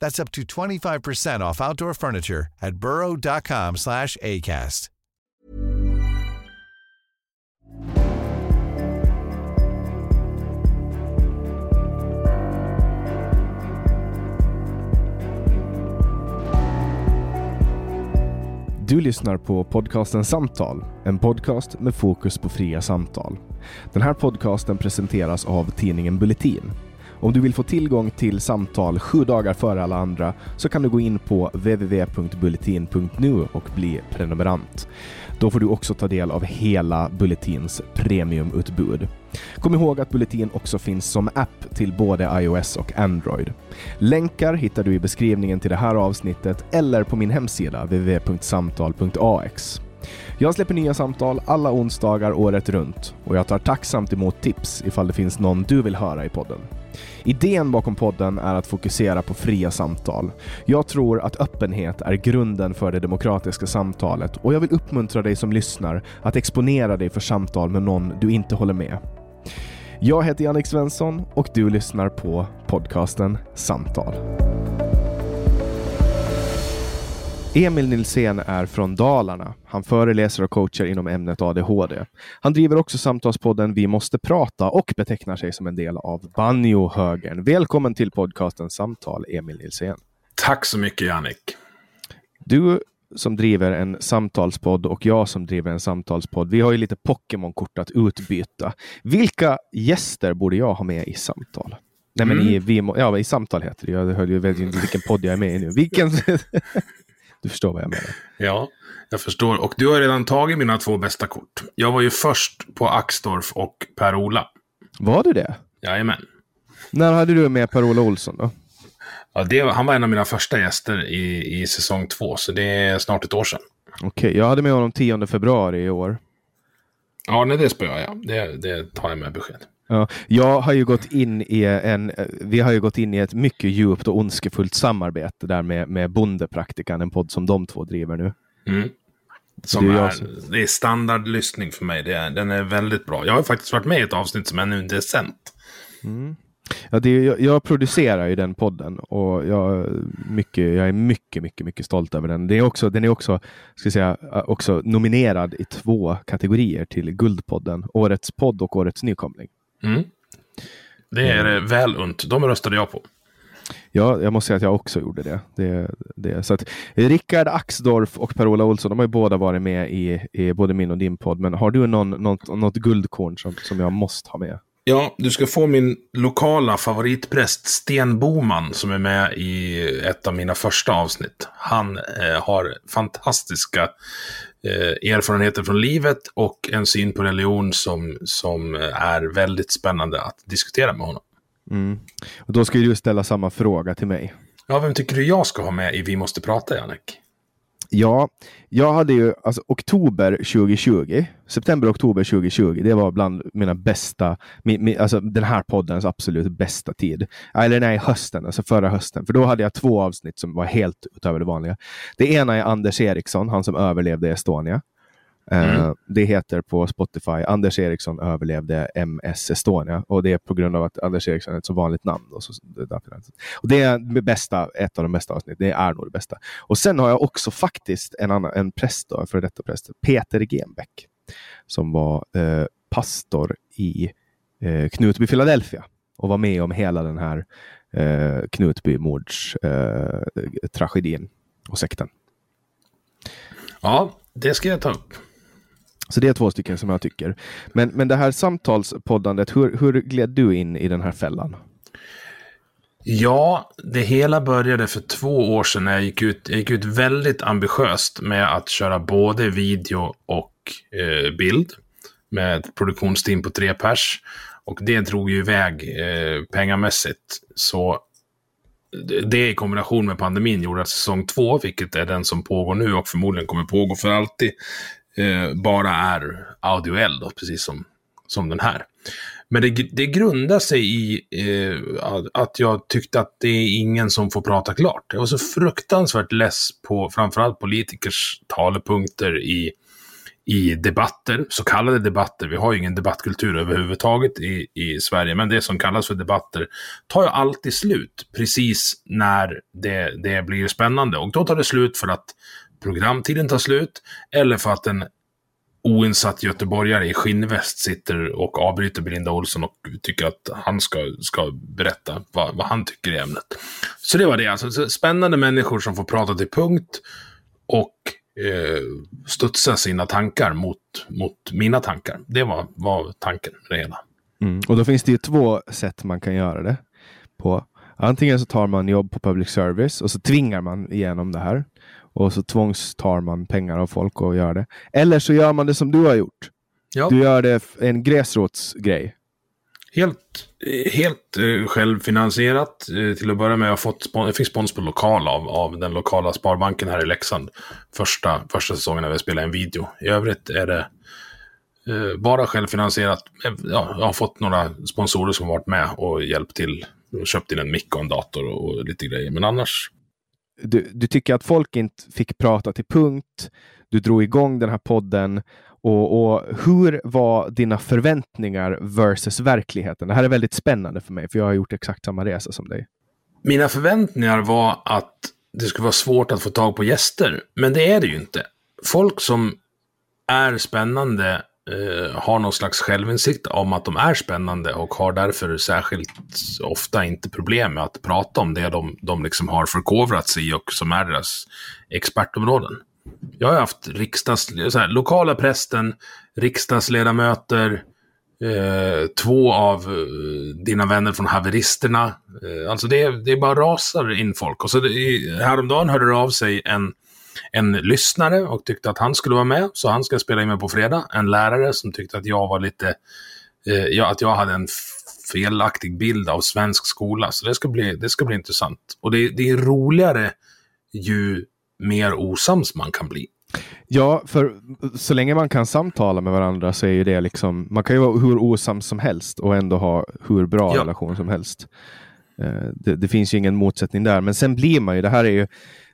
That's up to 25% off outdoor furniture at burrow.com slash ACAST. Du lyssnar på podcasten Samtal, en podcast med fokus på fria samtal. Den här podcasten presenteras av tidningen Bulletin. Om du vill få tillgång till samtal sju dagar före alla andra så kan du gå in på www.bulletin.nu och bli prenumerant. Då får du också ta del av hela Bulletins premiumutbud. Kom ihåg att Bulletin också finns som app till både iOS och Android. Länkar hittar du i beskrivningen till det här avsnittet eller på min hemsida www.samtal.ax. Jag släpper nya samtal alla onsdagar året runt och jag tar tacksamt emot tips ifall det finns någon du vill höra i podden. Idén bakom podden är att fokusera på fria samtal. Jag tror att öppenhet är grunden för det demokratiska samtalet och jag vill uppmuntra dig som lyssnar att exponera dig för samtal med någon du inte håller med. Jag heter Jannik Svensson och du lyssnar på podcasten Samtal. Emil Nilsén är från Dalarna. Han föreläser och coachar inom ämnet ADHD. Han driver också samtalspodden Vi måste prata och betecknar sig som en del av Banjo-högern. Välkommen till podcasten Samtal, Emil Nilsén. Tack så mycket, Jannik. Du som driver en samtalspodd och jag som driver en samtalspodd, vi har ju lite Pokémon-kort att utbyta. Vilka gäster borde jag ha med i samtal? Nej, men mm. i, vi, ja, i samtal heter det. Jag hör ju vet inte vilken podd jag är med i nu. Vilken... Du förstår vad jag menar. Ja, jag förstår. Och du har redan tagit mina två bästa kort. Jag var ju först på Axdorf och Per-Ola. Var du det? Jajamän. När hade du med Per-Ola Olsson då? Ja, det, han var en av mina första gäster i, i säsong två, så det är snart ett år sedan. Okej, okay, jag hade med honom 10 februari i år. Ja, nej, det spöar jag. Det, det tar jag med besked. Ja, jag har ju gått in i en, vi har ju gått in i ett mycket djupt och ondskefullt samarbete där med, med Bondepraktikan, en podd som de två driver nu. Mm. Som det, är, som... det är standardlyssning för mig. Det är, den är väldigt bra. Jag har faktiskt varit med i ett avsnitt som ännu inte är sänt. Mm. Ja, det, jag, jag, producerar ju den podden och jag, mycket, jag är mycket, mycket, mycket stolt över den. Det är också, den är också, ska säga, också nominerad i två kategorier till Guldpodden. Årets podd och Årets nykomling. Mm. Det är mm. väl unt. De röstade jag på. Ja, jag måste säga att jag också gjorde det. det, det. Så att Rickard Axdorff och Per-Ola Olsson, de har ju båda varit med i, i både min och din podd. Men har du någon, något, något guldkorn som, som jag måste ha med? Ja, du ska få min lokala favoritpräst Sten Boman som är med i ett av mina första avsnitt. Han eh, har fantastiska eh, erfarenheter från livet och en syn på religion som, som är väldigt spännande att diskutera med honom. Mm. Och då ska du ställa samma fråga till mig. Ja, vem tycker du jag ska ha med i Vi måste prata, Jannik? Ja, jag hade ju alltså oktober 2020, september-oktober 2020, det var bland mina bästa, mi, mi, alltså den här poddens absolut bästa tid. Eller nej, hösten, alltså förra hösten. För då hade jag två avsnitt som var helt utöver det vanliga. Det ena är Anders Eriksson, han som överlevde Estonia. Mm. Uh, det heter på Spotify Anders Eriksson överlevde MS Estonia och det är på grund av att Anders Eriksson är ett så vanligt namn. Och, så, och det är det bästa, ett av de bästa avsnitten. Det är nog det bästa. Och sen har jag också faktiskt en annan, en präst, då, för detta präst, Peter Genbeck, som var uh, pastor i uh, Knutby, Philadelphia och var med om hela den här uh, Knutby-mordstragedin och sekten. Ja, det ska jag ta upp. Så det är två stycken som jag tycker. Men, men det här samtalspoddandet, hur, hur gled du in i den här fällan? Ja, det hela började för två år sedan när jag gick ut, jag gick ut väldigt ambitiöst med att köra både video och eh, bild med ett produktionsteam på tre pers. Och det drog ju iväg eh, pengamässigt. Så det i kombination med pandemin gjorde att säsong två, vilket är den som pågår nu och förmodligen kommer pågå för alltid, eh, bara är audioell, då, precis som, som den här. Men det, det grundar sig i eh, att jag tyckte att det är ingen som får prata klart. Jag var så fruktansvärt less på framförallt politikers talepunkter i, i debatter, så kallade debatter. Vi har ju ingen debattkultur överhuvudtaget i, i Sverige, men det som kallas för debatter tar ju alltid slut precis när det, det blir spännande. Och då tar det slut för att programtiden tar slut eller för att en oinsatt göteborgare i skinnväst sitter och avbryter Belinda Olsson och tycker att han ska, ska berätta vad, vad han tycker i ämnet. Så det var det, alltså spännande människor som får prata till punkt och eh, studsa sina tankar mot, mot mina tankar. Det var, var tanken med det hela. Mm. Och då finns det ju två sätt man kan göra det på. Antingen så tar man jobb på public service och så tvingar man igenom det här och så tvångstar man pengar av folk och gör det. Eller så gör man det som du har gjort. Ja. Du gör det en gräsrotsgrej. Helt, helt eh, självfinansierat. Eh, till att börja med, jag, fått jag fick spons på lokal av, av den lokala sparbanken här i Leksand. Första, första säsongen när vi spelade en video. I övrigt är det eh, bara självfinansierat. Eh, ja, jag har fått några sponsorer som varit med och hjälpt till. Köpt in en mick och en dator och, och lite grejer. Men annars du, du tycker att folk inte fick prata till punkt. Du drog igång den här podden. Och, och, hur var dina förväntningar versus verkligheten? Det här är väldigt spännande för mig, för jag har gjort exakt samma resa som dig. Mina förväntningar var att det skulle vara svårt att få tag på gäster, men det är det ju inte. Folk som är spännande eh, har någon slags självinsikt om att de är spännande och har därför särskilt ofta inte problem med att prata om det de, de liksom har förkovrat sig i och som är deras expertområden. Jag har haft riksdags, här, lokala prästen, riksdagsledamöter, eh, två av eh, dina vänner från haveristerna. Eh, alltså det, det bara rasar in folk. Och så det, häromdagen hörde det av sig en en lyssnare och tyckte att han skulle vara med, så han ska spela in mig på fredag. En lärare som tyckte att jag var lite, eh, att jag hade en felaktig bild av svensk skola. Så det ska bli, det ska bli intressant. Och det, det är roligare ju mer osams man kan bli. Ja, för så länge man kan samtala med varandra så är ju det liksom, man kan ju vara hur osams som helst och ändå ha hur bra ja. relation som helst. Eh, det, det, finns ju ingen motsättning där, men sen blir man ju, det här är ju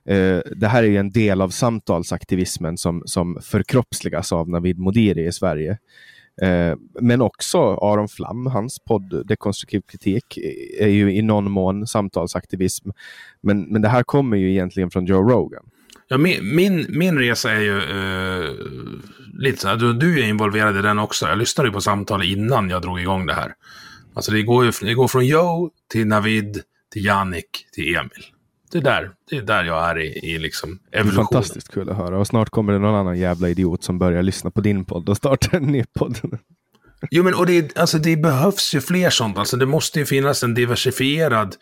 Eh, det här är ju en del av samtalsaktivismen som, som förkroppsligas av Navid Modiri i Sverige. Eh, men också Aron Flam, hans podd Dekonstruktiv kritik är ju i någon mån samtalsaktivism. Men, men det här kommer ju egentligen från Joe Rogan. Ja, min, min, min resa är ju uh, lite så här, du, du är involverad i den också. Jag lyssnade ju på samtal innan jag drog igång det här. Alltså det går ju det går från Joe till Navid, till Jannik, till Emil det är där, det är där jag är i, i liksom evolutionen. Fantastiskt kul att höra. Och snart kommer det någon annan jävla idiot som börjar lyssna på din podd och startar en ny podd. Jo, men och det, alltså, det behövs ju fler sånt. Alltså, det måste ju finnas en diversifierad,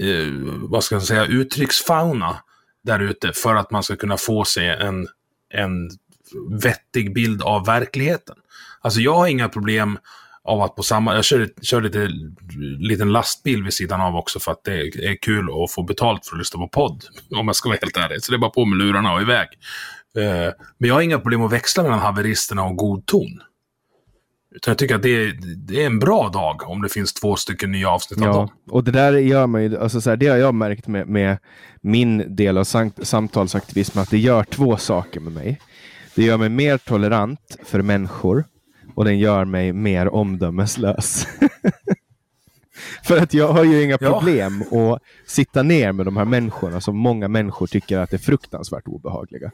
eh, vad ska jag säga, uttrycksfauna där ute för att man ska kunna få sig en, en vettig bild av verkligheten. Alltså jag har inga problem av att på samma, jag kör, kör lite liten lastbil vid sidan av också för att det är kul att få betalt för att lyssna på podd. Om jag ska vara helt ärlig. Så det är bara på med lurarna och iväg. Eh, men jag har inga problem att växla mellan haveristerna och god ton. Utan jag tycker att det är, det är en bra dag om det finns två stycken nya avsnitt av dem. Och det där gör man ju, alltså så här, det har jag märkt med, med min del av samtalsaktivism, att det gör två saker med mig. Det gör mig mer tolerant för människor och den gör mig mer omdömeslös. För att jag har ju inga problem ja. att sitta ner med de här människorna som många människor tycker att är fruktansvärt obehagliga.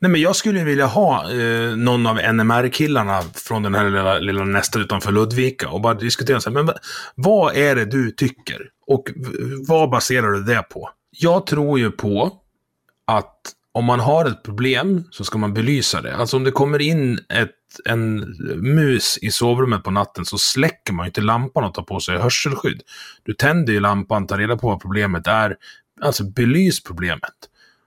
Nej, men jag skulle vilja ha eh, någon av NMR-killarna från den här lilla, lilla nästa utanför Ludvika och bara diskutera så här, men vad är det du tycker? Och vad baserar du det på? Jag tror ju på att om man har ett problem så ska man belysa det. Alltså om det kommer in ett, en mus i sovrummet på natten så släcker man ju inte lampan och tar på sig hörselskydd. Du tänder ju lampan, tar reda på vad problemet är. Alltså belys problemet.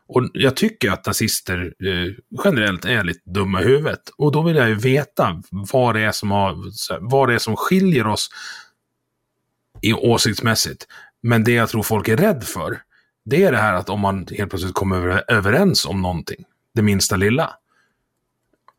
Och jag tycker att nazister eh, generellt är lite dumma i huvudet. Och då vill jag ju veta vad det är som, har, vad det är som skiljer oss i åsiktsmässigt. Men det jag tror folk är rädd för, det är det här att om man helt plötsligt kommer överens om någonting, det minsta lilla.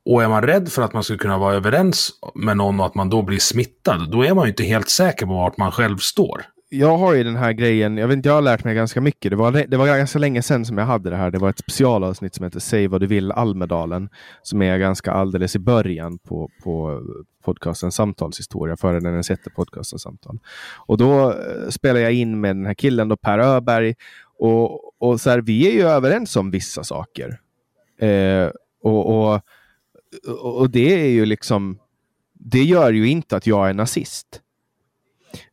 Och är man rädd för att man ska kunna vara överens med någon och att man då blir smittad, då är man ju inte helt säker på vart man själv står. Jag har ju den här grejen, jag vet inte, jag har lärt mig ganska mycket. Det var, det var ganska länge sedan som jag hade det här. Det var ett specialavsnitt som heter Säg vad du vill Almedalen, som är ganska alldeles i början på, på podcasten Samtalshistoria, före den ens hette podcasten Samtal. Och då spelar spelade jag in med den här killen, då, Per Öberg, och, och så här, vi är ju överens om vissa saker. Eh, och, och, och det är ju liksom, det gör ju inte att jag är nazist.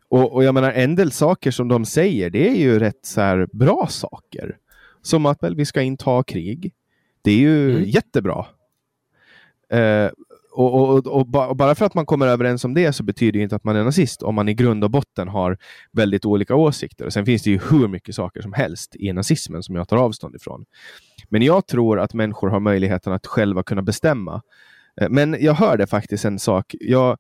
Och, och jag menar, en del saker som de säger, det är ju rätt så här bra saker. Som att väl, vi ska inta krig. Det är ju mm. jättebra. Eh, och, och, och, och, bara för att man kommer överens om det så betyder det inte att man är nazist om man i grund och botten har väldigt olika åsikter. Och sen finns det ju hur mycket saker som helst i nazismen som jag tar avstånd ifrån. Men jag tror att människor har möjligheten att själva kunna bestämma. Eh, men jag hörde faktiskt en sak. Jag,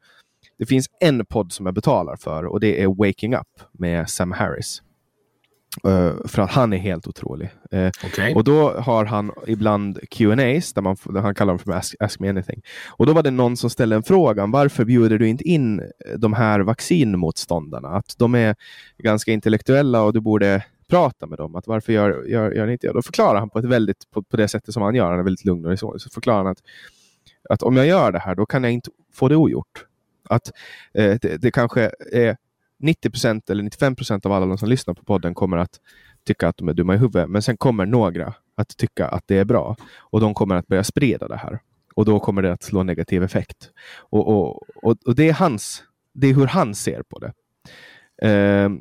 det finns en podd som jag betalar för och det är Waking Up med Sam Harris. Uh, för att han är helt otrolig. Eh, okay. Och då har han ibland Q&As där, man, där han kallar dem för ask, ask, Me Anything. Och då var det någon som ställde en fråga. Varför bjuder du inte in de här vaccinmotståndarna? Att de är ganska intellektuella och du borde prata med dem. Att varför gör, gör, gör ni inte det? Då förklarar han på, ett väldigt, på, på det sättet som han gör. Han är väldigt lugn och så. Så förklarar han att, att om jag gör det här, då kan jag inte få det ogjort. Att eh, det, det kanske är 90 procent eller 95 procent av alla de som lyssnar på podden kommer att tycka att de är dumma i huvudet. Men sen kommer några att tycka att det är bra och de kommer att börja sprida det här. Och då kommer det att slå negativ effekt. Och, och, och, och det, är hans, det är hur han ser på det. Uh,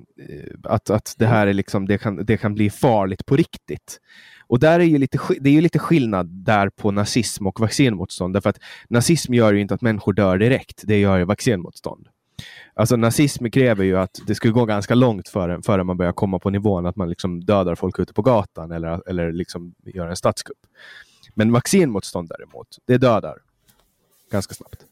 att, att det här är liksom, det kan, det kan bli farligt på riktigt. Och där är ju lite, det är ju lite skillnad där på nazism och vaccinmotstånd. Därför att nazism gör ju inte att människor dör direkt. Det gör ju vaccinmotstånd. Alltså nazism kräver ju att det ska gå ganska långt före, före man börjar komma på nivån att man liksom dödar folk ute på gatan eller, eller liksom gör en statskupp. Men vaccinmotstånd däremot, det dödar ganska snabbt.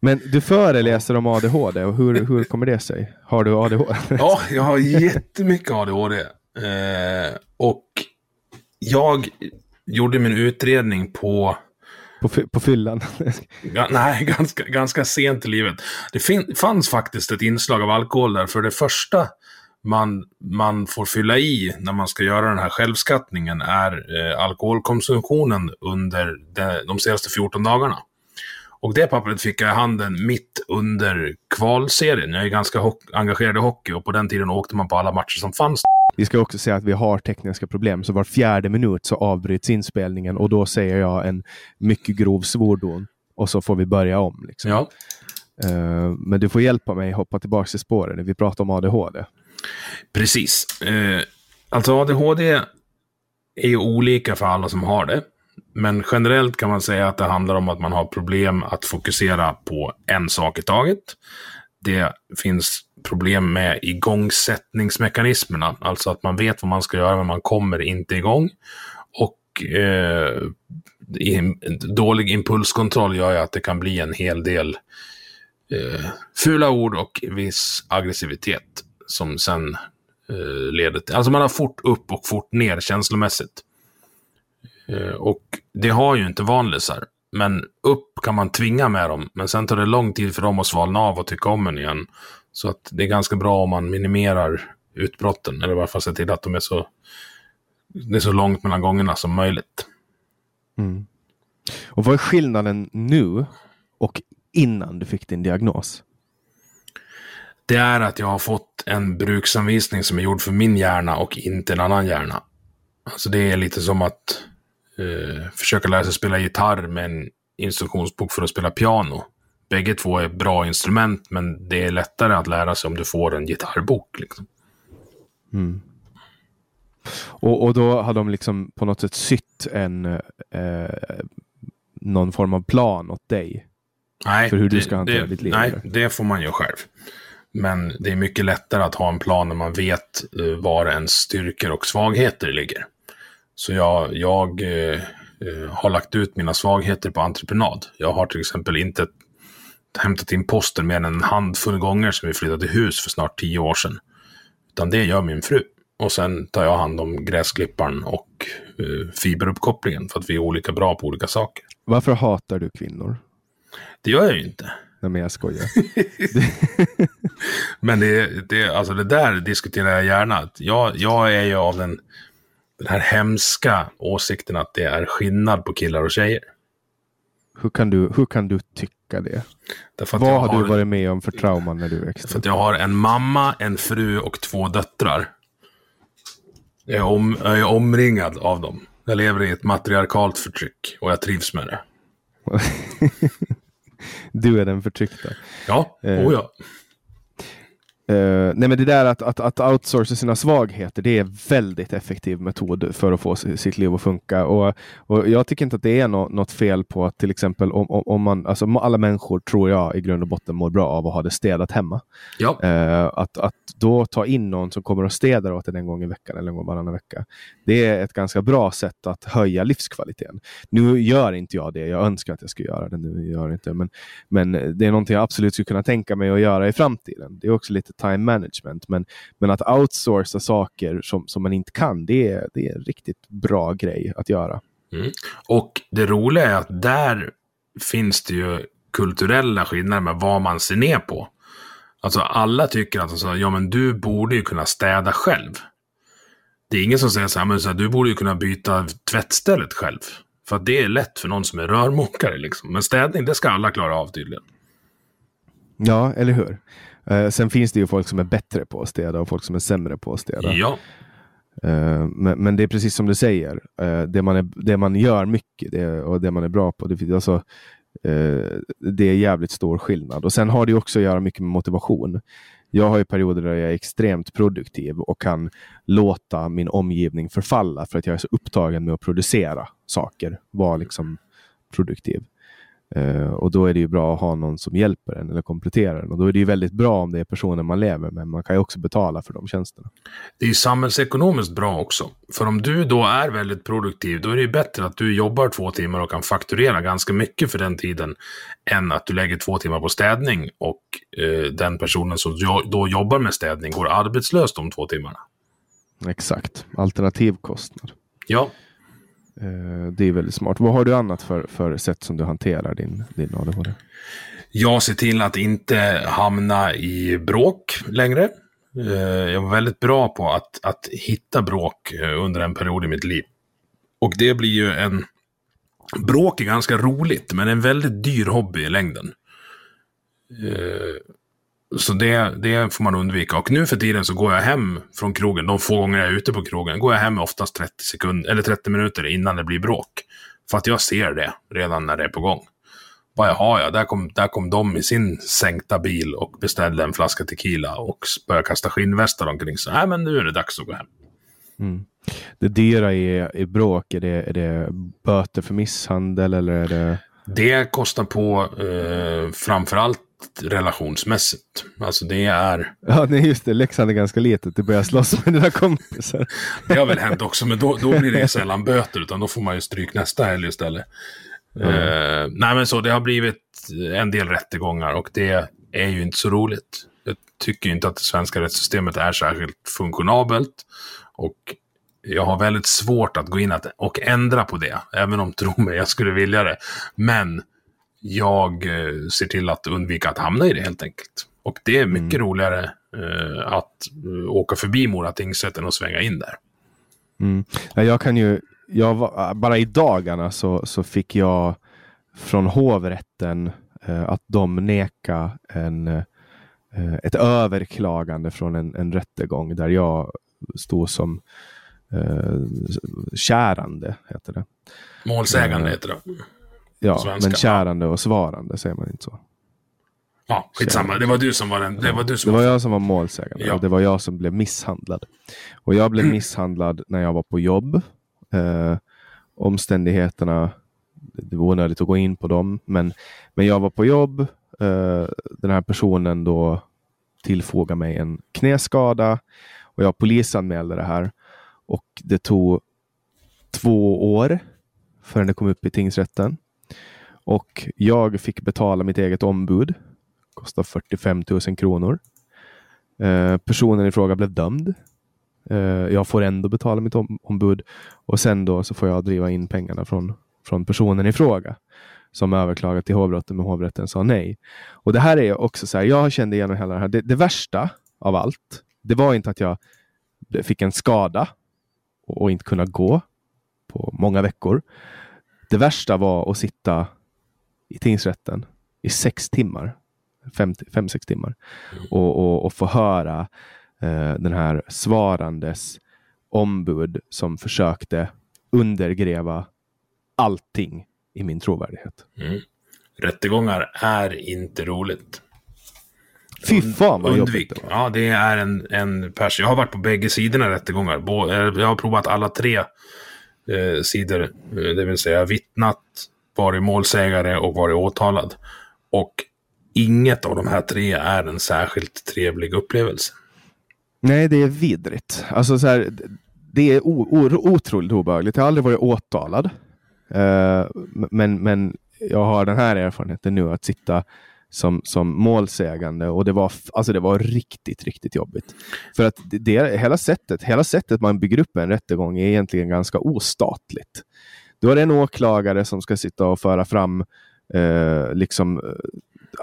Men du föreläser om ADHD och hur, hur kommer det sig? Har du ADHD? Ja, jag har jättemycket ADHD. Eh, och jag gjorde min utredning på på, på fyllan? ja, nej, ganska, ganska sent i livet. Det fanns faktiskt ett inslag av alkohol där. För det första man, man får fylla i när man ska göra den här självskattningen är eh, alkoholkonsumtionen under de, de senaste 14 dagarna. Och det pappret fick jag i handen mitt under kvalserien. Jag är ganska engagerad i hockey och på den tiden åkte man på alla matcher som fanns. Vi ska också säga att vi har tekniska problem, så var fjärde minut så avbryts inspelningen och då säger jag en mycket grov svordom och så får vi börja om. Liksom. Ja. Uh, men du får hjälpa mig hoppa tillbaka till spåren. Vi pratar om ADHD. Precis. Uh, alltså ADHD är ju olika för alla som har det. Men generellt kan man säga att det handlar om att man har problem att fokusera på en sak i taget. Det finns problem med igångsättningsmekanismerna. Alltså att man vet vad man ska göra men man kommer inte igång. Och eh, dålig impulskontroll gör ju att det kan bli en hel del eh, fula ord och viss aggressivitet som sen eh, leder till, alltså man har fort upp och fort ner känslomässigt. Eh, och det har ju inte vanlisar. Men upp kan man tvinga med dem, men sen tar det lång tid för dem att svalna av och tycka om en igen. Så att det är ganska bra om man minimerar utbrotten, eller i alla fall ser till att de är så, det är så långt mellan gångerna som möjligt. Mm. Och vad är skillnaden nu och innan du fick din diagnos? Det är att jag har fått en bruksanvisning som är gjord för min hjärna och inte en annan hjärna. Alltså det är lite som att eh, försöka lära sig spela gitarr med en instruktionsbok för att spela piano. Bägge två är bra instrument, men det är lättare att lära sig om du får en gitarrbok. Liksom. Mm. Och, och då har de liksom på något sätt sytt en eh, någon form av plan åt dig? Nej, för hur det, du ska hantera det, ditt liv? Nej, det får man ju själv. Men det är mycket lättare att ha en plan när man vet uh, var ens styrkor och svagheter ligger. Så jag, jag uh, uh, har lagt ut mina svagheter på entreprenad. Jag har till exempel inte hämtat in posten mer än en handfull gånger som vi flyttade till hus för snart tio år sedan. Utan det gör min fru. Och sen tar jag hand om gräsklipparen och fiberuppkopplingen för att vi är olika bra på olika saker. Varför hatar du kvinnor? Det gör jag ju inte. Nej, men jag skojar. Men det, det, alltså det där diskuterar jag gärna. Jag, jag är ju av den, den här hemska åsikten att det är skillnad på killar och tjejer. Hur, kan du, hur kan du tycka det? Vad har du varit med om för trauman när du växte upp? jag har en mamma, en fru och två döttrar. Jag är, om, jag är omringad av dem. Jag lever i ett matriarkalt förtryck och jag trivs med det. Du är den förtryckta. Ja, Eh. oh ja. Eh, nej men det där att, att, att outsourca sina svagheter, det är en väldigt effektiv metod för att få si- sitt liv att funka. Och, och jag tycker inte att det är nå- något fel på att till exempel om, om, man, alltså alla människor tror jag i grund och botten mår bra av att ha det städat hemma. ja. Eh, att, att då ta in någon som kommer och städar åt en en gång i veckan eller en gång varannan vecka. Det är ett ganska bra sätt att höja livskvaliteten. Nu gör inte jag det. Jag önskar att jag skulle göra det. Nu gör jag inte. Men, men det är någonting jag absolut skulle kunna tänka mig att göra i framtiden. Det är också lite time management. Men, men att outsourca saker som, som man inte kan, det är, det är en riktigt bra grej att göra. Och det roliga är att där finns det ju kulturella skillnader med vad man ser ner på. Alltså alla tycker att alltså, ja, men du borde ju kunna städa själv. Det är ingen som säger så här, men så här, du borde ju kunna byta tvättstället själv. För att det är lätt för någon som är rörmokare. Liksom. Men städning, det ska alla klara av tydligen. Ja, eller hur? Eh, sen finns det ju folk som är bättre på att städa och folk som är sämre på att städa. Ja, Eh, men, men det är precis som du säger. Eh, det, man är, det man gör mycket det, och det man är bra på, det, alltså, eh, det är jävligt stor skillnad. Och Sen har det också att göra mycket med motivation. Jag har ju perioder där jag är extremt produktiv och kan låta min omgivning förfalla för att jag är så upptagen med att producera saker. Vara liksom produktiv. Eh, och då är det ju bra att ha någon som hjälper en eller kompletterar en. Och då är det ju väldigt bra om det är personer man lever med. Man kan ju också betala för de tjänsterna. det är ju samhällsekonomiskt bra också. För om du då är väldigt produktiv, då är det ju bättre att du jobbar två timmar och kan fakturera ganska mycket för den tiden, än att du lägger två timmar på städning och eh, den personen som jo- då jobbar med städning går arbetslös de två timmarna. Exakt. Alternativkostnad. Ja, Eh, det är väldigt smart. Vad har du annat för, för sätt som du hanterar din, din ADHD? jag ser till att inte hamna i bråk längre. Eh, jag var väldigt bra på att, att hitta bråk eh, under en period i mitt liv. Och det blir ju en... Bråk är ganska roligt, men en väldigt dyr hobby i längden. Så det, det får man undvika. Och nu för tiden så går jag hem från krogen, de få gånger jag är ute på krogen, går jag hem oftast 30, sekund, eller 30 minuter innan det blir bråk. För att jag ser det redan när det är på gång. Bara, jaha, ja, där kom, där kom de i sin sänkta bil och beställde en flaska tequila och började kasta skinnvästar omkring sig. Nej, men nu är det dags att gå hem. Mm. Det dyra i, i bråk, är det, är det böter för misshandel eller är det... Det kostar på eh, framförallt relationsmässigt. Alltså det är, Ja, nej, just det. Leksand är ganska litet. Du börjar slåss med dina kompisar. det har väl hänt också, men då, då blir det sällan böter, utan då får man ju stryk nästa helg istället. Eh, nej men så, det har blivit en del rättegångar och det är ju inte så roligt. Jag tycker inte att det svenska rättssystemet är särskilt funktionabelt. Och jag har väldigt svårt att gå in och ändra på det. Även om, tro mig, jag skulle vilja det. Men jag eh, ser till att undvika att hamna i det helt enkelt. Och det är mycket mm. roligare eh, att uh, åka förbi Mora tingsrätten och svänga in där. Mm. Jag kan ju, jag var, bara i dagarna så, så fick jag från hovrätten eh, att de neka en, eh, ett överklagande från en, en rättegång där jag stod som eh, kärande, heter det. Målsägande eh, heter det. Ja, men kärande och svarande säger man inte så. Ja, skitsamma. Det var du som var den. Det var, du som det var jag som var målsägande ja. och det var jag som blev misshandlad. Och jag blev misshandlad när jag var på jobb. Eh, omständigheterna, det var onödigt att gå in på dem, men, men jag var på jobb. Eh, den här personen då tillfogade mig en knäskada och jag polisanmälde det här. Och det tog två år förrän det kom upp i tingsrätten. Och jag fick betala mitt eget ombud. Kostade 45 000 kronor. Eh, personen i fråga blev dömd. Eh, jag får ändå betala mitt om ombud och sen då så får jag driva in pengarna från, från personen i fråga som överklagat till hovrätten, men hovrätten sa nej. Och det här är också så här, jag kände igenom hela det här. Det, det värsta av allt, det var inte att jag fick en skada och, och inte kunna gå på många veckor. Det värsta var att sitta i tingsrätten i sex timmar, fem, fem sex timmar mm. och, och, och, få höra eh, den här svarandes ombud som försökte undergräva allting i min trovärdighet. Mm. Rättegångar är inte roligt. Fy fan vad Undvik. jobbigt det var. Ja, det är en, en pers. Jag har varit på bägge sidorna rättegångar. Eh, jag har provat alla tre eh, sidor. Eh, det vill säga vittnat, varit målsägare och varit åtalad. Och inget av de här tre är en särskilt trevlig upplevelse. Nej, det är vidrigt. Alltså så här, det är otroligt obehagligt. Jag har aldrig varit åtalad. Uh, men, men jag har den här erfarenheten nu att sitta som, som målsägande och det var, alltså det var riktigt, riktigt jobbigt. För att det, det, hela, sättet, hela sättet man bygger upp en rättegång är egentligen ganska ostatligt. Du har en åklagare som ska sitta och föra fram eh, liksom,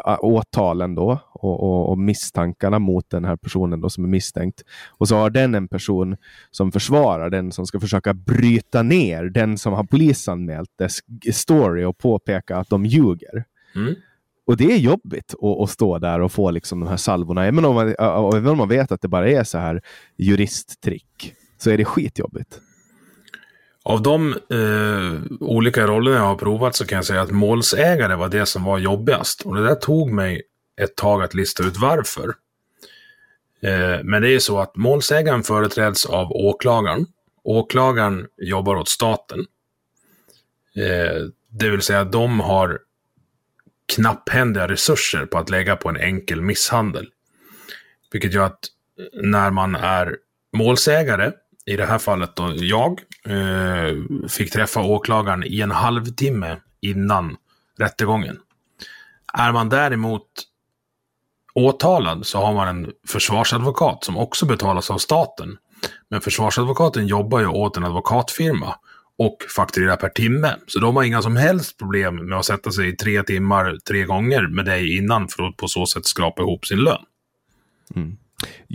äh, åtalen då och, och, och, misstankarna mot den här personen då som är misstänkt. Och så har den en person som försvarar den som ska försöka bryta ner den som har polisanmält dess story och påpeka att de ljuger. Mm. Och det är jobbigt att, att, stå där och få liksom de här salvorna. Även om, man, även om man vet att det bara är så här juristtrick så är det skitjobbigt. Av de eh, olika rollerna jag har provat så kan jag säga att målsägare var det som var jobbigast. Och det där tog mig ett tag att lista ut varför. Eh, men det är ju så att målsägaren företräds av åklagaren. Åklagaren jobbar åt staten. Eh, det vill säga de har knapphändiga resurser på att lägga på en enkel misshandel. Vilket gör att när man är målsägare, i det här fallet då jag, eh, fick träffa åklagaren i en halvtimme innan rättegången. Är man däremot åtalad så har man en försvarsadvokat som också betalas av staten. Men försvarsadvokaten jobbar ju åt en advokatfirma och fakturerar per timme. Så de har inga som helst problem med att sätta sig i tre timmar tre gånger med dig innan för att på så sätt skrapa ihop sin lön. Mm.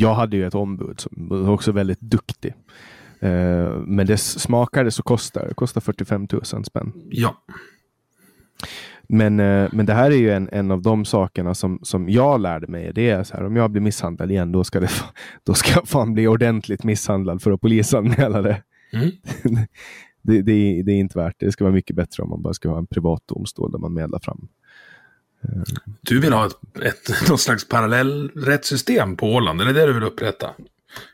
Jag hade ju ett ombud som var också väldigt duktig. Uh, men det smakade så kostar det kostar 45 000 spänn. Ja. Men, uh, men det här är ju en, en av de sakerna som, som jag lärde mig. Det är så här, om jag blir misshandlad igen, då ska, det, då ska jag fan bli ordentligt misshandlad för att polisanmäla det. Mm. det, det, det, är inte värt det. Det ska vara mycket bättre om man bara ska ha en privat domstol där man medlar fram. Eh, du vill ha ett, ett, något slags parallellrättssystem på Åland? Är det det du vill upprätta?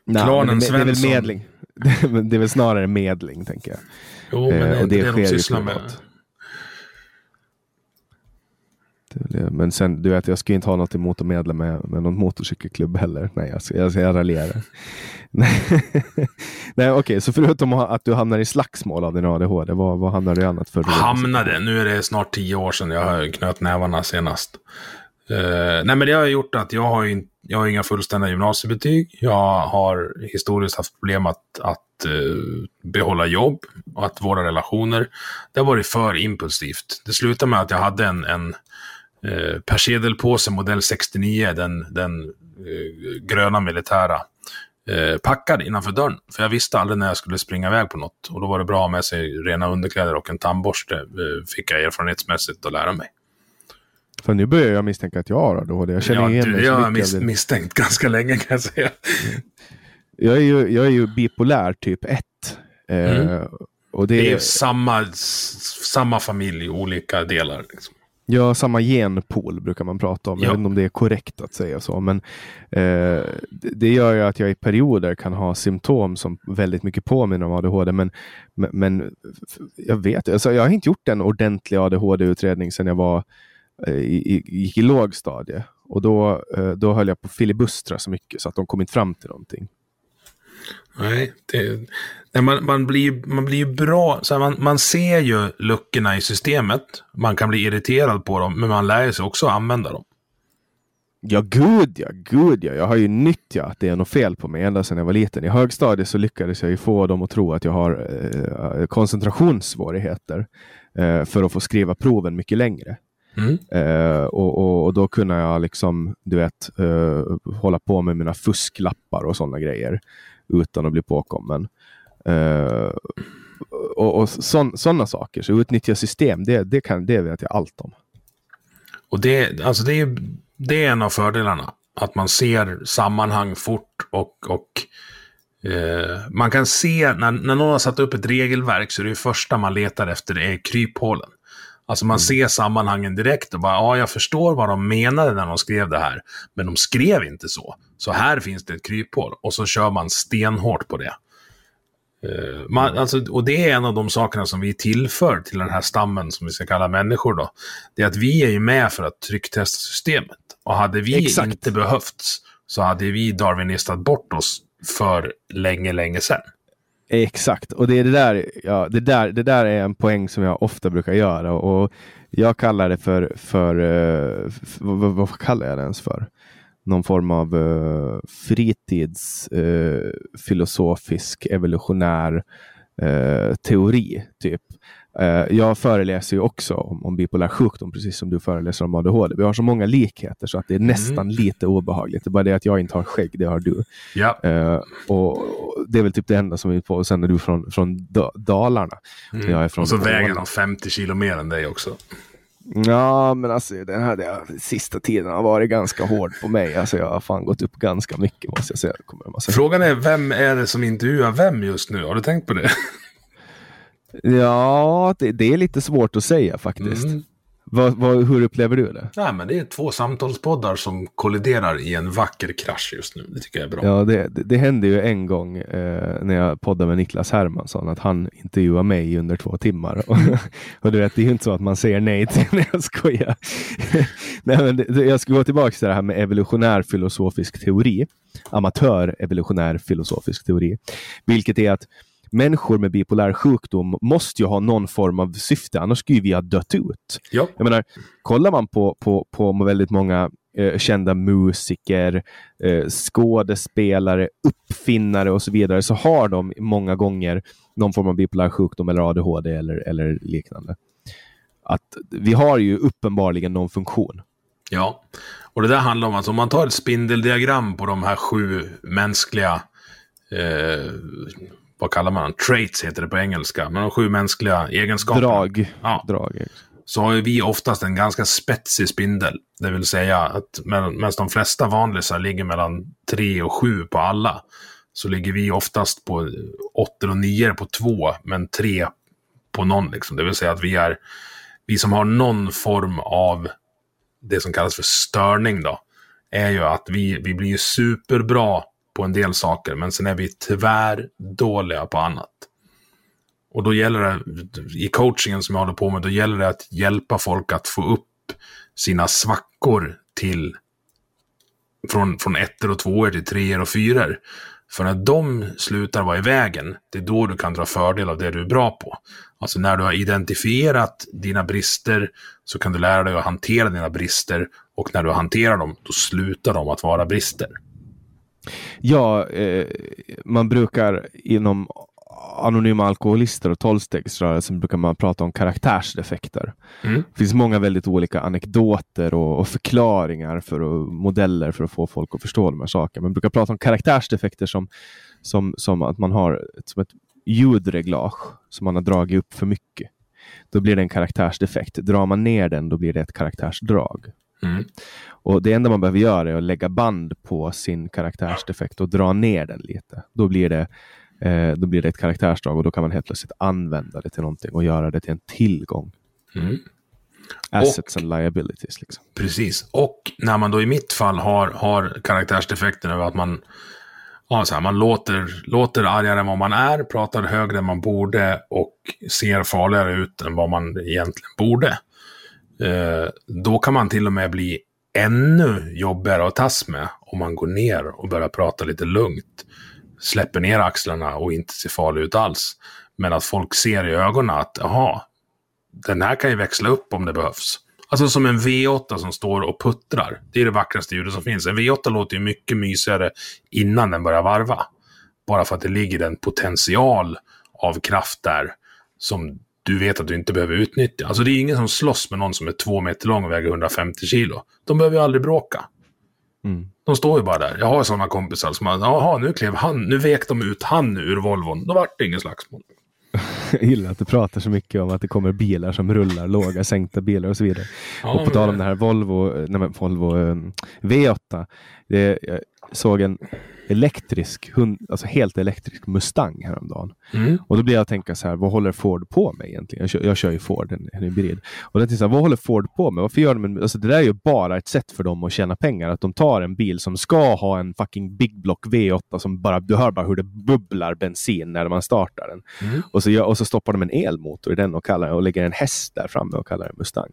Nej, Klanen det, det, är väl medling. det är väl snarare medling, tänker jag. Jo, men det, eh, och det, det de sysslar med. Men sen, du vet, jag ska inte ha något emot att medla med, med någon motorcykelklubb heller. Nej, jag, jag, jag raljerar. Nej, okej, okay, så förutom att du hamnar i slagsmål av din ADHD, vad, vad hamnar du i annat för? Hamnade? Nu är det snart tio år sedan jag knöt nävarna senast. Uh, nej, men det har gjort att jag har, in, jag har inga fullständiga gymnasiebetyg. Jag har historiskt haft problem att, att uh, behålla jobb och att våra relationer. Det har varit för impulsivt. Det slutade med att jag hade en, en uh, persedelpåse modell 69, den, den gröna militära, packad innanför dörren. För jag visste aldrig när jag skulle springa iväg på något. Och då var det bra att ha med sig rena underkläder och en tandborste, fick jag erfarenhetsmässigt att lära mig. För nu börjar jag misstänka att jag har ADHD. Jag känner ja, igen mig. Jag har mis misstänkt ganska länge kan jag säga. Jag är ju, jag är ju bipolär typ 1. Mm. Eh, och det, det är samma, samma familj, olika delar. Liksom. Ja, samma genpool brukar man prata om. Ja. Jag vet inte om det är korrekt att säga så. Men eh, det gör ju att jag i perioder kan ha symptom som väldigt mycket påminner om ADHD. Men, men, jag vet alltså, jag har inte gjort en ordentlig ADHD-utredning sedan jag var Eh, i, gick i lågstadie. Och då, eh, då höll jag på att filibustra så mycket så att de kom inte fram till någonting. Nej, det, nej man, man, blir, man blir bra. Så man, man ser ju luckorna i systemet. Man kan bli irriterad på dem, men man lär sig också att använda dem. Ja, gud ja, gud ja. Jag har ju nyttjat att det är något fel på mig ända sedan jag var liten. I högstadiet så lyckades jag ju få dem att tro att jag har eh, koncentrationssvårigheter eh, för att få skriva proven mycket längre. Mm. Uh, och, och, och, då kunde jag liksom, du vet, uh, hålla på med mina fusklappar och sådana grejer utan att bli påkommen. Uh, och, och sådana saker. Så utnyttja system, det, det, kan, det vet jag allt om. Och det, alltså det, är, det är en av fördelarna. Att man ser sammanhang fort och, och eh, man kan se när, när någon har satt upp ett regelverk så är det första man letar efter det är kryphålen. Alltså man mm. ser sammanhangen direkt och bara, ja, jag förstår vad de menade när de skrev det här. Men de skrev inte så. Så här finns det ett kryphål. Och så kör man stenhårt på det. Uh, man, alltså, och det är en av de sakerna som vi tillför till den här stammen som vi ska kalla människor då. Det är att vi är ju med för att trycktesta systemet. Och hade vi Exakt. inte behövts så hade vi darwinistat bort oss för länge, länge sedan. Exakt, och det är det där, ja, det där, det där är en poäng som jag ofta brukar göra och jag kallar det för, för, eh, för vad, vad, kallar jag det ens för? Någon form av eh, uh, fritidsfilosofisk eh, uh, evolutionär teori, typ. Eh, jag föreläser ju också om, om bipolär sjukdom, precis som du föreläser om ADHD. Vi har så många likheter så att det är mm. nästan mm. lite obehagligt. Det är bara det att jag inte har skägg, det har du. Ja. Uh, och, Det är väl typ det enda som är på. Och sen är du från, från Dalarna. Mm. Jag är från och så väger han 50 kilo mer än dig också. Ja, men alltså den här den sista tiden har varit ganska hård på mig. Alltså jag har fan gått upp ganska mycket måste jag säga. Frågan är, vem är det som intervjuar vem just nu? Har du tänkt på det? Ja, det, det, är lite svårt att säga faktiskt. Mm. Vad, vad, hur upplever du det? Nej, men det är två samtalspoddar som kolliderar i en vacker krasch just nu. Det tycker jag är bra. Ja, det, det, det hände ju en gång eh, när jag poddade med Niklas Hermansson att han intervjuade mig under två timmar. och du vet, det är ju inte så att man säger nej till när jag skojar. nej, men det, jag ska gå tillbaka till det här med evolutionär filosofisk teori. Amatör evolutionär filosofisk teori. Vilket är att människor med bipolär sjukdom måste ju ha någon form av syfte, annars skulle vi ha dött ut. Ja. Jag menar, kollar man på, på, på väldigt många eh, kända musiker, eh, skådespelare, uppfinnare och så vidare, så har de många gånger någon form av bipolär sjukdom eller ADHD eller, eller liknande. Att vi har ju uppenbarligen någon funktion. Ja, och det där handlar om att om man tar ett spindeldiagram på de här sju mänskliga eh, vad kallar man Traits heter det på engelska. Men de sju mänskliga egenskaperna. Drag. Ja. Drag. Så har vi oftast en ganska spetsig spindel. Det vill säga att medan de flesta vanlisar ligger mellan tre och sju på alla. Så ligger vi oftast på åtta och nio på två, men tre på någon. Liksom. Det vill säga att vi är, vi som har någon form av det som kallas för störning då, är ju att vi, vi blir superbra på en del saker, men sen är vi tyvärr dåliga på annat. Och då gäller det, i coachingen som jag håller på med, då gäller det att hjälpa folk att få upp sina svackor till från, från ettor och tvåor till treor och fyror. För när de slutar vara i vägen, det är då du kan dra fördel av det du är bra på. Alltså när du har identifierat dina brister så kan du lära dig att hantera dina brister Och när du hanterar dem, då slutar de att vara brister. Ja, eh, man brukar inom anonyma alkoholister och tolvstegsrörelsen brukar man prata om karaktärsdefekter. Mm. Det finns många väldigt olika anekdoter och, och förklaringar för och modeller för att få folk att förstå de här sakerna. Man brukar prata om karaktärsdefekter som, som, som att man har ett, som ett ljudreglage som man har dragit upp för mycket. Då blir det en karaktärsdefekt. Drar man ner den, då blir det ett karaktärsdrag. Mm. Och Det enda man behöver göra är att lägga band på sin karaktärsdefekt och dra ner den lite. Då blir det, eh, då blir det ett karaktärsdrag och då kan man helt plötsligt använda det till någonting och göra det till en tillgång. Mm. Assets and liabilities. Liksom. Precis. Och när man då i mitt fall har, har karaktärsdefekten över att man, ja, så här, man låter, låter argare än vad man är, pratar högre än man borde och ser farligare ut än vad man egentligen borde. Eh, då kan man till och med bli ännu jobbigare att tas med om man går ner och börjar prata lite lugnt. Släpper ner axlarna och inte ser farlig ut alls. Men att folk ser i ögonen att, jaha, den här kan ju växla upp om det behövs. Alltså som en V8 som står och puttrar. Det är det vackraste ljudet som finns. En V8 låter ju mycket mysigare innan den börjar varva. Bara för att det ligger en potential av kraft där som du vet att du inte behöver utnyttja. Alltså det är ingen som slåss med någon som är två meter lång och väger 150 kilo. De behöver ju aldrig bråka. Mm. De står ju bara där. Jag har sådana kompisar som har, jaha, nu klev han, nu vek de ut han ur Volvon. Då vart det ingen slagsmål. Jag gillar att du pratar så mycket om att det kommer bilar som rullar, låga sänkta bilar och så vidare. Ja, och på tal om det här Volvo, nej men Volvo um, V8. Det, såg en elektrisk, hund, alltså helt elektrisk Mustang häromdagen. Mm. Och då blir jag att tänka så här, vad håller Ford på med egentligen? Jag kör, jag kör ju Ford, en, en hybrid. Och jag så här, vad håller Ford på med? Varför gör de en, alltså det där är ju bara ett sätt för dem att tjäna pengar. Att de tar en bil som ska ha en fucking Big Block V8 som bara, du hör bara hur det bubblar bensin när man startar den. Mm. Och, så gör, och så stoppar de en elmotor i den och, kallar, och lägger en häst där framme och kallar den Mustang.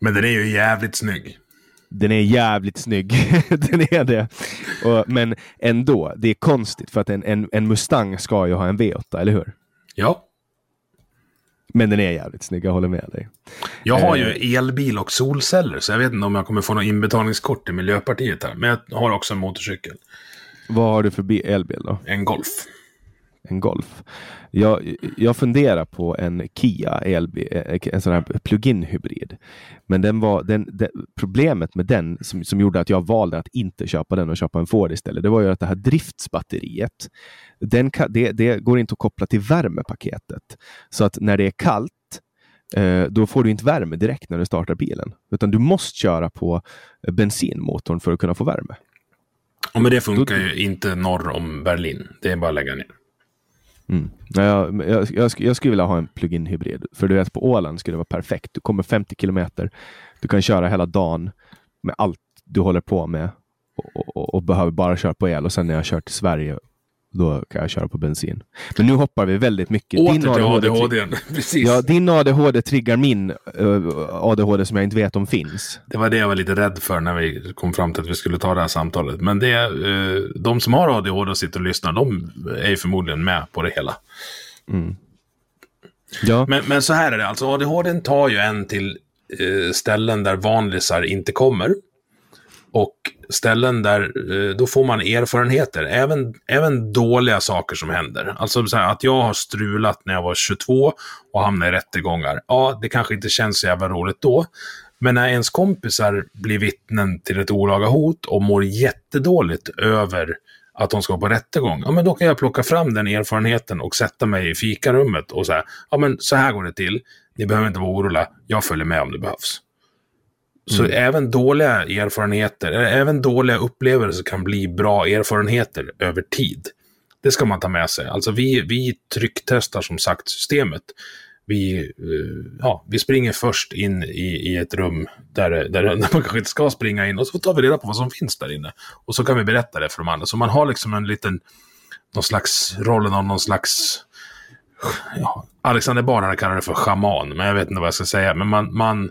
Men den är ju jävligt snygg. Den är jävligt snygg. den är det. Och, men ändå, det är konstigt för att en, en, en Mustang ska ju ha en V8, eller hur? Ja. Men den är jävligt snygg, jag håller med dig. Jag har Eh. ju elbil och solceller, så jag vet inte om jag kommer få något inbetalningskort till Miljöpartiet här. Men jag har också en motorcykel. Vad har du för bi- elbil då? En Golf. En Golf? Jag, jag funderar på en Kia elbil, eh, en sån här plug-in hybrid. Men den var, den, den, problemet med den som, som gjorde att jag valde att inte köpa den och köpa en Ford istället, det var ju att det här driftsbatteriet, den det, det går inte att koppla till värmepaketet. Så att när det är kallt, eh, då får du inte värme direkt när du startar bilen. Utan du måste köra på bensinmotorn för att kunna få värme. Och men det funkar ju inte norr om Berlin. Det är bara att lägga ner. Mm. Jag, jag, jag, jag skulle vilja ha en plug-in hybrid. För du vet, på Åland skulle det vara perfekt. Du kommer 50 kilometer. Du kan köra hela dagen med allt du håller på med och, och, och behöver bara köra på el. Och sen när jag kör till Sverige, då kan jag köra på bensin. Men nu hoppar vi väldigt mycket. Åter till ADHD ADHD. Precis. Ja, din ADHD triggar min uh, ADHD som jag inte vet om finns. Det var det jag var lite rädd för när vi kom fram till att vi skulle ta det här samtalet. Men det, eh, de som har ADHD och sitter och lyssnar, de är ju förmodligen med på det hela. Ja, Men, men så här är det, alltså ADHD tar ju en till eh, ställen där vanlisar inte kommer. Och ställen där, eh, då får man erfarenheter, även, även dåliga saker som händer. Alltså så här, att jag har strulat när jag var 22 och hamnade i rättegångar. Ja, det kanske inte känns så jävla roligt då. Men när ens kompisar blir vittnen till ett olaga hot och mår jättedåligt över att de ska på rättegång, ja men då kan jag plocka fram den erfarenheten och sätta mig i fikarummet och säga, ja men så här går det till, ni behöver inte vara oroliga, jag följer med om det behövs. Så även dåliga erfarenheter, även dåliga upplevelser kan bli bra erfarenheter över tid. Det ska man ta med sig. Alltså vi, vi trycktestar som sagt systemet. Vi, eh, ja, vi springer först in i, i ett rum där, där, där man kanske inte ska springa in och så tar vi reda på vad som finns där inne. Och så kan vi berätta det för de andra. Så man har liksom en liten, någon slags, rollen av någon slags, ja, Alexander Bard hade kallat det för schaman, men jag vet inte vad jag ska säga. Men man, man,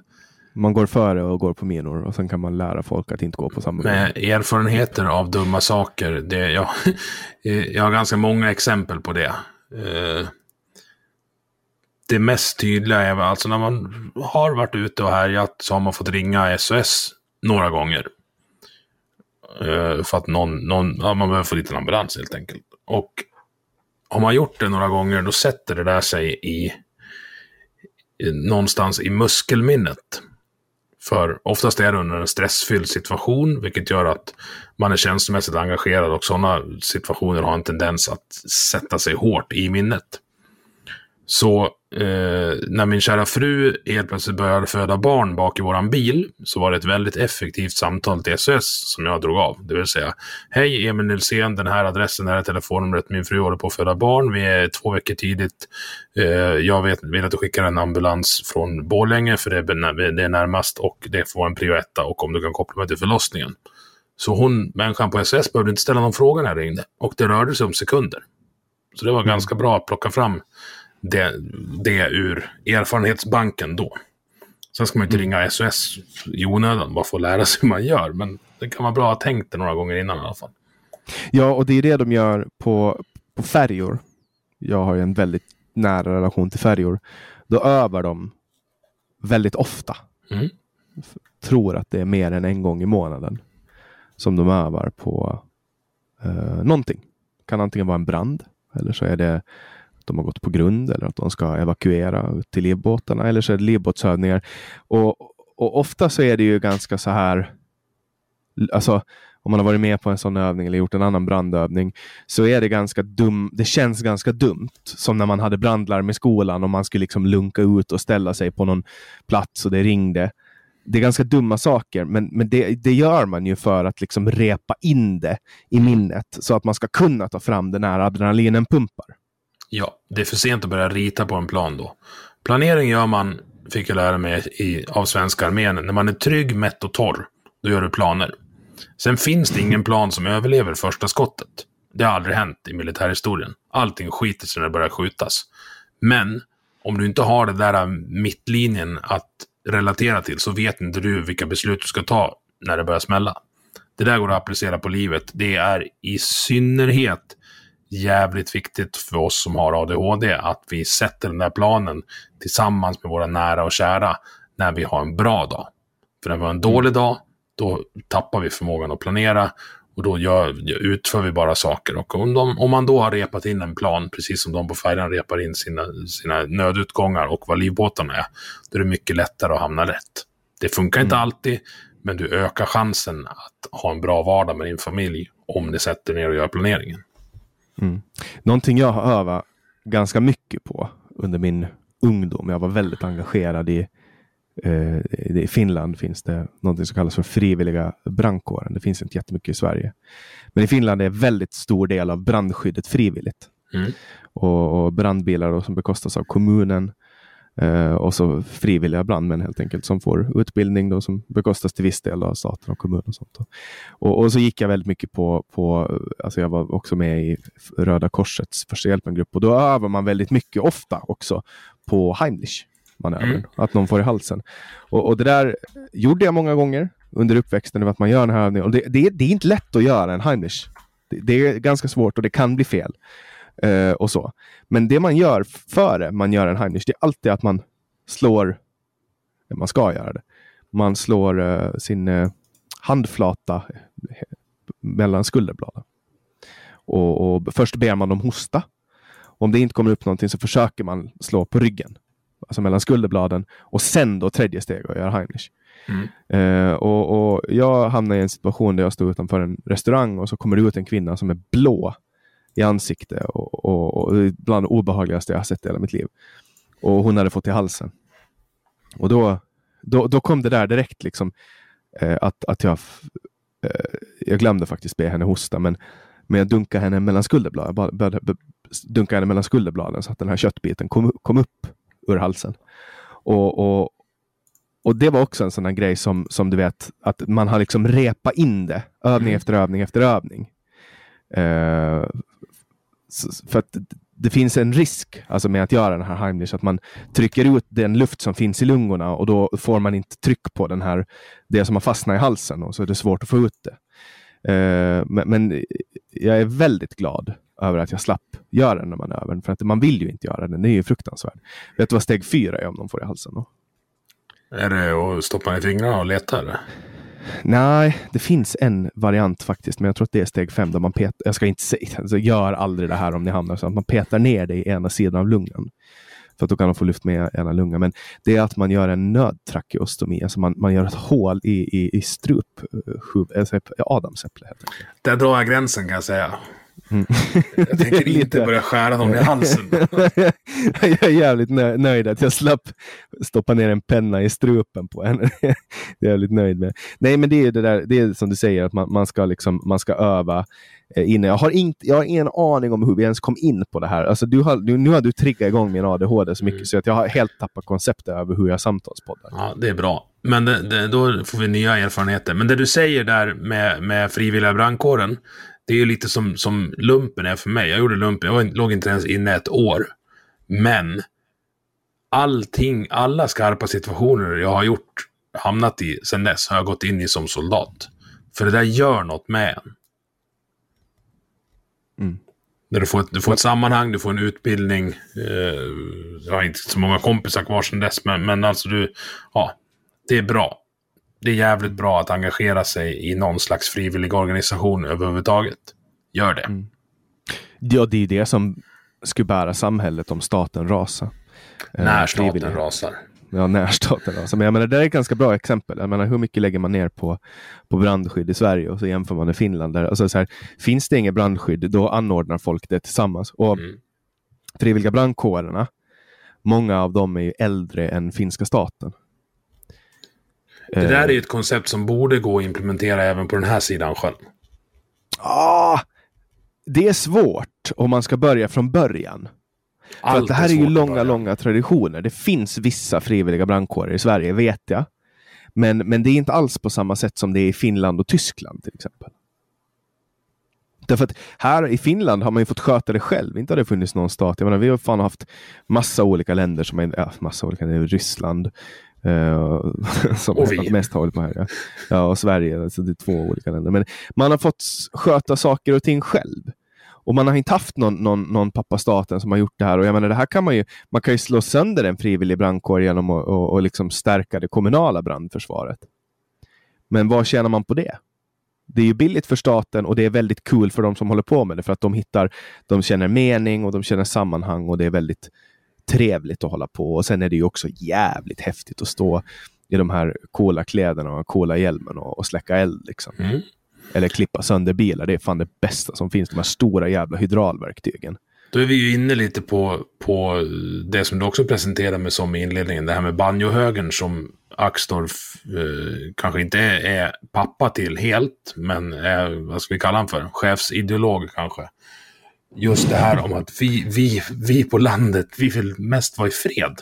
man går före och går på minor och sen kan man lära folk att inte gå på samma minor. med erfarenheter av dumma saker. Det, jag, jag har ganska många exempel på det. Eh, Det mest tydliga är alltså när man har varit ute och härjat så har man fått ringa SOS några gånger. Uh, för att någon, någon ja, man behöver få dit en ambulans helt enkelt. Och har man gjort det några gånger, då sätter det där sig i, i någonstans i muskelminnet. För oftast är det under en stressfylld situation, vilket gör att man är känslomässigt engagerad och sådana situationer har en tendens att sätta sig hårt i minnet. Så eh, när min kära fru helt plötsligt började föda barn bak i våran bil så var det ett väldigt effektivt samtal till SOS som jag drog av. Det vill säga, hej Emil Nilsén, den här adressen, det här är telefonnumret, min fru håller på att föda barn, vi är två veckor tidigt. Eh, jag vet, vill att du skickar en ambulans från Borlänge för det är, det är närmast och det får vara en prio och om du kan koppla mig till förlossningen. Så hon, människan på SOS, behövde inte ställa någon fråga när jag ringde och det rörde sig om sekunder. Så det var mm. ganska bra att plocka fram det, det ur erfarenhetsbanken då. Sen ska man inte mm. ringa SOS i onödan, bara för att lära sig hur man gör. Men det kan vara bra att ha tänkt det några gånger innan i alla fall. Ja, och det är det de gör på, på färjor. Jag har ju en väldigt nära relation till färjor. Då övar de väldigt ofta. Mm. Tror att det är mer än en gång i månaden som de övar på eh, någonting. Kan antingen vara en brand eller så är det de har gått på grund eller att de ska evakuera till livbåtarna eller så är det livbåtsövningar. Och, och ofta så är det ju ganska så här, alltså om man har varit med på en sån övning eller gjort en annan brandövning så är det ganska dum. Det känns ganska dumt som när man hade brandlarm i skolan och man skulle liksom lunka ut och ställa sig på någon plats och det ringde. Det är ganska dumma saker, men, men det, det gör man ju för att liksom repa in det i minnet så att man ska kunna ta fram det när adrenalinen pumpar. Ja, det är för sent att börja rita på en plan då. Planering gör man, fick jag lära mig i, av svenska armén, när man är trygg, mätt och torr. Då gör du planer. Sen finns det ingen plan som överlever första skottet. Det har aldrig hänt i militärhistorien. Allting skiter sig när det börjar skjutas. Men om du inte har det där mittlinjen att relatera till så vet inte du vilka beslut du ska ta när det börjar smälla. Det där går att applicera på livet. Det är i synnerhet jävligt viktigt för oss som har ADHD att vi sätter den där planen tillsammans med våra nära och kära när vi har en bra dag. För när vi har en dålig dag, då tappar vi förmågan att planera och då gör, utför vi bara saker. Och om, de, om, man då har repat in en plan, precis som de på färjan repar in sina, sina nödutgångar och vad livbåtarna är, då är det mycket lättare att hamna rätt. Det funkar inte mm. alltid, men du ökar chansen att ha en bra vardag med din familj om ni sätter ner och gör planeringen. Mm. Någonting jag har övat ganska mycket på under min ungdom. Jag var väldigt engagerad i eh, i Finland finns det något som kallas för frivilliga brandkåren. Det finns inte jättemycket i Sverige. Men i Finland är väldigt stor del av brandskyddet frivilligt. Mm. Och, och, brandbilar då, som bekostas av kommunen Eh, och så frivilliga brandmän helt enkelt som får utbildning då, som bekostas till viss del av staten och kommunen. Och, sånt. Och, och, så gick jag väldigt mycket på, på alltså jag var också med i Röda Korsets första hjälpen-grupp och då övar man väldigt mycket, ofta också, på Heimlich manövern, mm. att någon får i halsen. Och, och, det där gjorde jag många gånger under uppväxten, att man gör den här övningen. Och det, det, det är inte lätt att göra en Heimlich. Det, det är ganska svårt och det kan bli fel. Uh, och så. Men det man gör före man gör en Heimlich, det är alltid att man slår, man ska göra det, man slår uh, sin uh, handflata mellan skulderbladen. Och, och, först ber man dem hosta. Om det inte kommer upp någonting så försöker man slå på ryggen, alltså mellan skulderbladen och sen då tredje steg och göra Heimlich. Mm. Uh, och, och, jag hamnade i en situation där jag stod utanför en restaurang och så kommer det ut en kvinna som är blå i ansikte och, och, och bland det obehagligaste jag har sett i hela mitt liv. Och hon hade fått i halsen. Och då, då, då kom det där direkt liksom eh, att, att jag, eh, jag glömde faktiskt be henne hosta, men, men jag dunkade henne mellan skulderbladen, började dunka henne mellan skulderbladen så att den här köttbiten kom, kom upp ur halsen. Och, och, och det var också en sån här grej som, som du vet, att man har liksom repat in det, övning mm. efter övning efter övning. Uh, för att det finns en risk alltså med att göra den här Heimlich, att man trycker ut den luft som finns i lungorna och då får man inte tryck på den här, det som har fastnat i halsen och så är det svårt att få ut det. Eh, uh, men, men, jag är väldigt glad över att jag slapp göra den här manövern, för att man vill ju inte göra den, den är ju fruktansvärd. Vet du vad steg fyra är om de får i halsen? Då? Är det att stoppa i fingrarna och leta eller? Nej, det finns en variant faktiskt, men jag tror att det är steg fem. Där man petar, jag ska inte säga, alltså, gör aldrig det här om ni hamnar så att man petar ner det i ena sidan av lungan. För att då kan de få luft med ena lungan. Men det är att man gör en nödtrakeostomi, alltså man, man gör ett hål i, i, i strup, uh, alltså adamsäpple. Där drar jag gränsen kan jag säga. Mm. Jag tänker inte börja skära dem i halsen. jag är jävligt nöjd att jag slapp stoppa ner en penna i strupen på henne. det är jag jävligt nöjd med. Nej, men det är det där, det är som du säger, att man, man ska, liksom, man ska öva eh, innan. Jag har, inte, jag har ingen aning om hur vi ens kom in på det här. Alltså, du har, nu, nu har du triggat igång min ADHD så mycket mm. så att jag har helt tappat konceptet över hur jag samtalspoddar. Ja, det är bra. Men det, det, då får vi nya erfarenheter. Men det du säger där med, med frivilliga brandkåren, det är lite som, som lumpen är för mig. Jag gjorde lumpen, jag låg inte ens inne ett år. Men allting, alla skarpa situationer jag har gjort, hamnat i sen dess, har jag gått in i som soldat. För det där gör något med en. Mm. Du får, ett, du får ett sammanhang, du får en utbildning. Eh, jag har inte så många kompisar kvar sedan dess, men, men alltså du, ja, det är bra det är jävligt bra att engagera sig i någon slags frivillig organisation överhuvudtaget. Gör det. Mm. Ja, det är det som skulle bära samhället om staten rasar. Eh, när staten rasar. Ja, när staten rasar. Men jag menar, det är ett ganska bra exempel. Jag menar, hur mycket lägger man ner på, på brandskydd i Sverige och så jämför man med Finland. Där, alltså så här, finns det inget brandskydd, då anordnar folk det tillsammans. Och mm. frivilliga brandkårerna, många av dem är ju äldre än finska staten. Det där är ju ett koncept som borde gå att implementera även på den här sidan själv. Ah, det är svårt om man ska börja från början. För att det här är, är ju långa, långa traditioner. Det finns vissa frivilliga brandkårer i Sverige, vet jag. Men, men det är inte alls på samma sätt som det är i Finland och Tyskland till exempel. Därför att här i Finland har man ju fått sköta det själv. Inte har det funnits någon stat. Jag menar, vi har fan haft massa olika länder som är, ja, massa olika, Ryssland, Uh, som och vi. mest håller på här. Ja. ja, och Sverige. Alltså det är två olika länder. Men man har fått sköta saker och ting själv. Och man har inte haft någon, någon, någon pappa staten som har gjort det här. Och jag menar, det här kan man ju, man kan ju slå sönder en frivillig brandkår genom att och, och liksom stärka det kommunala brandförsvaret. Men vad tjänar man på det? Det är ju billigt för staten och det är väldigt kul för de som håller på med det för att de hittar, de känner mening och de känner sammanhang och det är väldigt trevligt att hålla på. Och sen är det ju också jävligt häftigt att stå i de här coola kläderna och coola hjälmen och, och släcka eld. Liksom. Mm. Eller klippa sönder bilar. Det är fan det bästa som finns. De här stora jävla hydraulverktygen. Då är vi ju inne lite på, på det som du också presenterade med som i inledningen. Det här med banjohögern som Axdorf eh, kanske inte är, är, pappa till helt. Men är, vad ska vi kalla honom för? Chefsideolog kanske just det här om att vi, vi, vi på landet, vi vill mest vara i fred.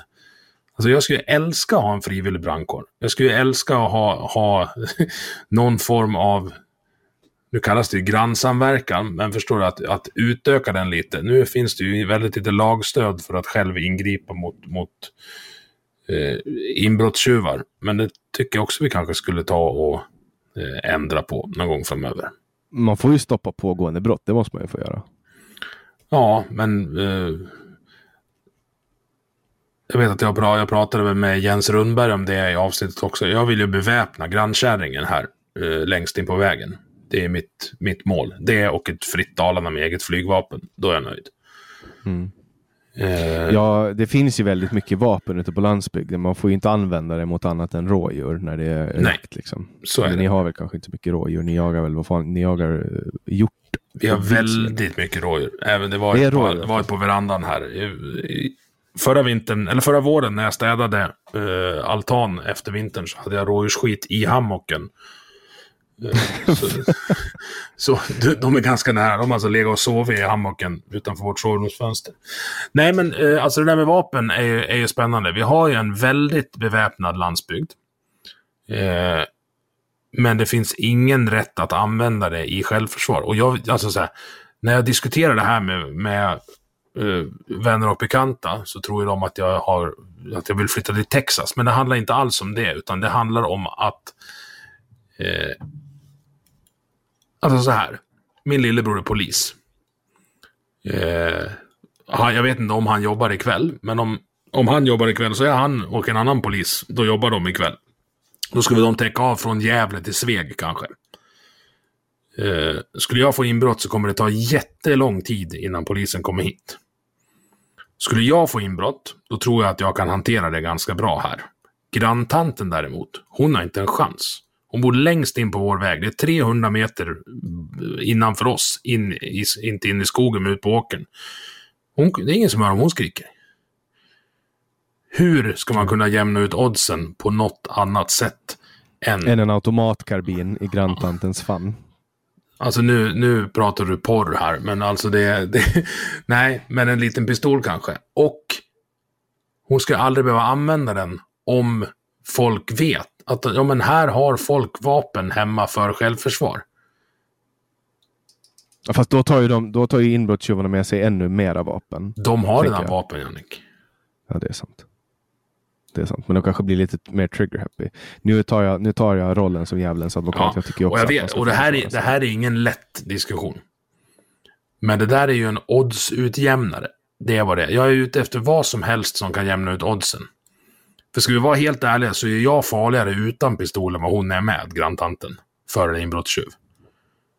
Alltså jag skulle älska att ha en frivillig brandkår. Jag skulle älska att ha, ha någon form av, nu kallas det ju grannsamverkan, men förstår du, att, att utöka den lite. Nu finns det ju väldigt lite lagstöd för att själv ingripa mot, mot eh, inbrottstjuvar. Men det tycker jag också vi kanske skulle ta och eh, ändra på någon gång framöver. Man får ju stoppa pågående brott, det måste man ju få göra. Ja, men... Eh, jag vet att jag, bra, jag pratade med Jens Rundberg om det i avsnittet också. Jag vill ju beväpna grannkärringen här eh, längst in på vägen. Det är mitt, mitt mål. Det och ett fritt Dalarna med eget flygvapen. Då är jag nöjd. Mm. Eh, ja, det finns ju väldigt mycket vapen ute på landsbygden. Man får ju inte använda det mot annat än rådjur när det är Nej, jakt. Liksom. Så är det. Ni har väl kanske inte mycket rådjur. Ni jagar väl vad fan, ni jagar hjort? Vi har väldigt mycket rådjur. Även det var, det ett, rådjur. var ett på verandan här. Förra vintern, eller förra våren när jag städade uh, altan efter vintern så hade jag rådjursskit i hammocken. Så, så de är ganska nära. De har alltså legat och sovit i hammocken utanför vårt sovrumsfönster. Nej, men eh, alltså det där med vapen är, är ju spännande. Vi har ju en väldigt beväpnad landsbygd. Eh, men det finns ingen rätt att använda det i självförsvar. Och jag, alltså så här, när jag diskuterar det här med, med uh, vänner och bekanta så tror de att jag, har, att jag vill flytta till Texas. Men det handlar inte alls om det, utan det handlar om att Uh, Alltså så här. Min lillebror är polis. Eh, jag vet inte om han jobbar ikväll, men om, om han jobbar ikväll så är han och en annan polis, då jobbar de ikväll. Då skulle de täcka av från Gävle till Sveg kanske. Eh, skulle jag få inbrott så kommer det ta jättelång tid innan polisen kommer hit. Skulle jag få inbrott, då tror jag att jag kan hantera det ganska bra här. Granntanten däremot, hon har inte en chans. Hon bor längst in på vår väg. Det är 300 meter innanför oss, in i, inte in i skogen men ut på åkern. Hon, det är ingen som hör om hon skriker. Hur ska man kunna jämna ut oddsen på något annat sätt än... Än en automatkarbin i granntantens famn. Alltså nu, nu pratar du porr här, men alltså det, det... Nej, men en liten pistol kanske. Och hon ska aldrig behöva använda den om folk vet att ja, men här har folk vapen hemma för självförsvar. Ja, fast då tar ju, de, då tar ju inbrottstjuvarna med sig ännu mera vapen. De har redan vapen, Jannik. Ja, det är sant. Det är sant, men de kanske blir lite mer trigger-happy. Nu tar jag, nu tar jag rollen som djävulens advokat. Ja, jag tycker också och, jag vet, och det, här är, det här är ingen lätt diskussion. Men det där är ju en oddsutjämnare. Det är vad det är. Jag är ute efter vad som helst som kan jämna ut oddsen. För ska vi vara helt ärliga så är jag farligare utan pistol än vad hon är med, granntanten. För en inbrottstjuv.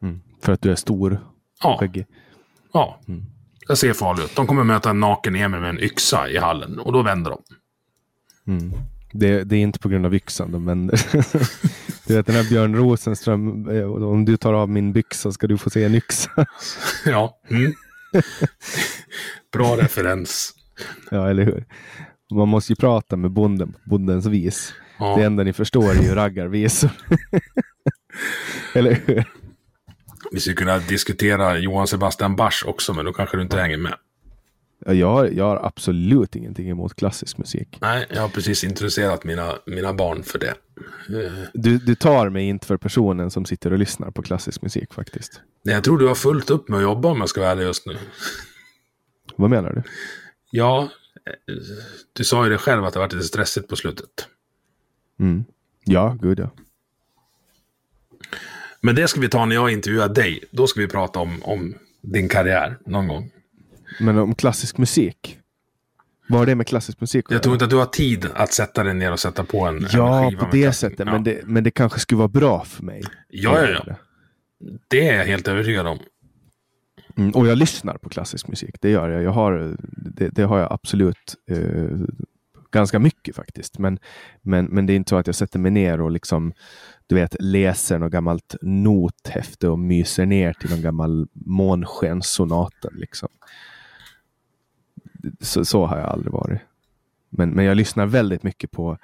Mm. För att du är stor? Ja. Skäggig. Ja. Mm. Jag ser farlig ut. De kommer möta en naken Emil med en yxa i hallen och då vänder de. Mm. Det, det, är inte på grund av yxan de vänder. du vet den här Björn Rosenström, eh, om du tar av min byxa ska du få se en yxa. ja. Mm. Bra referens. Ja, eller hur? Man måste ju prata med bonden på bondens vis. Ja. Det enda ni förstår är ju raggarvisor. Eller hur? Vi skulle kunna diskutera Johan Sebastian Bach också, men då kanske du inte hänger med. Jag har, jag har absolut ingenting emot klassisk musik. Nej, jag har precis introducerat mina, mina barn för det. Du, du tar mig inte för personen som sitter och lyssnar på klassisk musik faktiskt. Nej, jag tror du har fullt upp med att jobba om jag ska vara ärlig just nu. Vad menar du? Ja, du sa ju det själv att det varit lite stressigt på slutet. Mm. Ja, gud ja. Men det ska vi ta när jag intervjuar dig. Då ska vi prata om, om din karriär någon gång. Men om klassisk musik? Vad har det med klassisk musik Jag tror inte att du har tid att sätta dig ner och sätta på en Ja, en på det sättet. Ja. Men, det, men det kanske skulle vara bra för mig. Ja, ja, ja. Det är jag helt övertygad om. Mm, och jag lyssnar på klassisk musik, det gör jag. jag har, det, det har jag absolut eh, ganska mycket faktiskt. Men, men, men det är inte så att jag sätter mig ner och liksom, du vet, läser något gammalt nothäfte och myser ner till någon gammal månskenssonaten. Liksom. Så, så har jag aldrig varit. Men, men jag lyssnar väldigt mycket på,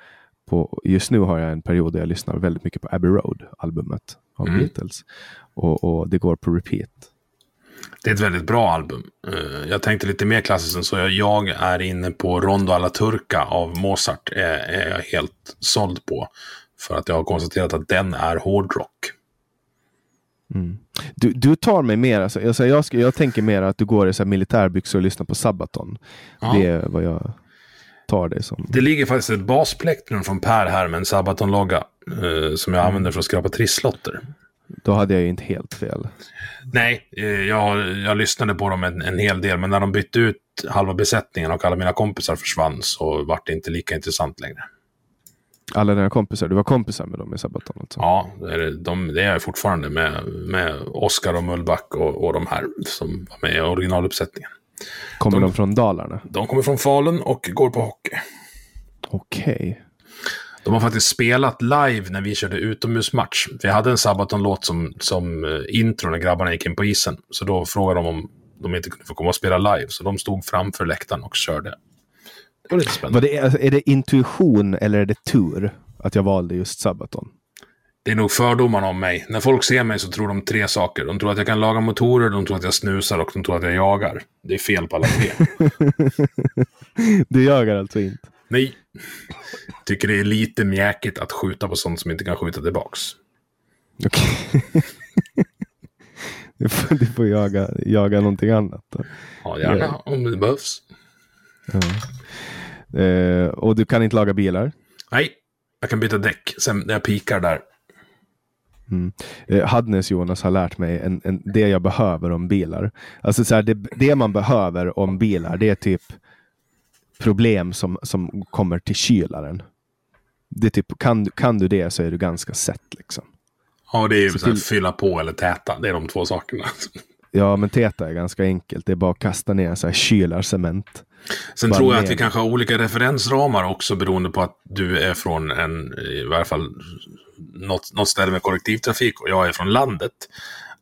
på, just nu har jag en period där jag lyssnar väldigt mycket på Abbey Road, albumet av mm. Beatles. Och, och det går på repeat. Det är ett väldigt bra album. Eh, jag tänkte lite mer klassiskt än så. Jag är inne på Rondo alla Turca av Mozart. är jag helt såld på. För att jag har konstaterat att den är hårdrock. Mm. Du, du tar mig mer, alltså, alltså jag, ska, jag tänker mer att du går i så militärbyxor och lyssnar på Sabaton. Ja. Det är vad jag tar det som. Det ligger faktiskt ett basplektrum från Per här med en Sabaton-logga. Eh, som jag mm. använder för att skrapa trisslotter. Då hade jag ju inte helt fel. Nej, eh, jag, jag lyssnade på dem en, en hel del, men när de bytte ut halva besättningen och alla mina kompisar försvann så var det inte lika intressant längre. Alla dina kompisar? Du var kompisar med dem i Sabaton? Alltså. Ja, det är, de, det är jag fortfarande med, med Oskar och Mullback och, och de här som var med i originaluppsättningen. Kommer de, de från Dalarna? De kommer från Falun och går på hockey. Okej. Okay. De har faktiskt spelat live när vi körde utomhusmatch. Vi hade en Sabaton-låt som, som eh, intro när grabbarna gick in på isen. Så då frågade de om de inte kunde få komma och spela live. Så de stod framför läktaren och körde. Det var lite spännande. Det, alltså, är det intuition eller är det tur att jag valde just Sabaton? Det är nog fördomarna om mig. När folk ser mig så tror de tre saker. De tror att jag kan laga motorer, de tror att jag snusar och de tror att jag jagar. Det är fel på alla tre. du jagar alltså inte? Nej. Tycker det är lite mjäkigt att skjuta på sånt som inte kan skjuta tillbaks. Okej. Okay. du, får, du får jaga, jaga någonting annat. Då. Ja, gärna om det behövs. Ja. Eh, och du kan inte laga bilar? Nej, jag kan byta däck sen när jag pikar där. Mm. Eh, Hadnes Jonas har lärt mig en, en, det jag behöver om bilar. Alltså så här, det, det man behöver om bilar, det är typ problem som, som kommer till kylaren. Det är typ, kan, kan du det så är du ganska sett liksom. Ja, det är ju Så till- fylla på eller täta. Det är de två sakerna. Ja, men teta är ganska enkelt. Det är bara att kasta ner så här kylarcement. Sen Bara tror jag att med. vi kanske har olika referensramar också beroende på att du är från en, i varje fall något, något ställe med kollektivtrafik och jag är från landet.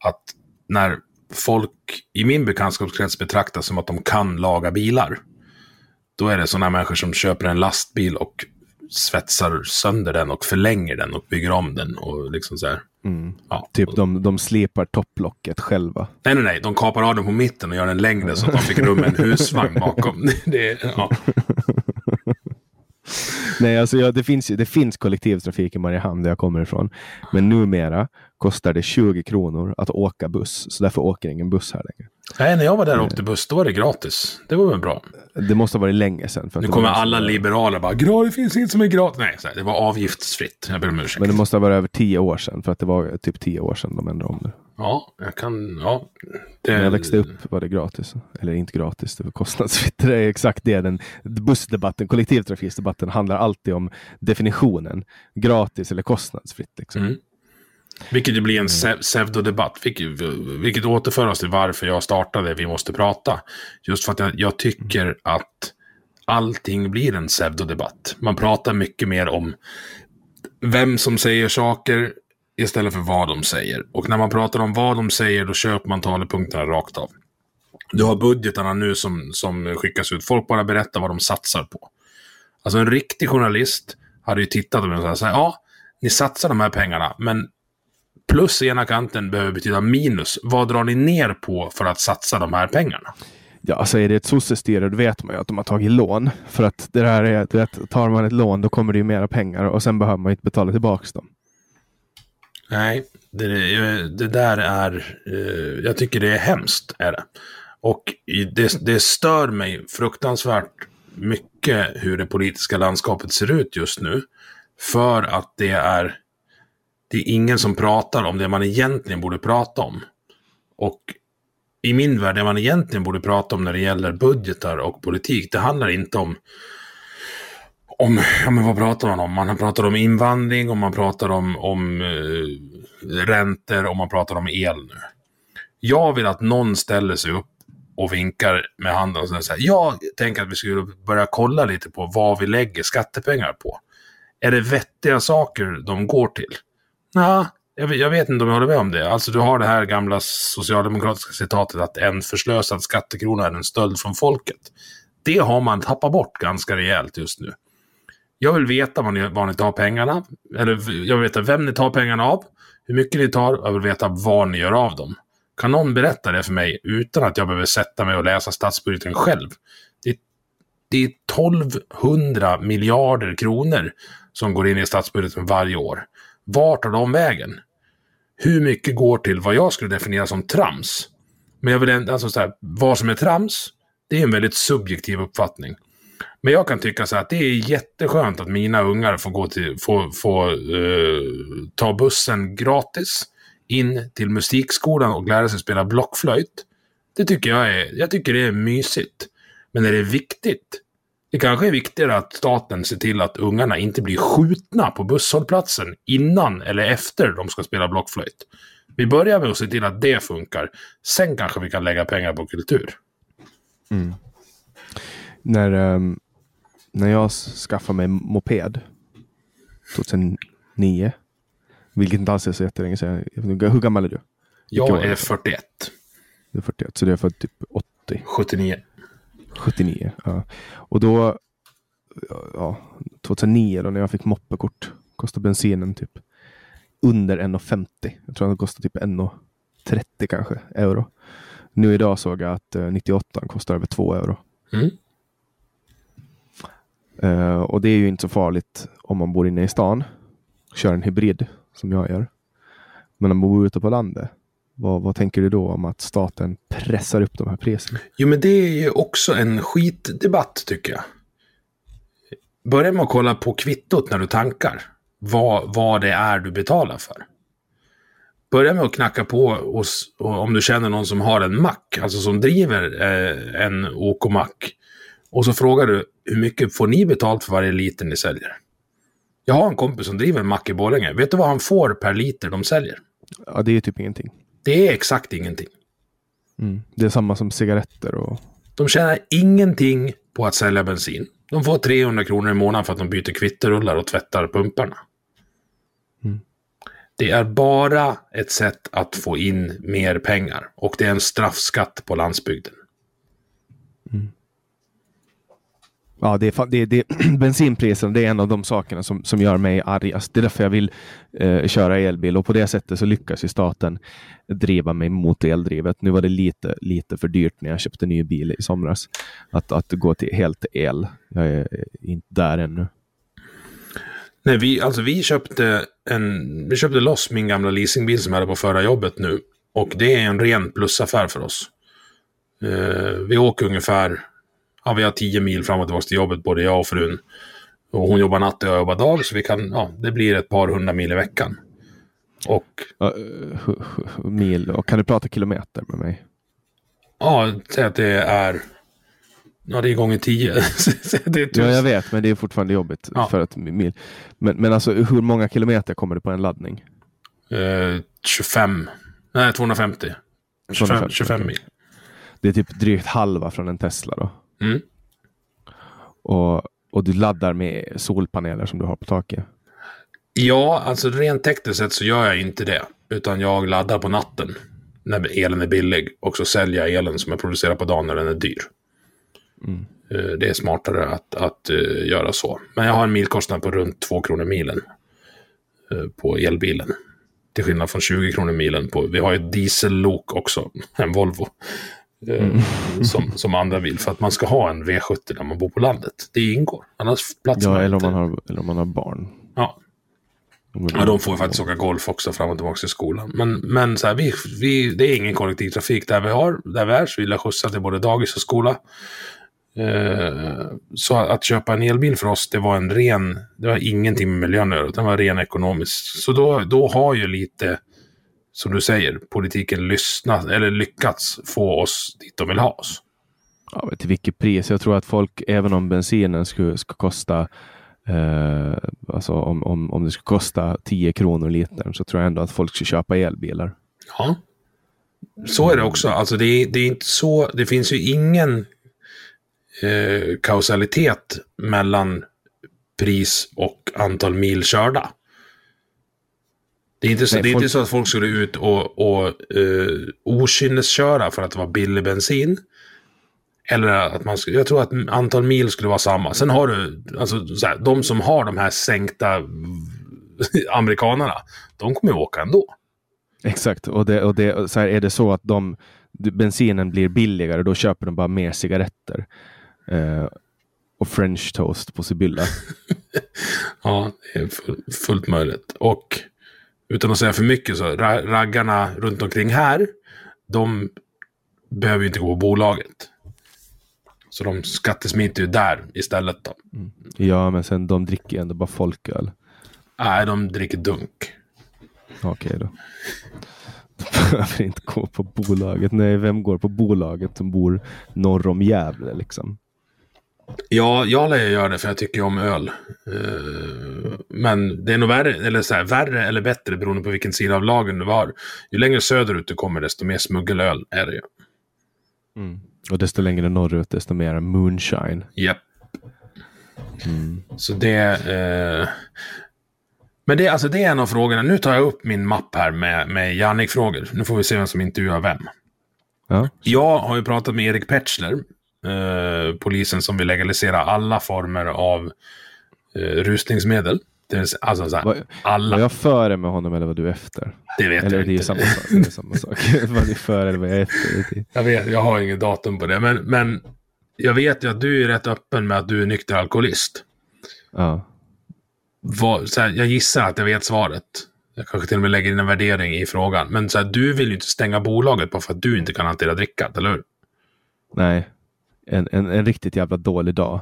Att när folk i min bekantskapskrets betraktas som att de kan laga bilar. Då är det sådana människor som köper en lastbil och svetsar sönder den och förlänger den och bygger om den och liksom så här. Ja. Typ de, de slipar topplocket själva. Nej, nej, nej. De kapar av den på mitten och gör den längre så att de fick rum med en husvagn bakom. Det, ja. Nej, alltså ja, det, finns det finns kollektivtrafik i Mariehamn där jag kommer ifrån. Men numera kostar det 20 kronor att åka buss. Så därför åker ingen buss här längre. Nej, när jag var där och åkte buss, då var det gratis. Det var väl bra. Det måste ha varit länge sedan. Nu kommer alla liberaler bara, "Gra, det finns inget som är gratis. Nej, här, det var avgiftsfritt. Jag ber om ursäkt. Men det måste ha varit över tio år sedan. För att det var typ tio år sedan de ändrade om det. Ja, jag kan, ja. Det, När jag växte upp var det gratis. Eller inte gratis, det var kostnadsfritt. Det är exakt det. Den bussdebatten, kollektivtrafikdebatten handlar alltid om definitionen. Gratis eller kostnadsfritt. Liksom. Mm. Vilket ju blir en se- pseudodebatt. Vilket, vilket återför oss till varför jag startade Vi måste prata. Just för att jag, jag tycker att allting blir en pseudodebatt. Man pratar mycket mer om vem som säger saker istället för vad de säger. Och när man pratar om vad de säger, då köper man talepunkterna rakt av. Du har budgetarna nu som, som skickas ut. Folk bara berättar vad de satsar på. Alltså en riktig journalist hade ju tittat och sagt så här, ja, ni satsar de här pengarna, men plus i ena kanten behöver betyda minus. Vad drar ni ner på för att satsa de här pengarna? Ja, alltså är det ett sossestyre då vet man ju att de har tagit lån. För att det där är, du vet, tar man ett lån då kommer det ju mera pengar och sen behöver man ju inte betala tillbaka dem. Nej, det, det där är... eh, Jag tycker det är hemskt, är det. Och det, det stör mig fruktansvärt mycket hur det politiska landskapet ser ut just nu. För att det är... Det är ingen som pratar om det man egentligen borde prata om. Och i min värld, det man egentligen borde prata om när det gäller budgetar och politik, det handlar inte om om, ja men vad pratar man om? Man pratar om invandring och man pratar om, om eh, räntor och man pratar om el nu. Jag vill att någon ställer sig upp och vinkar med handen och säger jag tänker att vi skulle börja kolla lite på vad vi lägger skattepengar på. Är det vettiga saker de går till? Ja, jag, vet- jag vet inte om jag håller med om det. Alltså du har det här gamla socialdemokratiska citatet att en förslösad skattekrona är en stöld från folket. Det har man tappat bort ganska rejält just nu. Jag vill veta var ni, var ni tar pengarna. Eller jag vill veta vem ni tar pengarna av. Hur mycket ni tar. och Jag vill veta vad ni gör av dem. Kan någon berätta det för mig utan att jag behöver sätta mig och läsa statsbudgeten själv? Det, det är 1200 miljarder kronor som går in i statsbudgeten varje år. Vart tar de vägen? Hur mycket går till vad jag skulle definiera som trams? Men jag vill ändå, alltså så här, vad som är trams, det är en väldigt subjektiv uppfattning. Men jag kan tycka så här att det är jätteskönt att mina ungar får, gå till, får, får eh, ta bussen gratis in till musikskolan och lära sig spela blockflöjt. Det tycker jag är, jag tycker det är mysigt. Men är det viktigt? Det kanske är viktigare att staten ser till att ungarna inte blir skjutna på busshållplatsen innan eller efter de ska spela blockflöjt. Vi börjar med att se till att det funkar. Sen kanske vi kan lägga pengar på kultur. När, ehm, när jag skaffade mig moped 2009, vilket inte alls är så jättelänge sedan. Hur gammal är du? Jag är är det? 41. Du är 41, så det är för typ 80. 79. 79. Ja. Och då, ja, 2009 då när jag fick moppekort, kostade bensinen typ under 1,50. Jag tror att det kostade typ 1,30 kanske euro. Nu idag såg jag att eh, 98 kostar över 2 euro. Mm. Eh, och det är ju inte så farligt om man bor inne i stan. Kör en hybrid som jag gör. Men om man bor ute på landet, vad, vad tänker du då om att staten pressar upp de här priserna? Jo, men det är ju också en skitdebatt tycker jag. Börja med att kolla på kvittot när du tankar. Vad, vad det är du betalar för. Börja med att knacka på hos, och om du känner någon som har en mack, alltså som driver eh, en OK-mack. Och så frågar du, hur mycket får ni betalt för varje liter ni säljer? Jag har en kompis som driver en mack i Borlänge. Vet du vad han får per liter de säljer? Ja, det är typ ingenting. Det är exakt ingenting. Mm. Det är samma som cigaretter och... De tjänar ingenting på att sälja bensin. De får 300 kronor i månaden för att de byter kvitterullar och tvättar pumparna. Mm. Det är bara ett sätt att få in mer pengar. Och det är en straffskatt på landsbygden. Ja, det är, det, det, bensinpriserna det är en av de sakerna som, som gör mig argast. Alltså, det är därför jag vill eh, köra elbil och på det sättet så lyckas ju staten driva mig mot eldrivet. Nu var det lite, lite för dyrt när jag köpte ny bil i somras att, att gå till helt el. Jag är inte där ännu. Nej, vi, alltså vi köpte en, vi köpte loss min gamla leasingbil som jag hade på förra jobbet nu. Och det är en ren plusaffär för oss. Eh, vi åker ungefär, ja vi har 10 mil fram och tillbaka till jobbet, både jag och frun. Och hon jobbar natt och jag jobbar dag, så vi kan, ja, det blir ett par hundra mil i veckan. Och eh, mil. Och kan du prata kilometer med mig? ja, säg att det är, ja det är gånger 10. det är Ja, jag vet, men det är fortfarande jobbigt Ja. för ett mil. Men, men alltså hur många kilometer kommer det på en laddning? Eh, 25, nej 250. 25, 250, 25 mil. Det är typ drygt halva från en Tesla då. Mm. Och, och du laddar med solpaneler som du har på taket. Ja, alltså rent tekniskt sett så gör jag inte det. Utan jag laddar på natten när elen är billig. Och så säljer jag elen som jag producerar på dagen när den är dyr. Eh, Det är smartare att, att eh, göra så. Men jag har en milkostnad på runt 2 kronor milen eh, på elbilen. Till skillnad från 20 kronor milen på, vi har ju ett diesellok också, en Volvo. Eh, Som, som andra vill, för att man ska ha en V70 när man bor på landet. Det ingår, annars platsar Ja, eller om inte. man har, eller om man har barn. Ja, Ja, de får ju faktiskt åka golf också fram och tillbaka till skolan. Men, men så här, vi, vi, det är ingen kollektivtrafik där vi, har, där vi är, så vi vill skjutsa till både dagis och skola. Eh, så att köpa en elbil för oss, det var en ren, det var ingenting med miljön att det var ren ekonomiskt. Så då, då har ju lite, som du säger, politiken lyssnat, eller lyckats få oss dit de vill ha oss. Ja, men till vilket pris? Jag tror att folk, även om bensinen skulle, ska kosta eh, alltså om, om, om det skulle kosta 10 kronor litern så tror jag ändå att folk skulle köpa elbilar. Ja. Så är det också. Alltså det, är, det är inte så, det finns ju ingen eh, kausalitet mellan pris och antal mil körda. Det är inte så, Nej, det är folk- inte så att folk skulle ut och, och eh, okynnesköra för att det var billig bensin. Eller att man skulle, jag tror att antal mil skulle vara samma. Sen har du, alltså så här, de som har de här sänkta amerikanerna, de kommer ju åka ändå. Exakt, och, det, och det, så här, är det så att de, bensinen blir billigare då köper de bara mer cigaretter. Eh, och french toast på Sibylla. Ja, det är full, fullt möjligt. Och utan att säga för mycket så, ra- raggarna runt omkring här, de behöver ju inte gå på bolaget. Så de skattesmiter ju där istället då. ja, men sen de dricker ändå bara folköl. Nej, de dricker dunk. Okej då. De behöver inte gå på bolaget. Nej, vem går på bolaget som bor norr om Gävle liksom? Ja, jag lär göra det för jag tycker om öl. Eh, Men det är nog värre, eller så här, värre eller bättre beroende på vilken sida av lagen du var. Ju längre söderut du kommer, desto mer smuggelöl är det ju. Och desto längre norrut, desto mer moonshine. Japp. Så det... Eh... Men det, alltså det är en av frågorna. Nu tar jag upp min mapp här med, med Jannik-frågor. Nu får vi se vem som intervjuar vem. Ja, Jag har ju pratat med Erik Petschler, eh, polisen som vill legalisera alla former av eh, rusningsmedel. Det säga, alltså så här, Vad- alla. var jag före med honom eller var du efter? det vet Eller jag det är inte. samma sak. Det är samma sak. var du före eller var jag efter? Jag, vet, jag har inget datum på det. Men, men jag vet ju att du är rätt öppen med att du är nykter alkoholist. Ja. vad, så här, jag gissar att jag vet svaret. Jag kanske till och med lägger in en värdering i frågan. Men så här, du vill ju inte stänga bolaget bara för att du inte kan hantera drickat, eller hur? Nej, en, en, en riktigt jävla dålig dag.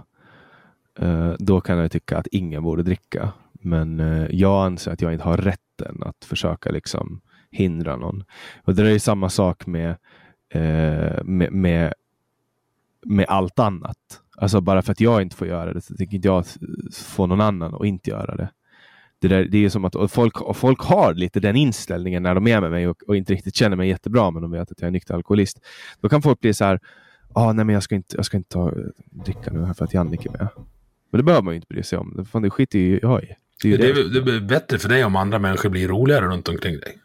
Eh, då kan jag tycka att ingen borde dricka. Men eh, jag anser att jag inte har rätten att försöka liksom hindra någon. Och det är ju samma sak med, eh, med, med, med allt annat. Alltså bara för att jag inte får göra det så tänker inte jag få någon annan att inte göra det. det, där, det är som att folk, folk har lite den inställningen när de är med mig och, och, inte riktigt känner mig jättebra, men de vet att jag är nykter alkoholist. Då kan folk bli så här, ah, nej men jag ska inte, jag ska inte ta, eh, dricka nu här för att Jannik är med. Men det behöver man ju inte bry sig om. Fan, det skiter ju jag i. Det är, det, det, det är bättre för dig om andra människor blir roligare runt omkring dig.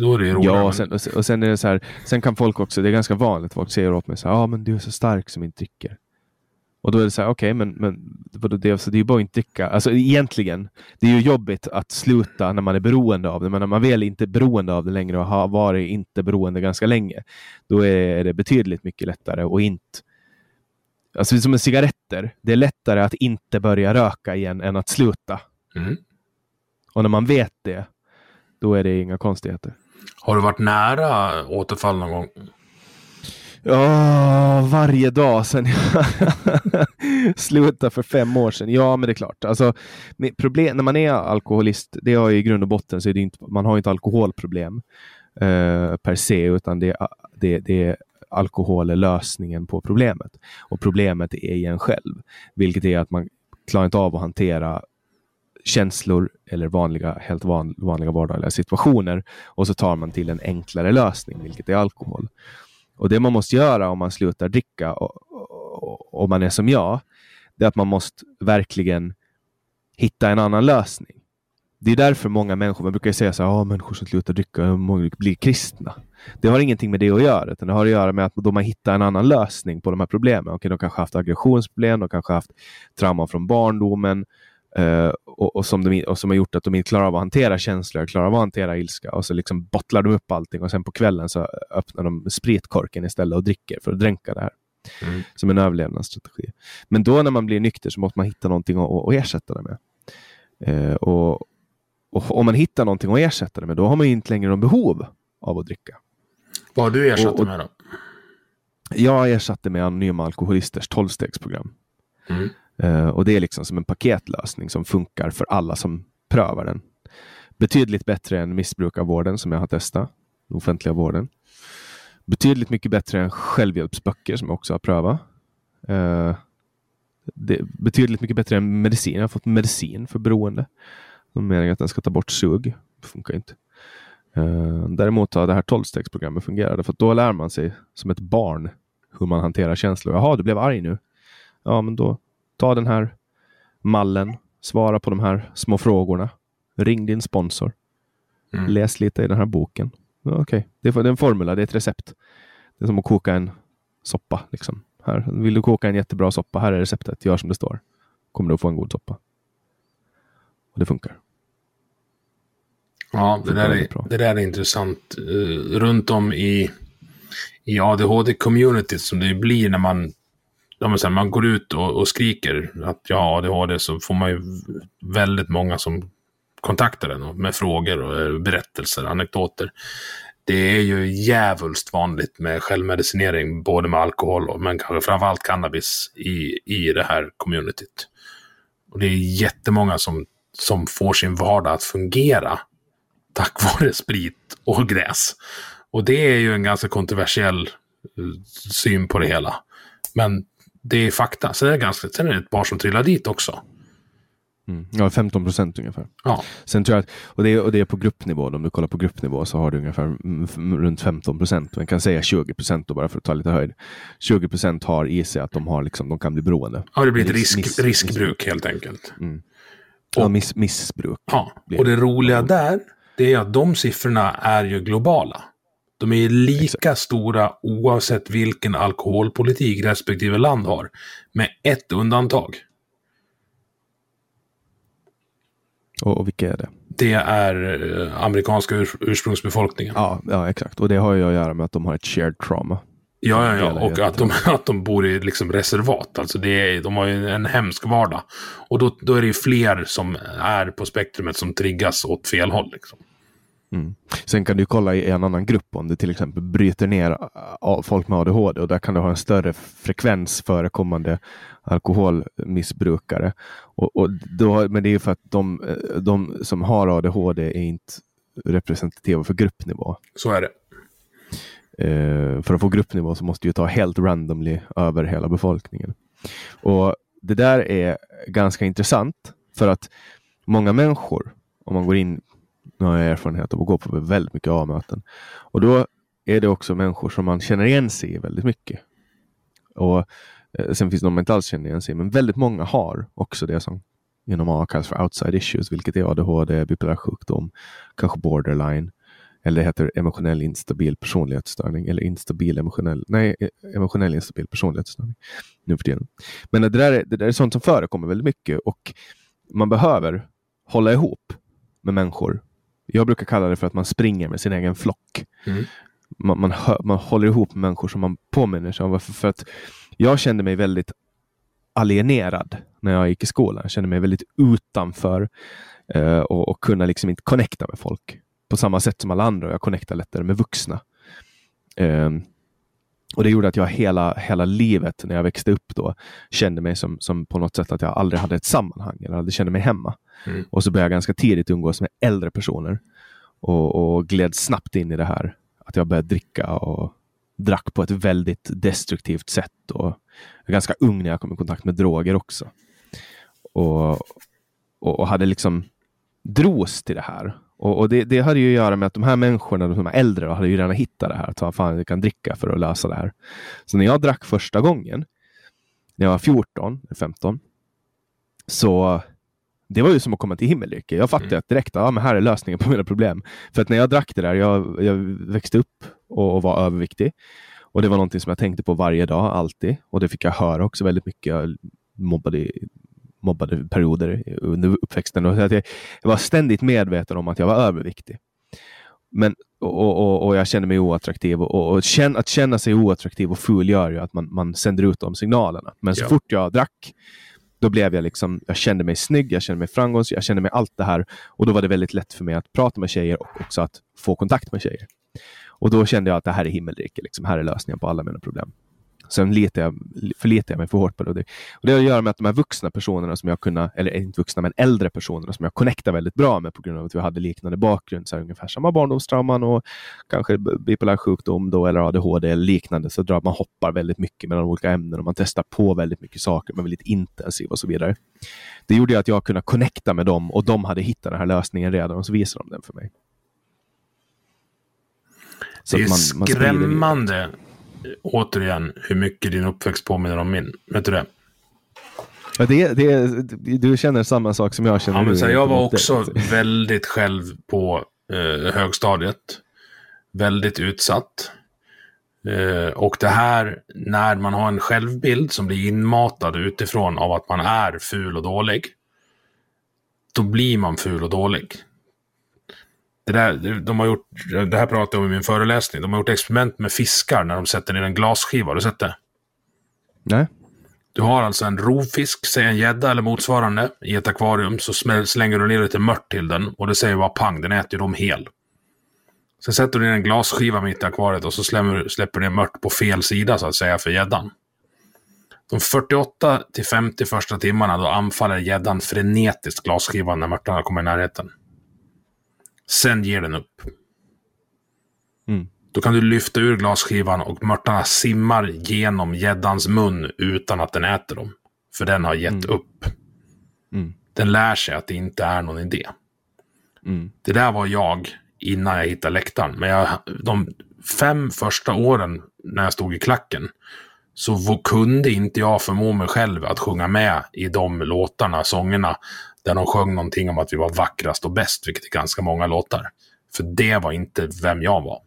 Då är det roligare. Ja, och sen, och sen är det så här, sen kan folk också, det är ganska vanligt, folk säger åt mig så här, ah, men du är så stark som inte dricker. Och då är det så här, okej, okay, men, men det, alltså, det är ju bara att inte dricka. Alltså egentligen, det är ju jobbigt att sluta när man är beroende av det, men när man väl inte är beroende av det längre och har varit inte beroende ganska länge, då är det betydligt mycket lättare att inte Alltså som med cigaretter, det är lättare att inte börja röka igen än att sluta. Mm. Och när man vet det, då är det inga konstigheter. Har du varit nära återfall någon gång? Ja, varje dag sedan jag slutade för fem år sedan. Ja, men det är klart. Alltså, problem, när man är alkoholist, det har i grund och botten så är det inte, man har inte alkoholproblem eh, per se, utan det, det, det är alkohol är lösningen på problemet. Och problemet är i en själv, vilket är att man klarar inte av att hantera känslor eller vanliga, helt van, vanliga vardagliga situationer och så tar man till en enklare lösning, vilket är alkohol. Och det man måste göra om man slutar dricka och, och, och man är som jag, det är att man måste verkligen hitta en annan lösning. Det är därför många människor, man brukar säga så här, ah, människor som slutar dricka blir kristna. Det har ingenting med det att göra, utan det har att göra med att då man hittar en annan lösning på de här problemen. Okay, de kanske haft aggressionsproblem, de kanske haft trauma från barndomen, Uh, och, och, som de, och som har gjort att de inte klarar av att hantera känslor, klarar av att hantera ilska och så liksom bottlar de upp allting och sen på kvällen så öppnar de spritkorken istället och dricker för att dränka det här. Mm. Som en överlevnadsstrategi. Men då när man blir nykter så måste man hitta någonting att, att ersätta det med. Uh, och, och, om man hittar någonting att ersätta det med, då har man inte längre någon behov av att dricka. Vad har du ersatt det med då? Jag ersatte med Anonyma Alkoholisters tolvstegsprogram. Mm. Uh, och det är liksom som en paketlösning som funkar för alla som prövar den. Betydligt bättre än missbrukarvården som jag har testat, den offentliga vården. Betydligt mycket bättre än självhjälpsböcker som jag också har prövat. Uh, det betydligt mycket bättre än medicin. Jag har fått medicin för beroende. De menar att den ska ta bort sug. Det funkar inte. Uh, däremot har det här tolvstegsprogrammet fungerat för då lär man sig som ett barn hur man hanterar känslor. Jaha, du blev arg nu. Ja, men då ta den här mallen, svara på de här små frågorna. Ring din sponsor. Mm. Läs lite i den här boken. Okej, okay. det, är en formula, det är ett recept. Det är som att koka en soppa. Liksom. Här, vill du koka en jättebra soppa? Här är receptet. Gör som det står. Kommer du att få en god soppa. Och det funkar. Ja, det, där, är, det där är intressant. Uh, runt om i, i ADHD-communityt som det blir när man ja, men man går ut och, och, skriker att jag har ADHD så får man ju väldigt många som kontaktar en med frågor och eh, berättelser, anekdoter. Det är ju jävulst vanligt med självmedicinering, både med alkohol och men kanske framförallt cannabis i, i det här communityt. Och det är jättemånga som, som får sin vardag att fungera tack vare sprit och gräs. Och det är ju en ganska kontroversiell eh, syn på det hela. Men det är fakta. Sen är det, ganska, sen är det ett par som trillar dit också. Mm. Ja, 15 procent ungefär. Ja. Sen tror jag att, och, det är, och det är på gruppnivå. Om du kollar på gruppnivå så har du ungefär runt 15 procent. Man kan säga 20 procent bara för att ta lite höjd. 20 procent har i sig att de, har liksom, de kan bli beroende. Ja, det blir ett risk, miss, riskbruk miss, helt enkelt. Mm. Och, ja, miss, missbruk. Ja, och det roliga där, det är att de siffrorna är ju globala. De är lika Exakt. stora oavsett vilken alkoholpolitik respektive land har. Med ett undantag. Och, och vilka är det? Det är eh, amerikanska ur, ursprungsbefolkningen. Ja, ja, exakt. Och det har ju att göra med att de har ett shared trauma. Ja, ja, ja. och att de, att de bor i liksom reservat. Alltså det är, de har ju en hemsk vardag. Och då, då är det ju fler som är på spektrumet som triggas åt fel håll. Liksom. Mm. Sen kan du kolla i en annan grupp om du till exempel bryter ner folk med ADHD och där kan du ha en större frekvens förekommande alkoholmissbrukare. Och, och då, men det är för att de, de som har ADHD är inte representativa för gruppnivå. Så är det. Uh, för att få gruppnivå så måste du ta helt randomly över hela befolkningen. Och Det där är ganska intressant för att många människor om man går in, nu har jag erfarenhet av att gå på väldigt mycket A-möten. Och då är det också människor som man känner igen sig i väldigt mycket. Och eh, Sen finns det de man inte alls känner igen sig men väldigt många har också det som inom A kallas för outside issues, vilket är ADHD, bipolär sjukdom, kanske borderline, eller det heter emotionell instabil personlighetsstörning eller instabil emotionell, nej, eh, emotionell instabil personlighetsstörning nu för tiden. Men det där, är, det där är sånt som förekommer väldigt mycket och man behöver hålla ihop med människor. Jag brukar kalla det för att man springer med sin egen flock. Mm. Man, man, man, håller ihop människor som man påminner sig om. För, för att jag kände mig väldigt alienerad när jag gick i skolan. Jag kände mig väldigt utanför eh, och, och kunna liksom inte connecta med folk på samma sätt som alla andra. Jag connectar lättare med vuxna. Eh, och Det gjorde att jag hela, hela livet när jag växte upp då kände mig som, som på något sätt att jag aldrig hade ett sammanhang eller aldrig kände mig hemma. Mm. Och så började jag ganska tidigt umgås med äldre personer och, och gled snabbt in i det här. Att jag började dricka och drack på ett väldigt destruktivt sätt. Och ganska ung när jag kom i kontakt med droger också. Och, och, och hade liksom dros till det här. Och, och det, det, hade ju att göra med att de här människorna, de här äldre, hade ju redan hittat det här. Att fan, jag kan dricka för att lösa det här. Så när jag drack första gången, när jag var 14, 15, så det var ju som att komma till himmelriket. Jag fattade mm. direkt att ja, men här är lösningen på mina problem. För att när jag drack det där, jag, jag växte upp och, och, var överviktig. Och det var någonting som jag tänkte på varje dag, alltid. Och det fick jag höra också väldigt mycket. Jag mobbade, mobbade perioder under uppväxten. Och jag, jag var ständigt medveten om att jag var överviktig. Men, och, och, och jag kände mig oattraktiv. Och, och känn, att känna sig oattraktiv och ful gör ju att man, man sänder ut de signalerna. Men så ja. fort jag drack då blev jag liksom, jag kände mig snygg, jag kände mig framgångsrik, jag kände mig allt det här. Och då var det väldigt lätt för mig att prata med tjejer och också att få kontakt med tjejer. Och då kände jag att det här är himmelriket, liksom. här är lösningen på alla mina problem. Sen litar jag, förlitar jag mig för hårt på det. Och det har att göra med att de här vuxna personerna som jag kunde, eller inte vuxna, men äldre personerna som jag connectar väldigt bra med på grund av att vi hade liknande bakgrund, så här, ungefär samma barndomstrauman och kanske bipolär sjukdom då, eller ADHD eller liknande, så drar man hoppar väldigt mycket mellan olika ämnen och man testar på väldigt mycket saker, man är väldigt intensiv och så vidare. Det gjorde att jag kunde connecta med dem och de hade hittat den här lösningen redan och så visade de den för mig. Så det är man, man skrämmande återigen hur mycket din uppväxt påminner om min. Vet du det? Ja, det, det, du känner samma sak som jag känner ja, men så Jag var också det. väldigt själv på eh, högstadiet. Väldigt utsatt. Eh, och det här, när man har en självbild som blir inmatad utifrån av att man är ful och dålig. Då blir man ful och dålig. Det, där, de har gjort, det här pratade jag om i min föreläsning. De har gjort experiment med fiskar när de sätter ner en glasskiva. Har du sett det? Nej. Du har alltså en rovfisk, säg en gädda eller motsvarande, i ett akvarium. Så slänger du ner lite mört till den och det säger bara pang, den äter ju dem hel. Sen sätter du ner en glasskiva mitt i akvariet och så släpper, släpper du ner mört på fel sida så att säga för gäddan. De 48 till 50 första timmarna då anfaller gäddan frenetiskt glasskivan när mörtarna kommer i närheten. Sen ger den upp. Mm. Då kan du lyfta ur glasskivan och mörtarna simmar genom gäddans mun utan att den äter dem. För den har gett mm. upp. Mm. Den lär sig att det inte är någon idé. Mm. Det där var jag innan jag hittade läktaren. Men jag, de fem första åren när jag stod i klacken så kunde inte jag förmå mig själv att sjunga med i de låtarna, sångerna, där de sjöng någonting om att vi var vackrast och bäst, vilket är ganska många låtar. För det var inte vem jag var.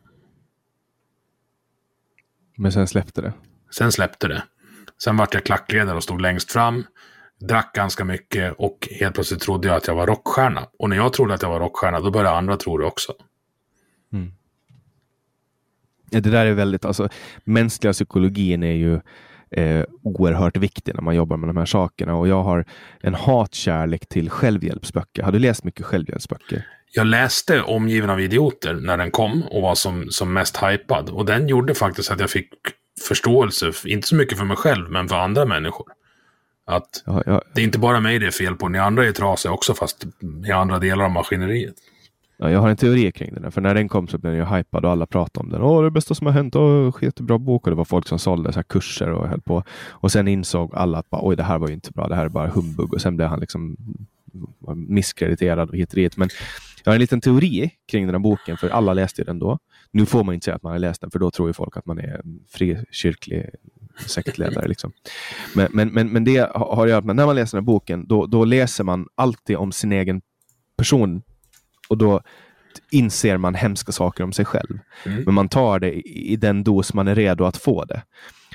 Men sen släppte det? Sen släppte det. Sen vart jag klackledare och stod längst fram. Drack ganska mycket och helt plötsligt trodde jag att jag var rockstjärna. Och när jag trodde att jag var rockstjärna, då började andra tro det också. Mm. Ja, det där är väldigt, alltså mänskliga psykologin är ju eh, oerhört viktig när man jobbar med de här sakerna. Och jag har en hatkärlek till självhjälpsböcker. Har du läst mycket självhjälpsböcker? Jag läste Omgiven av idioter när den kom och var som, som mest hypad. Och den gjorde faktiskt att jag fick förståelse, inte så mycket för mig själv, men för andra människor. Att ja, ja. det är inte bara mig det är fel på, ni andra är trasiga också, fast i andra delar av maskineriet. Ja, jag har en teori kring den, för när den kom så blev den ju hypad och alla pratade om den. Åh, det bästa som har hänt, åh, jättebra bok. Och det var folk som sålde så kurser och höll på. Och sen insåg alla att bara, oj, det här var ju inte bra, det här är bara humbug. Och sen blev han liksom misskrediterad och hit och dit. Men jag har en liten teori kring den här boken, för alla läste den då. Nu får man inte säga att man har läst den, för då tror ju folk att man är en frikyrklig sektledare. Liksom. Men, men, men, men det har att göra med när man läser den här boken, då, då läser man alltid om sin egen person. Och då inser man hemska saker om sig själv. Mm. Men man tar det i, i den dos man är redo att få det.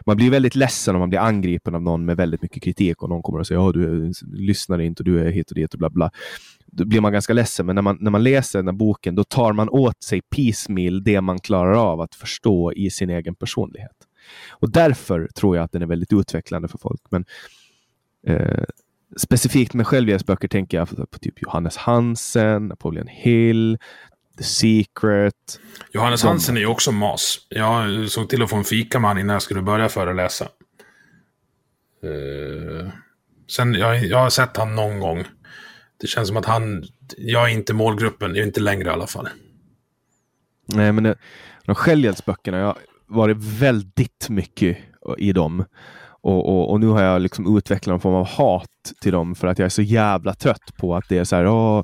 Man blir väldigt ledsen om man blir angripen av någon med väldigt mycket kritik och någon kommer och säger att du lyssnar inte och du är hit och dit och bla bla. Då blir man ganska ledsen, men när man, när man läser den här boken då tar man åt sig piecemeal det man klarar av att förstå i sin egen personlighet. Och därför tror jag att den är väldigt utvecklande för folk. Men eh, Specifikt med självhjälpsböcker tänker jag på, typ Johannes Hansen, Napoleon Hill, The Secret. Johannes de... Hansen är ju också mas. Jag såg till att få en fika med innan jag skulle börja föreläsa. Uh, sen, jag, jag har sett han någon gång. Det känns som att han, jag är inte målgruppen, jag är inte längre i alla fall. Nej, men det, de självhjälpsböckerna, jag har varit väldigt mycket i dem. Och, och, och, nu har jag liksom utvecklat någon form av hat till dem för att jag är så jävla trött på att det är så här, åh,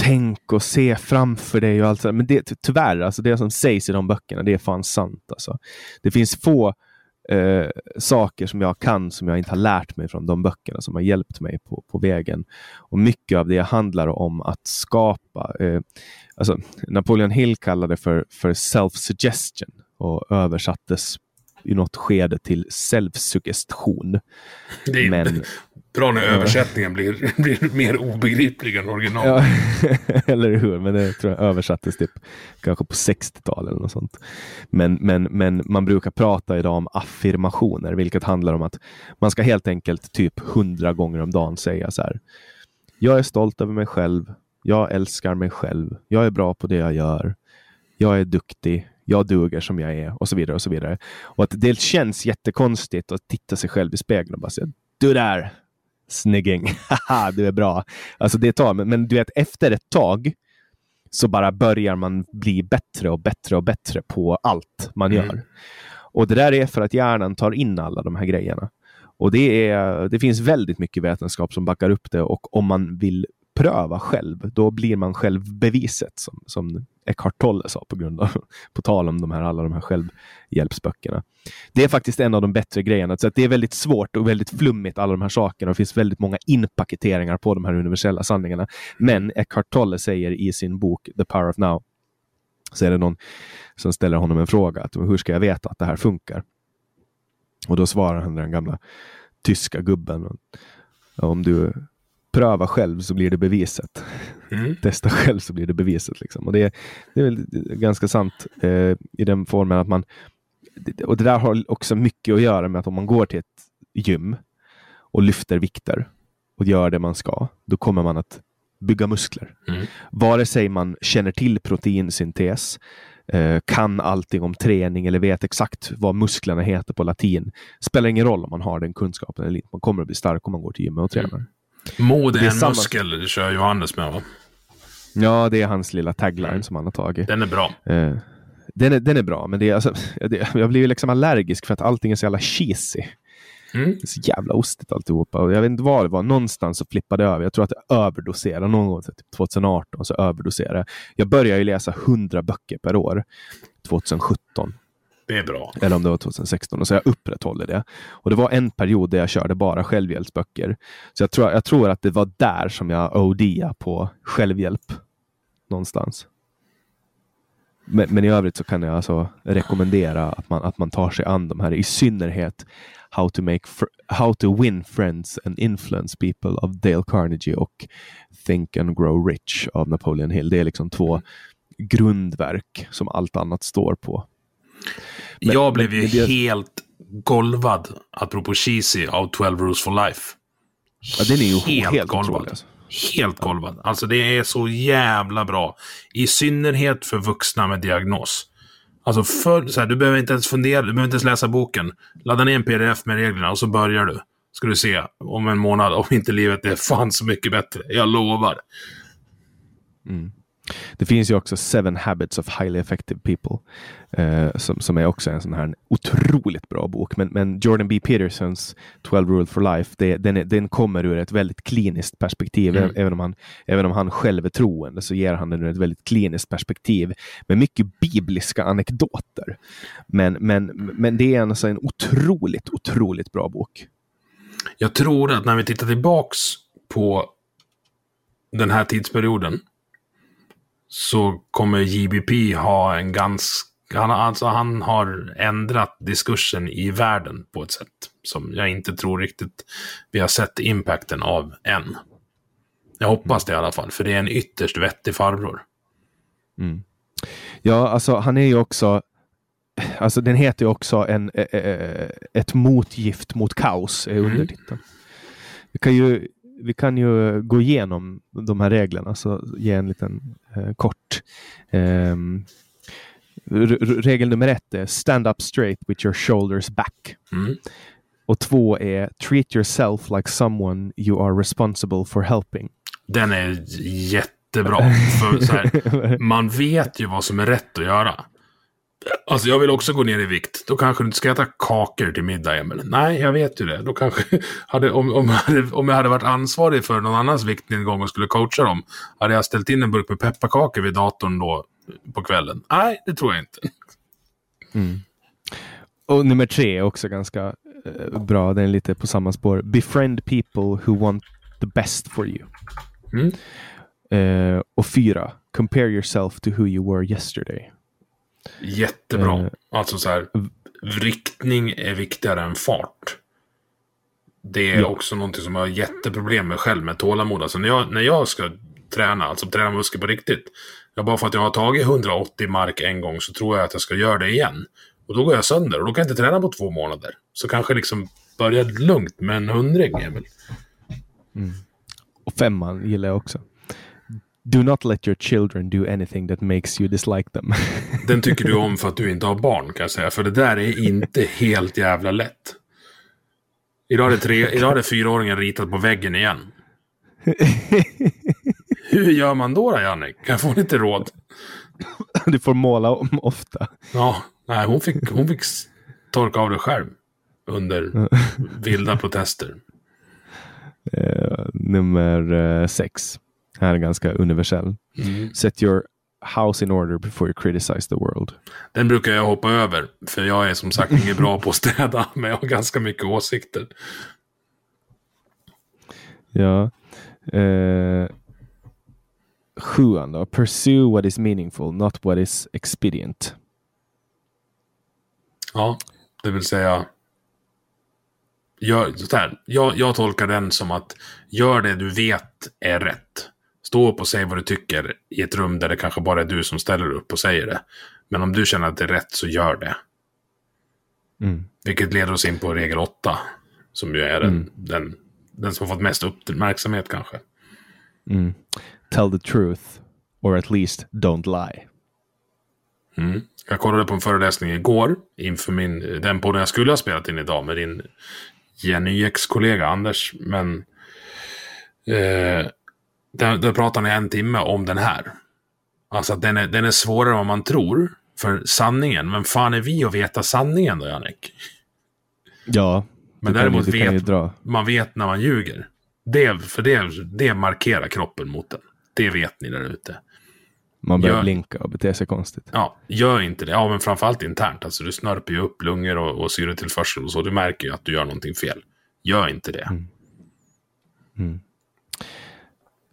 tänk och se framför dig och allt. Men det, tyvärr, alltså det som sägs i de böckerna, det är fan sant. Alltså. Det finns få eh, saker som jag kan som jag inte har lärt mig från de böckerna som har hjälpt mig på, på vägen. Och mycket av det handlar om att skapa, eh, alltså Napoleon Hill kallade det för, för self-suggestion och översattes i något skede till självsuggestion. Det är Men, bra när översättningen blir, blir mer obegriplig än original. Ja, eller hur? Men det tror jag översattes typ kanske på 60-talet eller något sånt. Men, men, men man brukar prata idag om affirmationer, vilket handlar om att man ska helt enkelt typ hundra gånger om dagen säga så här. Jag är stolt över mig själv. Jag älskar mig själv. Jag är bra på det jag gör. Jag är duktig jag duger som jag är och så vidare. och så vidare. Och att Det känns jättekonstigt att titta sig själv i spegeln och bara säga du där, snygging, haha, du är bra. Alltså det tar, men, men du vet efter ett tag så bara börjar man bli bättre och bättre och bättre på allt man mm. gör. Och det där är för att hjärnan tar in alla de här grejerna. Och det, är, det finns väldigt mycket vetenskap som backar upp det och om man vill pröva själv, då blir man själv beviset som, som Eckhart Tolle sa på grund av, på tal om de här, alla de här självhjälpsböckerna. Det är faktiskt en av de bättre grejerna. Så att det är väldigt svårt och väldigt flummigt alla de här sakerna. Det finns väldigt många inpaketeringar på de här universella sanningarna. Men Eckhart Tolle säger i sin bok The Power of Now, så är det någon som ställer honom en fråga. Att, hur ska jag veta att det här funkar? Och då svarar han den gamla tyska gubben. Om du pröva själv så blir det beviset. Mm. Testa själv så blir det beviset. Liksom. Och det, det är väl ganska sant eh, i den formen att man... Och det där har också mycket att göra med att om man går till ett gym och lyfter vikter och gör det man ska, då kommer man att bygga muskler. Mm. Vare sig man känner till proteinsyntes, eh, kan allting om träning eller vet exakt vad musklerna heter på latin. Spelar ingen roll om man har den kunskapen eller inte. Man kommer att bli stark om man går till gymmet och tränar. Mm. Mod är, är en samma... muskel, det kör Johannes med va? Ja, det är hans lilla tagline mm. som han har tagit. Den är bra. Eh, den, är, den är bra, men det är, alltså, det, jag blir liksom allergisk för att allting är så jävla cheesy. Mm. Det är så jävla ostigt alltihopa. Och jag vet inte vad det var. Någonstans så flippade jag över. Jag tror att jag överdoserade någon gång, typ 2018, så överdoserade jag. började ju läsa 100 böcker per år 2017. Det är bra. Eller om det var 2016. Och så jag upprätthåller det. Och det var en period där jag körde bara självhjälpsböcker. Så jag tror, jag tror att det var där som jag odia på självhjälp. Någonstans. Men, men, i övrigt så kan jag alltså rekommendera att man, att man tar sig an de här, i synnerhet How to, make How to Win Friends and Influence People av Dale Carnegie och Think and Grow Rich av Napoleon Hill. Det är liksom två grundverk som allt annat står på. Men, jag blev ju det... helt golvad, apropå cheesy, av 12 Rules for Life. Ja, den är ju helt, helt golvad. Alltså. Helt golvad. Alltså det är så jävla bra. I synnerhet för vuxna med diagnos. Alltså för, så här, du behöver inte ens fundera, du behöver inte ens läsa boken. Ladda ner en pdf med reglerna och så börjar du. Ska du se om en månad, om inte livet är fan så mycket bättre. Jag lovar. Mm. Det finns ju också Seven Habits of Highly Effective People eh, som, som är också en sån här otroligt bra bok. Men, men Jordan B. Petersons 12 Rules for Life, det, den, är, den kommer ur ett väldigt kliniskt perspektiv. Mm. Även, om han, även om han själv är troende så ger han den ur ett väldigt kliniskt perspektiv med mycket bibliska anekdoter. Men, men, men det är alltså en otroligt, otroligt bra bok. Jag tror att när vi tittar tillbaks på den här tidsperioden så kommer JBP ha en ganska... Han, alltså, han har ändrat diskursen i världen på ett sätt som jag inte tror riktigt vi har sett impacten av än. Jag hoppas det i alla fall, för det är en ytterst vettig farbror. Mm. Ja, alltså han är ju också Alltså den heter ju också en, ett motgift mot kaos, är mm. undertiteln. Mm. Vi kan ju vi kan ju gå igenom de här reglerna, så ge en liten eh, kort. Um, regel nummer ett är stand up straight with your shoulders back. Mm. Och två är treat yourself like someone you are responsible for helping. Den är jättebra. För här, man vet ju vad som är rätt att göra. Alltså jag vill också gå ner i vikt. Då kanske du inte ska äta kakor till middag, Emil. Nej, jag vet ju det. Då kanske, hade, om, om, jag hade, om jag hade varit ansvarig för någon annans viktnedgång och skulle coacha dem, hade jag ställt in en burk med pepparkakor vid datorn då på kvällen? Nej, det tror jag inte. Mm. Och nummer tre är också ganska uh, bra. Den är lite på samma spår. Befriend people who want the best for you. Mm. Uh, och fyra. Compare yourself to who you were yesterday. Jättebra. Uh, alltså så här, riktning är viktigare än fart. Det är ja. också någonting som jag har jätteproblem med själv med tålamod. Alltså när jag, när jag ska träna, alltså träna muskler på riktigt. Jag bara för att jag har tagit 180 mark en gång så tror jag att jag ska göra det igen. Och då går jag sönder och då kan jag inte träna på två månader. Så kanske liksom börja lugnt med en hundring, Emil. Mm. Och femman gillar jag också. Do not let your children do anything that makes you dislike them. Den tycker du om för att du inte har barn kan jag säga. För det där är inte helt jävla lätt. Idag är det, tre, idag fyraåringen ritat på väggen igen. Hur gör man då, då Jannik? Kan jag få lite råd? Du får måla om ofta. Ja, nej, hon fick, hon fick torka av det själv. Under vilda protester. Uh, nummer uh, sex här är ganska universell. Mm. Set your house in order before you criticize the world. Den brukar jag hoppa över. För jag är som sagt inte bra på att städa. Men jag har ganska mycket åsikter. Ja. Eh, sjuan då. Pursue what is meaningful, not what is expedient. Ja, det vill säga gör, så här, jag, jag tolkar den som att gör det du vet är rätt. Stå upp och säg vad du tycker i ett rum där det kanske bara är du som ställer upp och säger det. Men om du känner att det är rätt så gör det. Mm. Vilket leder oss in på regel 8. Som ju är den, mm. den, den som har fått mest uppmärksamhet kanske. Mm. Tell the truth, or at least don't lie. Mm. Jag kollade på en föreläsning igår inför min, den podden jag skulle ha spelat in idag med din Jenny X-kollega Anders. Men eh, där, där pratar ni en timme om den här. Alltså att den är, den är svårare än vad man tror. För sanningen, men fan är vi att veta sanningen då, Jannik? Ja. Men däremot ju, vet man vet när man ljuger. Det, för det, det markerar kroppen mot den. Det vet ni där ute. Man börjar gör, blinka och bete sig konstigt. Ja, gör inte det. Ja, men framförallt internt. Alltså du snörper ju upp lungor och, och syretillförsel och så. Du märker ju att du gör någonting fel. Gör inte det. Mm. Mm.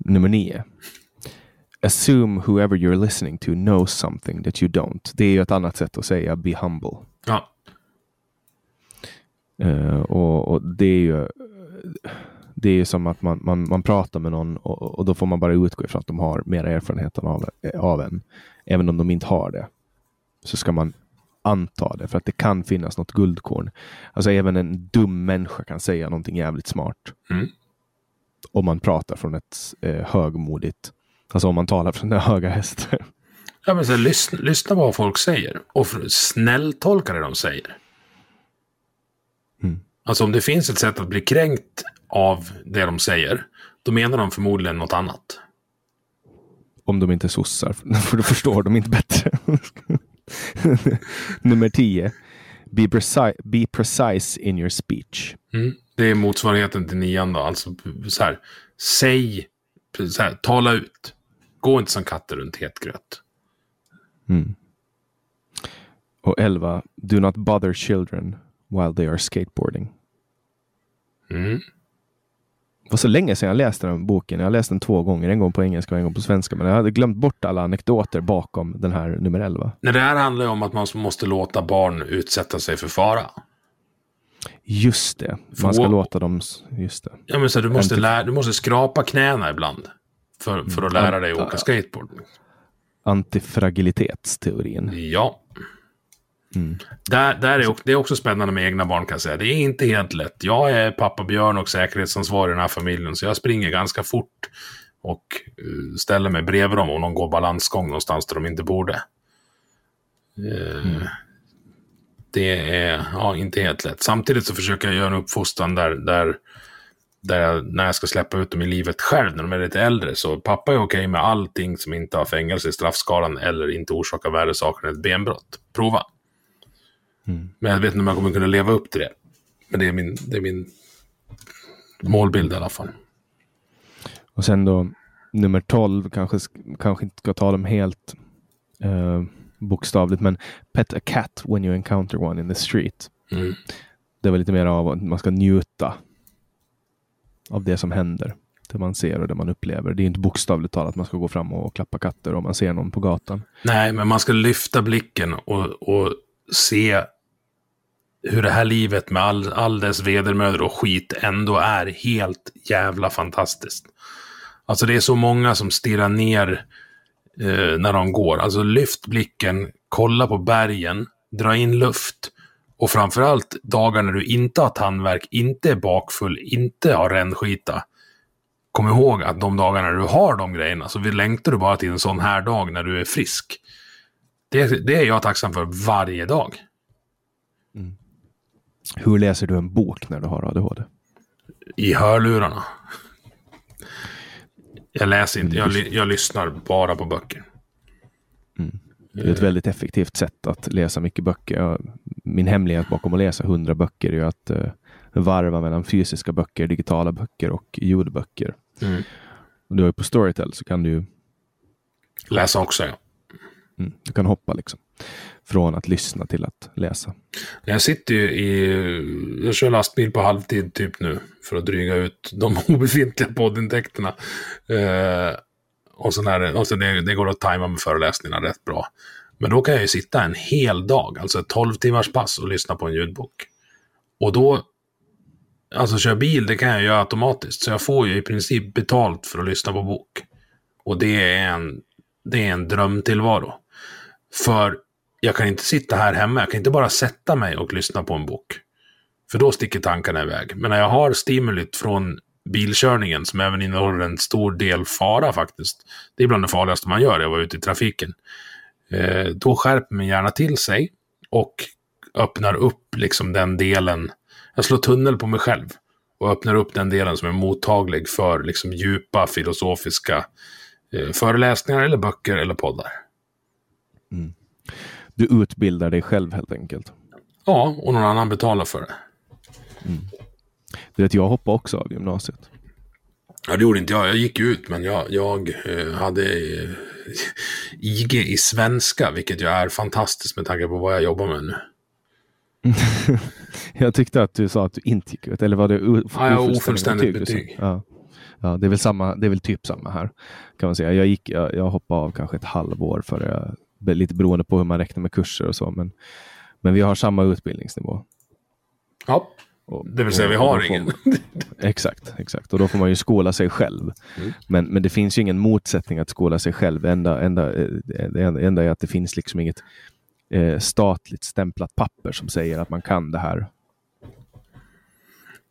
Nummer nio. Assume whoever you're listening to knows something that you don't. Det är ju ett annat sätt att säga be humble. Ja. Uh, och, och, det är ju det är som att man, man, man pratar med någon och, och, då får man bara utgå ifrån att de har mer erfarenhet av, av en. Även om de inte har det. Så ska man anta det för att det kan finnas något guldkorn. Alltså även en dum människa kan säga någonting jävligt smart. Mm om man pratar från ett eh, högmodigt, alltså om man talar från den höga hästar. Ja, men så lyssna, lyssna på vad folk säger och snälltolka det de säger. Mm. Alltså om det finns ett sätt att bli kränkt av det de säger, då menar de förmodligen något annat. Om de inte är sossar, för då förstår de inte bättre. Nummer 10. Be, preci be precise in your speech. Mm. Det är motsvarigheten till nian då. Alltså så här, säg, så här, tala ut. Gå inte som katter runt het gröt. Mm. Och 11. Do not bother children while they are skateboarding. Mm. Det var så länge sedan jag läste den boken. Jag har läst den två gånger, en gång på engelska och en gång på svenska. Men jag hade glömt bort alla anekdoter bakom den här nummer 11. Nej, det här handlar ju om att man måste låta barn utsätta sig för fara. Just det, man ska För- låta dem... Just det. Ja, men så du, måste lära, du måste skrapa knäna ibland. För, för att lära dig att Mm. åka skateboard. Antifragilitetsteorin. Ja. Där, där är, det är också spännande med egna barn kan jag säga. Det är inte helt lätt. Jag är pappa Björn och säkerhetsansvarig i den här familjen. Så jag springer ganska fort. Och eh, ställer mig bredvid dem om de går balansgång någonstans där de inte borde. Eh, Det är ja, inte helt lätt. Samtidigt så försöker jag göra en uppfostran där, där, där jag, när jag ska släppa ut dem i livet själv när de är lite äldre. Så pappa är okej med allting som inte har fängelse i straffskalan eller inte orsakar värre saker än ett benbrott. Prova. Men jag vet inte om jag kommer kunna leva upp till det. Men det är min, det är min målbild i alla fall. Och sen då nummer 12, kanske, sk- kanske inte ska ta dem helt eh, bokstavligt, men pet a cat when you encounter one in the street. Mm. Det var lite mer av att man ska njuta av det som händer. Det man ser och det man upplever. Det är inte bokstavligt talat att man ska gå fram och klappa katter om man ser någon på gatan. Nej, men man ska lyfta blicken och, och se hur det här livet med all, all dess vedermödor och skit ändå är helt jävla fantastiskt. Alltså det är så många som stirrar ner eh, när de går. Alltså lyft blicken, kolla på bergen, dra in luft. Och framförallt dagar när du inte har tandvärk, inte är bakfull, inte har rännskita. Kom ihåg att de dagarna du har de grejerna så längtar du bara till en sån här dag när du är frisk. Det, det är jag tacksam för varje dag. Mm. Hur läser du en bok när du har ADHD? I hörlurarna. Jag läser inte, jag, ly- jag lyssnar bara på böcker. Det är ett väldigt effektivt sätt att läsa mycket böcker. Min hemlighet bakom att läsa hundra böcker är att eh, varva mellan fysiska böcker, digitala böcker och ljudböcker. Mm. Och du har ju på Storytel så kan du ju Läsa också, ja. mm, du kan hoppa liksom från att lyssna till att läsa. Jag sitter ju i... Jag kör lastbil på halvtid typ nu. För att dryga ut de obefintliga poddintäkterna. Eh, och sen är det, alltså det, det går att tajma med föreläsningarna rätt bra. Men då kan jag ju sitta en hel dag, alltså ett 12 timmars pass och lyssna på en ljudbok. Och då... Alltså köra bil, det kan jag göra automatiskt. Så jag får ju i princip betalt för att lyssna på bok. Och det är en, det är en drömtillvaro. För jag kan inte sitta här hemma. Jag kan inte bara sätta mig och lyssna på en bok. För då sticker tankarna iväg. Men när jag har stimulit från bilkörningen, som även innehåller en stor del fara faktiskt. Det är bland det farligaste man gör, jag var ute i trafiken. Eh, då skärper min hjärna till sig och öppnar upp liksom den delen. Jag slår tunnel på mig själv och öppnar upp den delen som är mottaglig för liksom djupa filosofiska eh, föreläsningar eller böcker eller poddar. Mm. Du utbildar dig själv helt enkelt. Ja, och någon annan betalar för det. Du vet, jag hoppade också av gymnasiet. Ja, det gjorde inte jag. Jag gick ut, men jag, jag eh, hade eh, IG i svenska, vilket ju är fantastiskt med tanke på vad jag jobbar med nu. Jag tyckte att du sa att du inte gick ut, eller var det Ja, ofullständigt du sa? betyg. Ja. Ja, det är väl samma, det är väl typ samma här. Kan man säga. Jag, gick, jag, jag hoppade av kanske ett halvår för jag, lite beroende på hur man räknar med kurser och så. Men, men vi har samma utbildningsnivå. Ja, Och, det vill säga och- vi har ingen. Exakt, exakt. Och då får man ju skola sig själv. Mm. Men, men det finns ju ingen motsättning att skola sig själv. Enda, enda, eh, det enda, enda är att det finns liksom inget eh, statligt stämplat papper som säger att man kan det här.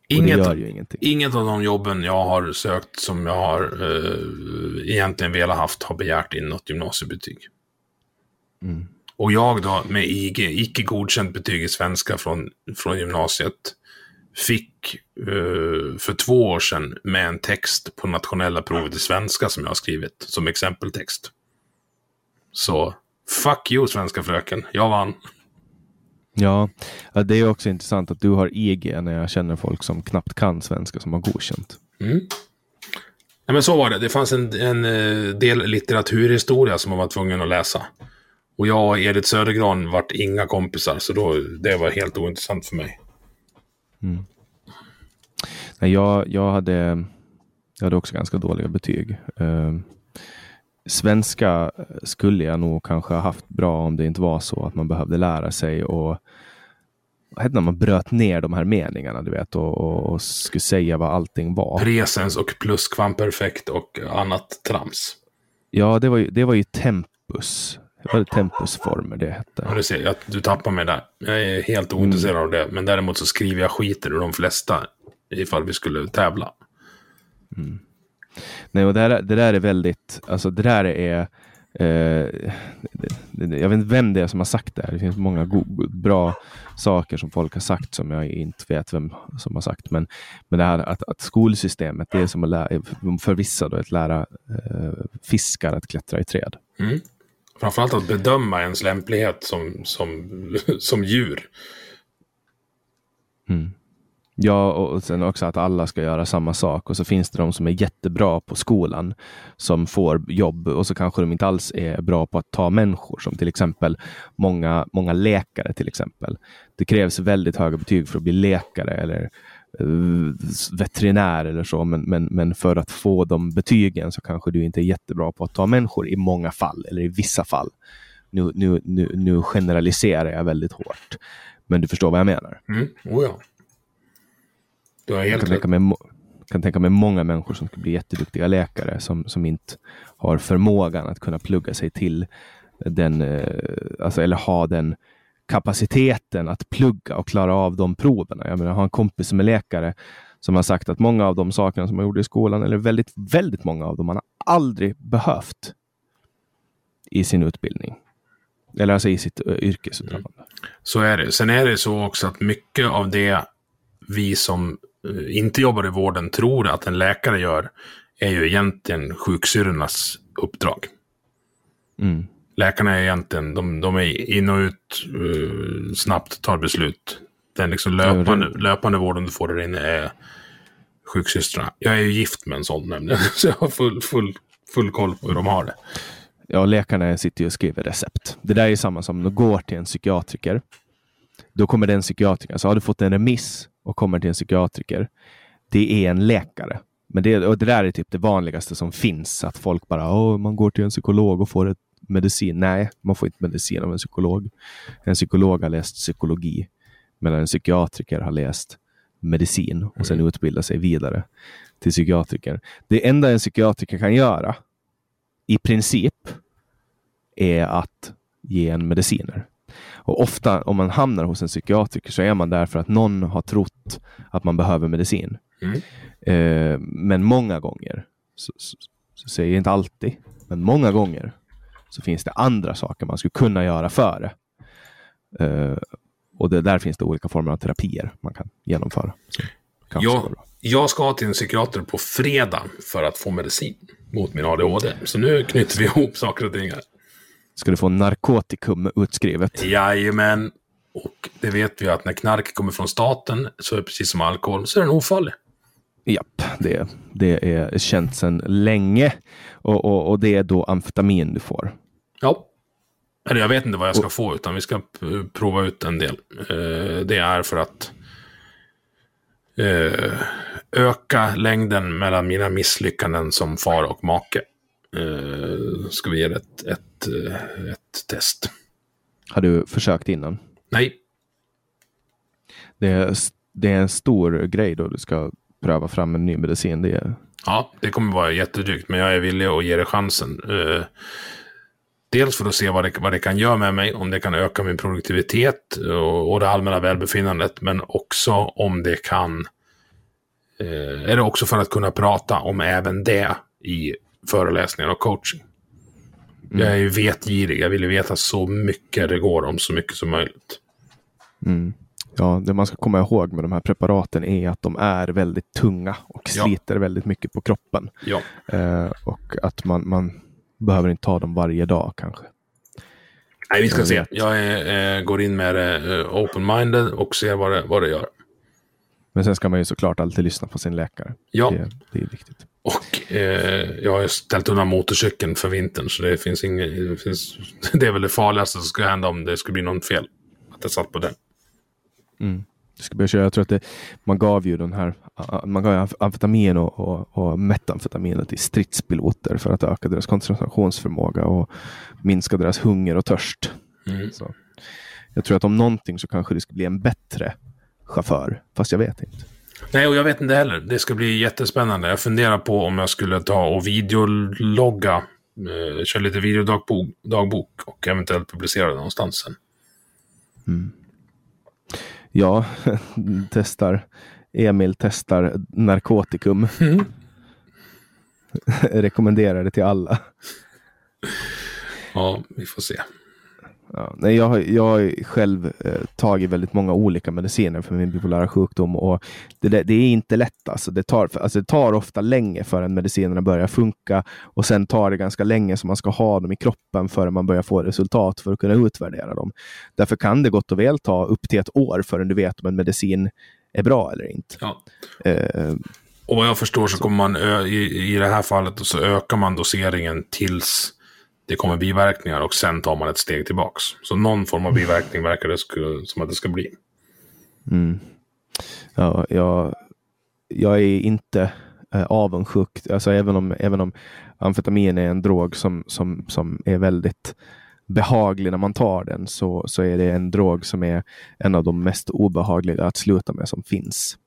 Det Inget, inget av de jobben jag har sökt som jag har eh, egentligen velat haft har begärt in något gymnasiebetyg. Mm. Och jag då med IG, icke godkänt betyg i svenska från, från gymnasiet, fick uh, för två år sedan med en text på nationella provet i svenska som jag har skrivit som exempeltext. Så fuck you svenska fröken, jag vann. Ja, det är också intressant att du har IG när jag känner folk som knappt kan svenska som har godkänt. Mm. Nej, men så var det. Det fanns en, en eh, del litteraturhistoria som man var tvungen att läsa. Och jag och Edith Södergran vart inga kompisar, så då, det var helt ointressant för mig. Mm. Nej, jag, jag, hade, jag hade också ganska dåliga betyg. Uh, svenska skulle jag nog kanske ha haft bra om det inte var så att man behövde lära sig och när man bröt ner de här meningarna du vet och, och, och skulle säga vad allting var. Presens och pluskvamperfekt och annat trams. Ja, det var ju, det var ju tempus. Det var tempusformer det hette. Ja, du ser, jag, du tappar mig där. Jag är helt ointresserad mm. av det. Men däremot så skriver jag skiter ur de flesta ifall vi skulle tävla. Mm. Nej, och det, där, det där är väldigt, alltså det där är Eh, jag vet inte vem det är som har sagt det här. Det finns många bra saker som folk har sagt som jag inte vet vem som har sagt. Men, men det här att, att skolsystemet, det är som att lära, för vissa då, att lära eh, fiskar att klättra i träd. Mm. Framförallt att bedöma ens lämplighet som, som, som djur. Mm. Ja, och sen också att alla ska göra samma sak och så finns det de som är jättebra på skolan som får jobb och så kanske de inte alls är bra på att ta människor som till exempel många, många läkare till exempel. Det krävs väldigt höga betyg för att bli läkare eller veterinär eller så, men, men, men för att få de betygen så kanske du inte är jättebra på att ta människor i många fall eller i vissa fall. Nu, nu, nu, nu generaliserar jag väldigt hårt, men du förstår vad jag menar. Mm. Oh ja. Du har helt jag kan tänka, mig, kan tänka mig många människor som skulle bli jätteduktiga läkare som, som inte har förmågan att kunna plugga sig till den, eh, alltså, eller ha den kapaciteten att plugga och klara av de proverna. Jag, menar, jag har en kompis som är läkare som har sagt att många av de sakerna som man gjorde i skolan, eller väldigt, väldigt många av dem, man har aldrig behövt i sin utbildning. Eller alltså i sitt uh, yrkesutövande. Mm. Så är det. Sen är det så också att mycket av det vi som Eh, inte jobbar i vården tror att en läkare gör är ju egentligen sjuksyrrornas uppdrag. Mm. Läkarna är egentligen, de, de är in och ut, uh, snabbt tar beslut. Den liksom löpande, löpande vården du får där inne är sjuksystrarna. Jag är ju gift med en sån nämligen, så jag har full, full, full koll på hur de har det. Ja, läkarna sitter ju och skriver recept. Det där är samma som när du går till en psykiatriker. Då kommer den psykiatrikern, så har du fått en remiss och kommer till en psykiatriker, det är en läkare. Men det, och det där är typ det vanligaste som finns, att folk bara, Åh, man går till en psykolog och får ett medicin. Nej, man får inte medicin av en psykolog. En psykolog har läst psykologi, medan en psykiatriker har läst medicin och sen mm. utbildar sig vidare till psykiatriker. Det enda en psykiatriker kan göra, i princip, är att ge en mediciner. Och ofta om man hamnar hos en psykiatriker så är man där för att någon har trott att man behöver medicin. Mm. Eh, men många gånger, så, så, så säger jag inte alltid, men många gånger så finns det andra saker man skulle kunna göra före. Eh, och det, där finns det olika former av terapier man kan genomföra. Ja, jag ska till en psykiater på fredag för att få medicin mot min ADHD. Så nu knyter vi ihop saker och ting här ska du få narkotikum utskrivet. Jajamän. Och det vet vi att när knark kommer från staten så är det precis som alkohol, så är den ofarlig. Japp, det, det är känt sedan länge. Och, och, och, det är då amfetamin du får. Ja. Eller jag vet inte vad jag ska få, utan vi ska prova ut en del. Uh, det är för att uh, öka längden mellan mina misslyckanden som far och make. Uh, ska vi ge det ett, ett, uh, ett test. Har du försökt innan? Nej. Det är, det är en stor grej då du ska pröva fram en ny medicin. Det är... Ja, det kommer vara jättedrygt, men jag är villig att ge det chansen. Dels för att se vad det, vad det kan göra med mig, om det kan öka min produktivitet och, och det allmänna välbefinnandet, men också om det kan... Eh, är det också för att kunna prata om även det i föreläsningar och coaching. Mm. Jag är ju vetgirig. Jag vill ju veta så mycket det går om så mycket som möjligt. Mm. ja, det man ska komma ihåg med de här preparaten är att de är väldigt tunga och sliter ja. väldigt mycket på kroppen. Ja. Eh, och att man, man behöver inte ta dem varje dag kanske. Nej, vi ska se. Jag är, eh, går in med det eh, open-minded och ser vad det, vad det gör. Men sen ska man ju såklart alltid lyssna på sin läkare. Ja. Det, det är viktigt. Och eh, jag har ställt undan motorcykeln för vintern, så det finns inget... Det, finns, det är väl det farligaste som skulle hända om det skulle bli något fel. Att jag satt på den. Mm. Jag, ska börja köra. jag tror att det, man gav ju den här man gav amfetamin och, och, och metamfetamin till stridspiloter för att öka deras koncentrationsförmåga och minska deras hunger och törst. Mm. Så. Jag tror att om någonting så kanske det ska bli en bättre chaufför, fast jag vet inte. Nej, och jag vet inte heller. Det ska bli jättespännande. Jag funderar på om jag skulle ta och videologga, eh, köra lite videodagbok dagbok och eventuellt publicera det någonstans sen. Mm. Ja, testar. Emil testar narkotikum. Mm. Rekommenderar det till alla. Ja, vi får se. Ja, nej, jag, har, jag har själv eh, tagit väldigt många olika mediciner för min bipolära sjukdom och det, det, det är inte lätt. Alltså. Det, tar, alltså, det tar ofta länge förrän medicinerna börjar funka och sen tar det ganska länge som man ska ha dem i kroppen förrän man börjar få resultat för att kunna utvärdera dem. Därför kan det gott och väl ta upp till ett år förrän du vet om en medicin är bra eller inte. Ja. Eh, och vad jag förstår så kommer man i, i det här fallet så ökar man doseringen tills det kommer biverkningar och sen tar man ett steg tillbaks. Så någon form av biverkning verkar det som att det ska bli. Mm. Ja, jag, jag är inte eh, avundsjuk. Alltså, även, om, även om amfetamin är en drog som, som, som är väldigt behaglig när man tar den så, så är det en drog som är en av de mest obehagliga att sluta med som finns.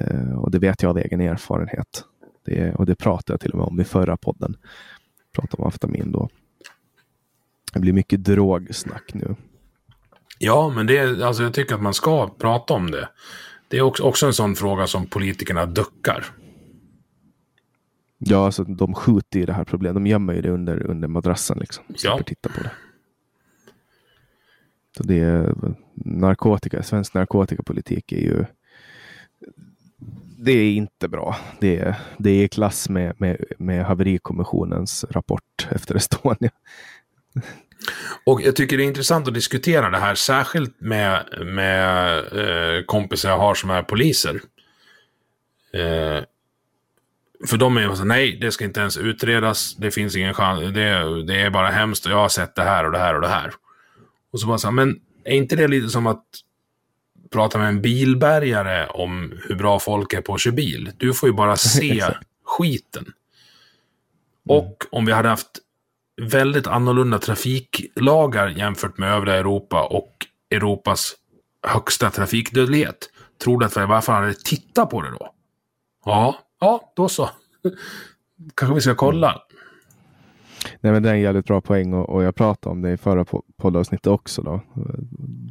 Eh, och det vet jag av egen erfarenhet. Det, och det pratade jag till och med om i förra podden prata om amfetamin då. Det blir mycket drogsnack nu. Ja, men det är, alltså jag tycker att man ska prata om det. Det är också, också en sån fråga som politikerna duckar. Ja, alltså de skjuter ju det här problemet. De gömmer ju det under, under madrassen liksom. Ja. titta på det. Så det är narkotika, svensk narkotikapolitik är ju det är inte bra. Det är, det är i klass med, med, med haverikommissionens rapport efter Estonia. Och jag tycker det är intressant att diskutera det här, särskilt med, med eh, kompisar jag har som är poliser. Eh, för de är ju så nej, det ska inte ens utredas, det finns ingen chans, det, det är bara hemskt och jag har sett det här och det här och det här. Och så bara så här, men är inte det lite som att prata med en bilbärgare om hur bra folk är på att köra bil. Du får ju bara se skiten. Mm. Och om vi hade haft väldigt annorlunda trafiklagar jämfört med övriga Europa och Europas högsta trafikdödlighet. Tror du att vi i alla fall hade tittat på det då? Ja, ja, då så. Kanske vi ska kolla. Nej, men det är en jävligt bra poäng och, och jag pratade om det i förra poddavsnittet också. Då.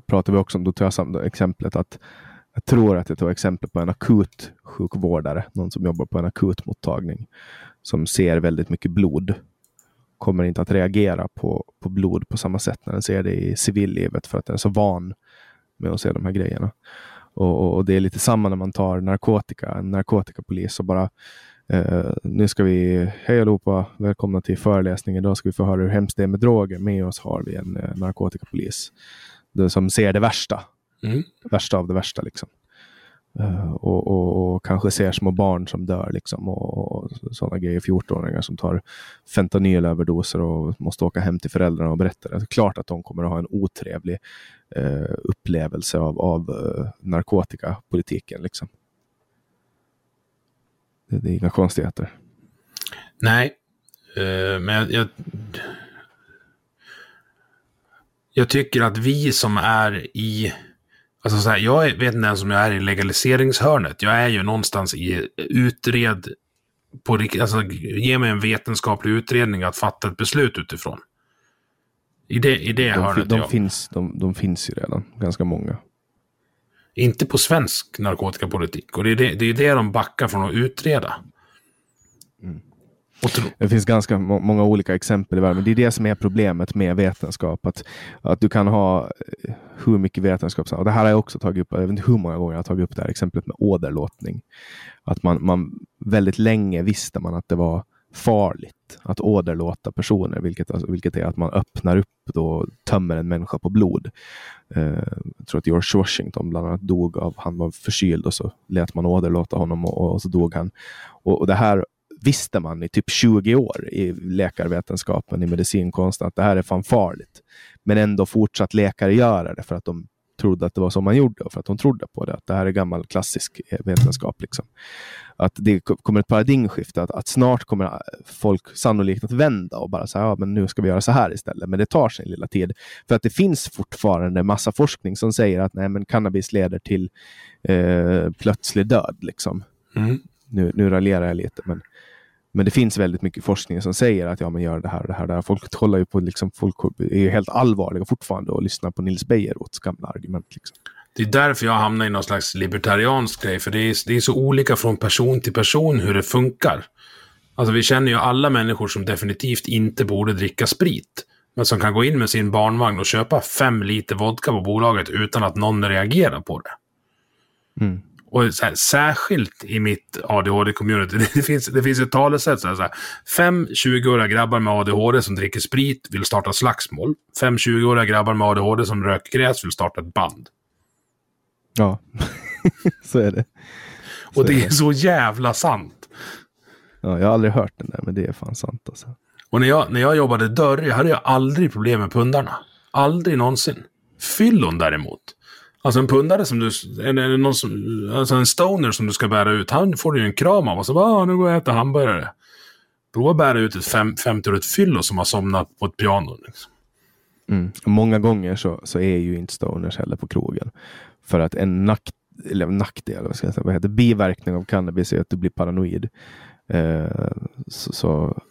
Pratade vi också om, då tog jag sam, exemplet att jag tror att jag tog exempel på en akut sjukvårdare, någon som jobbar på en akutmottagning, som ser väldigt mycket blod. Kommer inte att reagera på, på blod på samma sätt när den ser det i civillivet för att den är så van med att se de här grejerna. Och, och, och det är lite samma när man tar narkotika, en narkotikapolis och bara Uh, nu ska vi, hej allihopa, välkomna till föreläsningen. Idag ska vi få höra hur hemskt det är med droger. Med oss har vi en uh, narkotikapolis. Som ser det värsta. Mm. Värsta av det värsta. Liksom. Uh, och, och, och, kanske ser små barn som dör. Liksom, och, och sådana grejer. 14-åringar som tar fentanylöverdoser och måste åka hem till föräldrarna och berätta det. är klart att de kommer att ha en otrevlig upplevelse av, av narkotikapolitiken. Liksom. Det, det är inga konstigheter. Nej, uh, men jag, jag, jag, tycker att vi som är i... Alltså så här, jag vet inte ens om jag är i legaliseringshörnet. Jag är ju någonstans i utred... På, alltså, ge mig en vetenskaplig utredning att fatta ett beslut utifrån. I det, i det de, hörnet, de, ja. finns, de, de finns ju redan, ganska många. Inte på svensk narkotikapolitik. Och det är det, det är det de backar från att utreda. Mm. Det finns ganska må många olika exempel i världen, men det är det som är problemet med vetenskap. Att, att du kan ha eh, hur mycket vetenskap som Det här har jag också tagit upp, jag vet inte hur många gånger jag har tagit upp det här exemplet med åderlåtning. Att man, man väldigt länge visste man att det var farligt att åderlåta personer, vilket, alltså, vilket är att man öppnar upp och tömmer en människa på blod. Eh, jag tror att George Washington bland annat dog av, han var förkyld och så lät man åderlåta honom och, och så dog han. Och, och, det här visste man i typ 20 år i läkarvetenskapen, i medicinkonsten, att det här är fan farligt. Men ändå fortsatt läkare göra det för att de trodde att det var så man gjorde och för att de trodde på det. Att det här är gammal klassisk eh, vetenskap. Liksom. Att det kommer ett paradigmskifte, att, att snart kommer folk sannolikt att vända och bara säga ja, men nu ska vi göra så här istället. Men det tar sin lilla tid. För att det finns fortfarande massa forskning som säger att nej, men cannabis leder till eh, plötslig död. Liksom. Mm. Nu, nu raljerar jag lite, men men det finns väldigt mycket forskning som säger att ja, men gör det här och det här. Det här. Folk kollar ju på, liksom, folk är helt allvarliga fortfarande och lyssnar på Nils Bejerots gamla argument. Liksom. Det är därför jag hamnar i någon slags libertariansk grej, för det är, det är så olika från person till person hur det funkar. Alltså vi känner ju alla människor som definitivt inte borde dricka sprit. Men som kan gå in med sin barnvagn och köpa fem liter vodka på bolaget utan att någon reagerar på det. Mm. Och här, särskilt i mitt ADHD-community. Det finns, det finns ett talesätt så här, så här. Fem 20-åriga grabbar med ADHD som dricker sprit vill starta slagsmål. Fem 20-åriga grabbar med ADHD som röker gräs vill starta ett band. Ja, så är det. Så och det är, det. så jävla sant. Ja, jag har aldrig hört den där, men det är fan sant alltså. Och när jag, när jag jobbade dörr, jag hade jag aldrig problem med pundarna. Aldrig någonsin. Fyllon däremot. Alltså en pundare som du, eller någon som, alltså en stoner som du ska bära ut, han får du ju en kram av och så bara, ah, nu går jag och äter hamburgare. Prova att bära ut ett 50-årigt fyllo som har somnat på ett piano. Liksom. Mm. Många gånger så, så är ju inte stoners heller på krogen. För att en nack, eller nackdel, vad ska jag säga, vad heter, biverkning av cannabis är att du blir paranoid. Eh, så, så,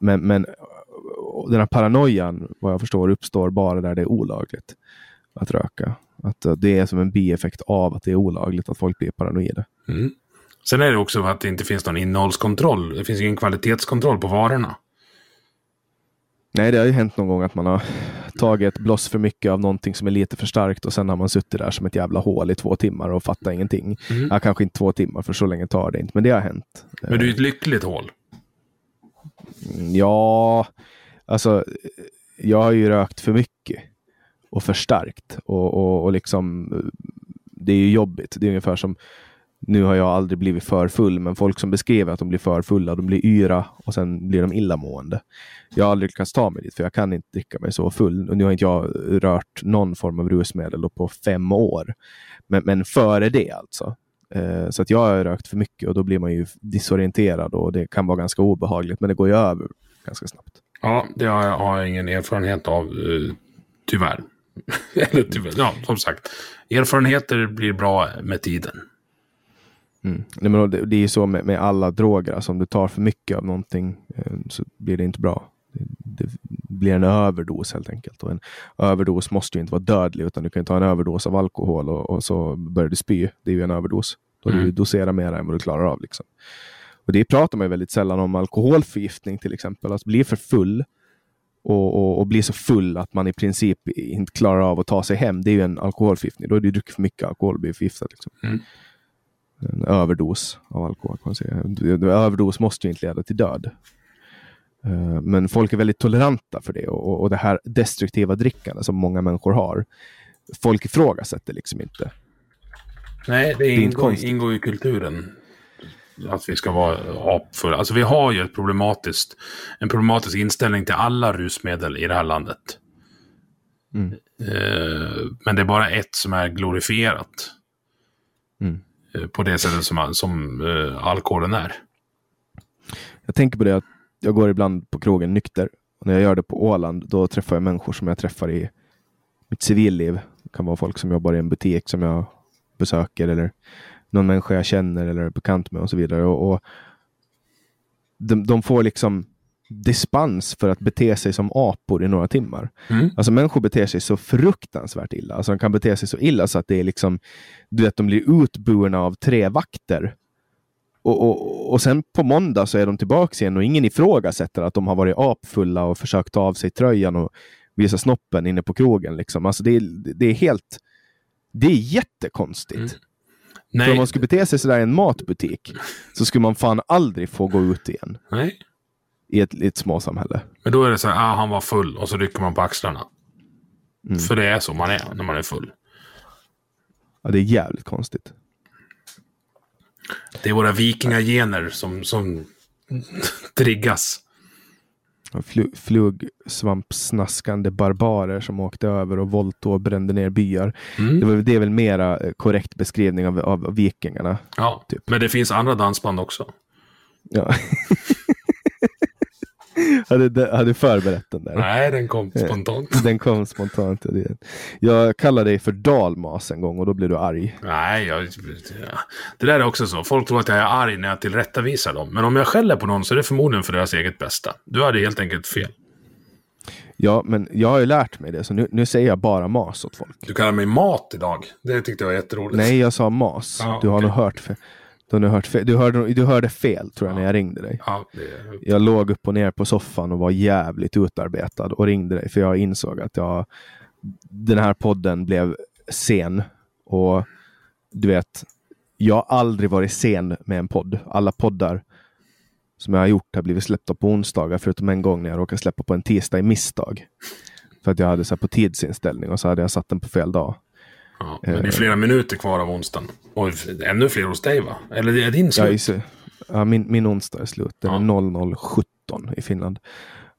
men, men den här paranoian, vad jag förstår, uppstår bara där det är olagligt att röka. Att eh, det är som en bieffekt av att det är olagligt att folk blir paranoida. Mm. Sen är det också att det inte finns någon innehållskontroll. Det finns ingen kvalitetskontroll på varorna. Nej, det har ju hänt någon gång att man har tagit ett bloss för mycket av någonting som är lite för starkt och sen har man suttit där som ett jävla hål i två timmar och fattat ingenting. Mm. Ja, kanske inte två timmar, för så länge tar det inte, men det har hänt. Men du är ett lyckligt hål? Ja, alltså jag har ju rökt för mycket och för starkt. Och, och, och liksom, det är ju jobbigt. Det är ungefär som, nu har jag aldrig blivit för full, men folk som beskriver att de blir för fulla, de blir yra och sen blir de illamående. Jag har aldrig lyckats ta mig dit, för jag kan inte dricka mig så full. Och nu har inte jag rört någon form av rusmedel på fem år. Men, men före det alltså. Eh, så att jag har rökt för mycket och då blir man ju disorienterad och det kan vara ganska obehagligt, men det går ju över ganska snabbt. Ja, det har jag, har jag ingen erfarenhet av, eh, tyvärr. Eller tyvärr, ja, som sagt. Erfarenheter blir bra med tiden. Mm. Nej, men det, det är ju så med, med, alla droger, alltså om du tar för mycket av någonting eh, så blir det inte bra. Det, det, blir en överdos helt enkelt. Och en överdos måste ju inte vara dödlig, utan du kan ta en överdos av alkohol och, och så börjar du spy. Det är ju en överdos. Då mm. du doserar mer än vad du klarar av. Liksom. Och Det pratar man ju väldigt sällan om alkoholförgiftning till exempel. Att bli för full och, och, och bli så full att man i princip inte klarar av att ta sig hem. Det är ju en alkoholförgiftning. Då har du druckit för mycket alkohol och blivit förgiftad. Liksom. Mm. En överdos av alkohol. Kan man säga. En överdos måste ju inte leda till död. Eh, men folk är väldigt toleranta för det och, och det här destruktiva drickande som många människor har. Folk ifrågasätter liksom inte. Nej, det, det ingår, ingår i kulturen att vi ska vara apfulla. Alltså vi har ju ett problematiskt, en problematisk inställning till alla rusmedel i det här landet. Mm. Eh, men det är bara ett som är glorifierat. Mm. Eh, på det sättet som, som eh, alkoholen är. Jag tänker på det att jag går ibland på krogen nykter. Och när jag gör det på Åland, då träffar jag människor som jag träffar i mitt civilliv. Det kan vara folk som jobbar i en butik som jag besöker eller någon människa jag känner eller är bekant med och så vidare. Och, och de, de, får liksom dispens för att bete sig som apor i några timmar. Mm. Alltså människor beter sig så fruktansvärt illa. Alltså de kan bete sig så illa så att det är liksom, du vet, de blir utburna av tre vakter och, och, och sen på måndag så är de tillbaka igen och ingen ifrågasätter att de har varit apfulla och försökt ta av sig tröjan och visa snoppen inne på krogen. Liksom. Alltså det, är, det är helt... Det är jättekonstigt. Mm. För om man skulle bete sig sådär i en matbutik så skulle man fan aldrig få gå ut igen. Nej. I ett, i ett småsamhälle. Men då är det så här, ah, han var full och så rycker man på axlarna. Mm. För det är så man är när man är full. Ja, det är jävligt konstigt. Det är våra vikingagener som, som triggas. Fl flugsvampsnaskande barbarer som åkte över och våldtog och brände ner byar. Mm. Det, var, det är väl mera eh, korrekt beskrivning av, av, av vikingarna. Ja, typ. men det finns andra dansband också. Ja. hade, hade förberett den där. Nej, den kom spontant. den kom spontant. Jag kallade dig för dalmas en gång och då blev du arg. Nej, jag, det där är också så. Folk tror att jag är arg när jag tillrättavisar dem. Men om jag skäller på någon så är det förmodligen för deras eget bästa. Du hade helt enkelt fel. Ja, men jag har ju lärt mig det, så nu, nu säger jag bara mas åt folk. Du kallar mig mat idag. Det tyckte jag var jätteroligt. Nej, jag sa mas. Ah, du har okay. nog hört fel. Du, har hört fel. Du, hörde, du hörde fel tror jag ja. när jag ringde dig. Ja, det... Jag låg upp och ner på soffan och var jävligt utarbetad och ringde dig för jag insåg att jag, den här podden blev sen. Och du vet, jag har aldrig varit sen med en podd. Alla poddar som jag har gjort har blivit släppta på onsdagar förutom en gång när jag råkade släppa på en tisdag i misstag. För att jag hade så på tidsinställning och så hade jag satt den på fel dag. Ja, men det är flera minuter kvar av onsdagen. Och ännu fler hos dig va? Eller är din slut? Ja, ja min, min onsdag är slut. Den ja. är 00.17 i Finland.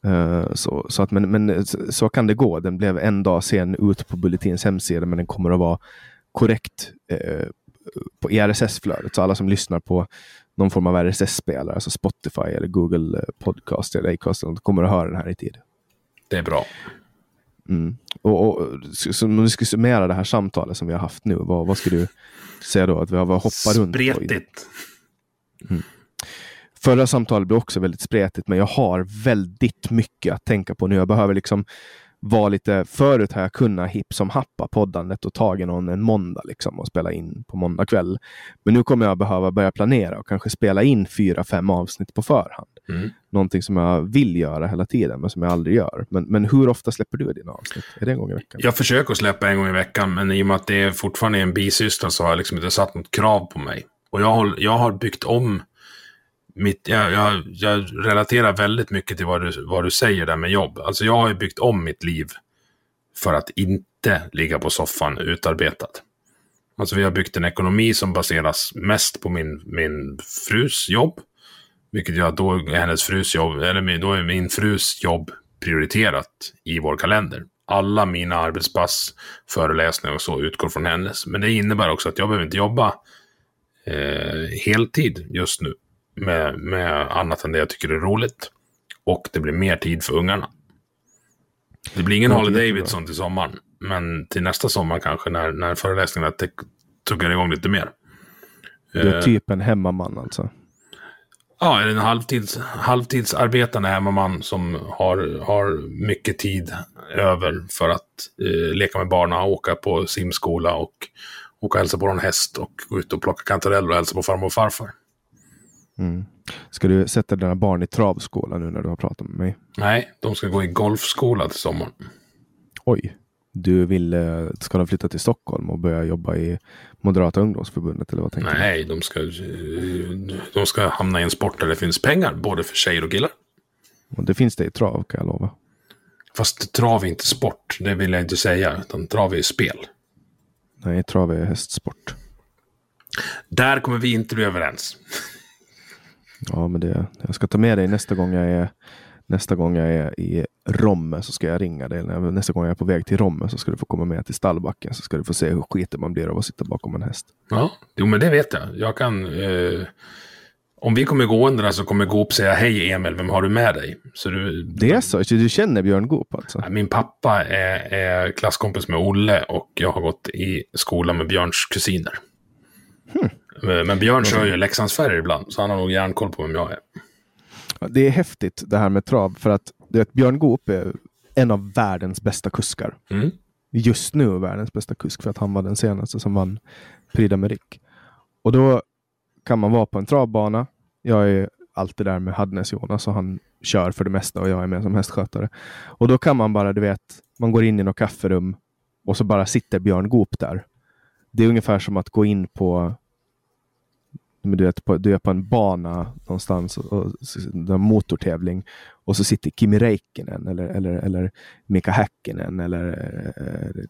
Uh, så, så, att, men, men så kan det gå. Den blev en dag sen ut på Bulletins hemsida men den kommer att vara korrekt uh, på RSS-flödet. Så alla som lyssnar på någon form av RSS-spelare, alltså Spotify eller Google Podcast eller Acast, kommer att höra den här i tid. Det är bra. Mm. Och, och, så, om du ska summera det här samtalet som vi har haft nu, vad, vad ska du säga då? Att vi har hoppat runt? Spretigt. Mm. Förra samtalet blev också väldigt spretigt, men jag har väldigt mycket att tänka på nu. Jag behöver liksom var lite, förut har jag kunnat hipp som happa poddandet och tagit någon en måndag liksom och spela in på måndag kväll. Men nu kommer jag behöva börja planera och kanske spela in fyra, fem avsnitt på förhand. Mm. Någonting som jag vill göra hela tiden, men som jag aldrig gör. Men, men hur ofta släpper du dina avsnitt? Är det en gång i veckan? Jag försöker släppa en gång i veckan, men i och med att det är fortfarande är en bisyssla så har jag liksom inte satt något krav på mig. Och jag har, jag har byggt om mitt, jag, jag, jag, relaterar väldigt mycket till vad du, vad du säger där med jobb. Alltså jag har ju byggt om mitt liv för att inte ligga på soffan utarbetat. Alltså vi har byggt en ekonomi som baseras mest på min, min frus jobb. Vilket gör att då är hennes frus jobb, eller då är min frus jobb prioriterat i vår kalender. Alla mina arbetspass, föreläsningar och så utgår från hennes. Men det innebär också att jag behöver inte jobba eh, heltid just nu med, med annat än det jag tycker är roligt. Och det blir mer tid för ungarna. Det blir ingen Harley Davidson till sommaren. Men till nästa sommar kanske när, när föreläsningarna tuggar igång lite mer. Du är eh, typ en hemmaman alltså? Ja, en halvtids, halvtidsarbetande hemmaman som har, har mycket tid över för att eh, leka med barnen, åka på simskola och åka och hälsa på någon häst och gå ut och plocka kantareller och hälsa på farmor och farfar. Mm. Ska du sätta dina barn i travskola nu när du har pratat med mig? Nej, de ska gå i golfskola till sommaren. Oj. Du vill, eh, ska de flytta till Stockholm och börja jobba i Moderata ungdomsförbundet? Eller vad tänker Nej, du? de ska, de ska hamna i en sport där det finns pengar, både för tjejer och killar. Och det finns det i trav, kan jag lova. Fast trav är inte sport, det vill jag inte säga. Utan trav är spel. Nej, trav är hästsport. Där kommer vi inte bli överens. Ja, men det, jag ska ta med dig nästa gång jag är Nästa gång jag är i Romme så ska jag ringa dig. Nästa gång jag är på väg till Romme så ska du få komma med till stallbacken så ska du få se hur skiten man blir av att sitta bakom en häst. Ja, jo men det vet jag. Jag kan... Eh, om vi kommer gående där så kommer Goop säga hej Emil, vem har du med dig? Så du, det är så? Du känner Björn Goop alltså? Min pappa är, är klasskompis med Olle och jag har gått i skola med Björns kusiner. Hmm. Men Björn kör ju Leksandsfärger ibland, så han har nog järnkoll på vem jag är. Det är häftigt det här med trav, för att du vet, Björn Goop är en av världens bästa kuskar. Mm. Just nu världens bästa kusk, för att han var den senaste som vann Prix d'Amérique. Och då kan man vara på en travbana. Jag är alltid där med Hadnes-Jonas och han kör för det mesta och jag är med som hästskötare. Och då kan man bara, du vet, man går in i något kafferum och så bara sitter Björn Goop där. Det är ungefär som att gå in på men du, vet, på, du är på en bana någonstans, och, och, en motortävling och så sitter Kimi Räikkönen eller, eller, eller Mika Häkkinen eller eh,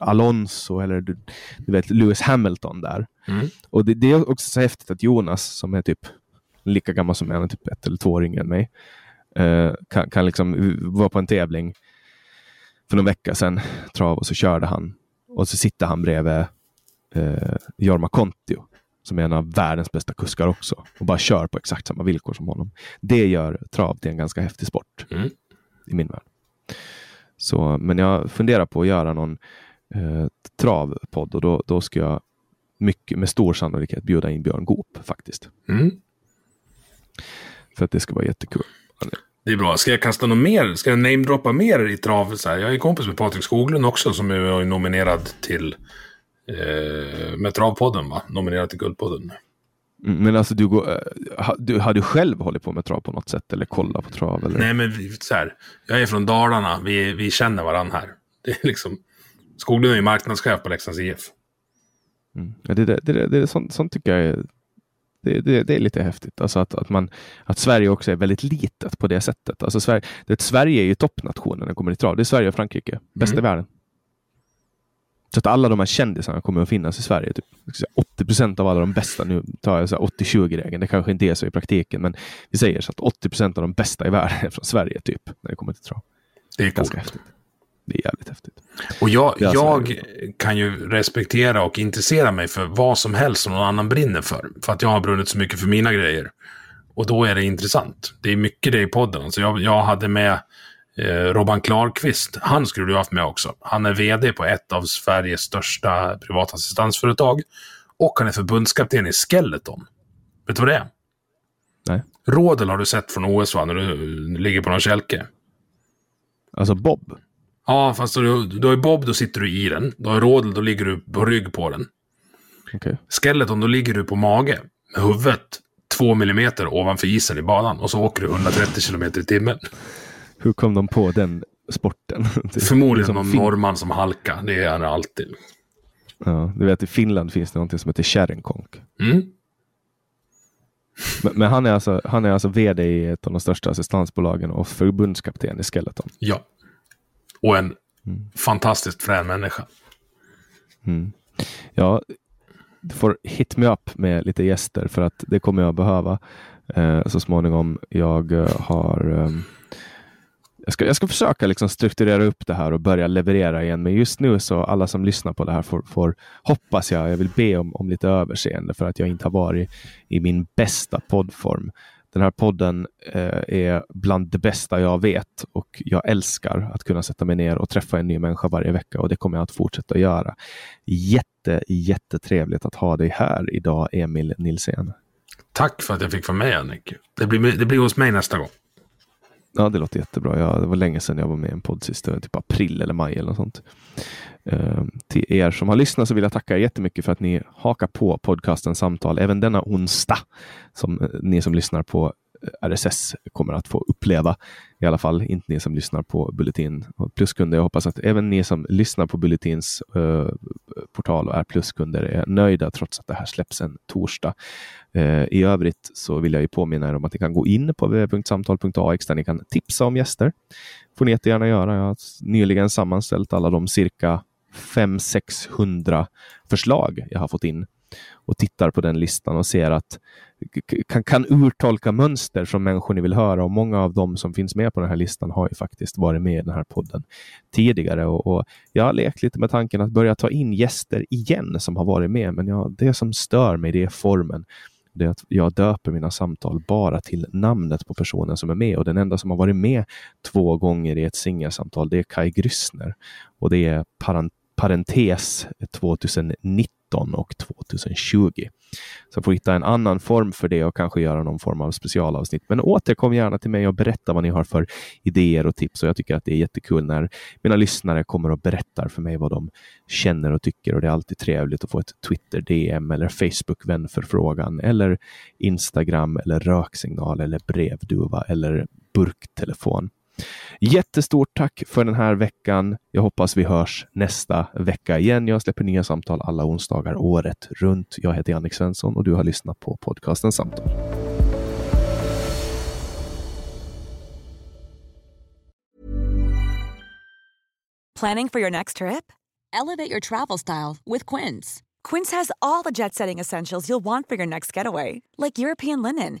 Alonso eller du, du, vet Lewis Hamilton där. Mm. Och det, det, är också så häftigt att Jonas som är typ lika gammal som jag, typ ett eller två år yngre än mig, eh, kan, kan liksom vara på en tävling för någon vecka sedan, trav, och så körde han. Och så sitter han bredvid eh, Jorma Kontio som är en av världens bästa kuskar också och bara kör på exakt samma villkor som honom. Det gör trav till en ganska häftig sport mm. i min värld. Så, men jag funderar på att göra någon eh, travpodd och då, då ska jag mycket med stor sannolikhet bjuda in Björn Goop faktiskt. Mm. För att det ska vara jättekul. Det är bra. Ska jag kasta något mer? Ska jag namedroppa mer i trav? Så här? Jag är kompis med Patrik Skoglund också som är nominerad till eh, med Travpodden, va? Nominerad till Guldpodden. Mm, men alltså du, går, eh, du, har du själv hållit på med trav på något sätt eller kollat på trav? Eller? Nej, men så här, jag är från Dalarna, vi, vi känner varandra här. Det är liksom, Skoglund är ju marknadschef på Leksands IF. Mm. Ja, det, det, det, det, sånt, sånt tycker jag är, det, det, det, är lite häftigt. Alltså att, att, man, att Sverige också är väldigt litet på det sättet. Alltså Sverige, det, Sverige är ju toppnationen när det kommer till trav. Det är Sverige och Frankrike. Bäst mm. i världen. Så att alla de här kändisarna kommer att finnas i Sverige. Typ 80 procent av alla de bästa, nu tar jag 80-20-regeln, det kanske inte är så i praktiken, men vi säger så att 80 procent av de bästa i världen är från Sverige, typ, när det kommer till trav. Det är ganska häftigt. Det är jävligt häftigt. Och jag, alltså, jag kan ju respektera och intressera mig för vad som helst som någon annan brinner för. För att jag har brunnit så mycket för mina grejer. Och då är det intressant. Det är mycket det i podden. Alltså jag, jag hade med Robban Klarqvist, han skulle du haft med också. Han är vd på ett av Sveriges största privata assistansföretag. Och han är förbundskapten i Skeleton. Vet du vad det är? Nej. Rådel har du sett från OS va, när du ligger på någon kälke. Alltså Bob? Ja, fast du, du har Bob, då sitter du i den. Du har Rådel, då ligger du på rygg på den. Okay. Skeleton, då ligger du på mage med huvudet två millimeter ovanför isen i banan och så åker du 130 kilometer i timmen. Hur kom de på den sporten? Förmodligen liksom någon fin- norrman som halka. Det är det alltid. Ja, du vet i Finland finns det något som heter kärringkonk. Mm. Men, men, han, är alltså, han är alltså vd i ett av de största assistansbolagen och förbundskapten i Skeleton. Ja. Och en mm. fantastiskt frän människa. Mm. Ja, du får hit me up med lite gäster för att det kommer jag behöva eh, så småningom. Jag eh, har eh, jag ska, jag ska försöka liksom strukturera upp det här och börja leverera igen. Men just nu så alla som lyssnar på det här får, får hoppas jag, jag vill be om, om lite överseende för att jag inte har varit i min bästa poddform. Den här podden eh, är bland det bästa jag vet och jag älskar att kunna sätta mig ner och träffa en ny människa varje vecka och det kommer jag att fortsätta göra. Jätte, jättetrevligt att ha dig här idag, Emil Nilsén. Tack för att jag fick vara med, Annik. Det blir, det blir hos mig nästa gång. Ja, det låter jättebra. Ja, det var länge sedan jag var med i en podd sist, typ april eller maj eller något sånt. Ehm, till er som har lyssnat så vill jag tacka er jättemycket för att ni hakar på podcasten Samtal även denna onsdag. Som eh, ni som lyssnar på eh, RSS kommer att få uppleva. I alla fall inte ni som lyssnar på Bulletin och pluskunder. Jag hoppas att även ni som lyssnar på Bulletins eh, portal och är pluskunder är nöjda trots att det här släpps en torsdag. Eh, I övrigt så vill jag ju påminna er om att ni kan gå in på www.samtal.ax där ni kan tipsa om gäster. får ni jättegärna göra. Jag har nyligen sammanställt alla de cirka 500-600 förslag jag har fått in och tittar på den listan och ser att kan, kan urtolka mönster som människor ni vill höra. Och många av dem som finns med på den här listan har ju faktiskt varit med i den här podden tidigare. Och, och jag har lekt lite med tanken att börja ta in gäster igen som har varit med. Men ja, det som stör mig det är formen. Det är att jag döper mina samtal bara till namnet på personen som är med. Och den enda som har varit med två gånger i ett singelsamtal det är Kai Gryssner och det är parentes 2019 2019 och 2020. Så jag får hitta en annan form för det och kanske göra någon form av specialavsnitt. Men återkom gärna till mig och berätta vad ni har för idéer och tips. Och jag tycker att det är jättekul när mina lyssnare kommer och berättar för mig vad de känner och tycker. Och det är alltid trevligt att få ett Twitter DM eller Facebook vänförfrågan eller Instagram eller röksignal eller brevduva eller burktelefon. Jättestort tack för den här veckan. Jag hoppas vi hörs nästa vecka igen. Jag släpper nya samtal alla onsdagar året runt. Jag heter Jannik Svensson och du har lyssnat på podcasten Samtal. Planning for your next trip? Elevate your travel style with Quince. Quince has all the jet setting essentials you'll want for your next getaway, like European linen,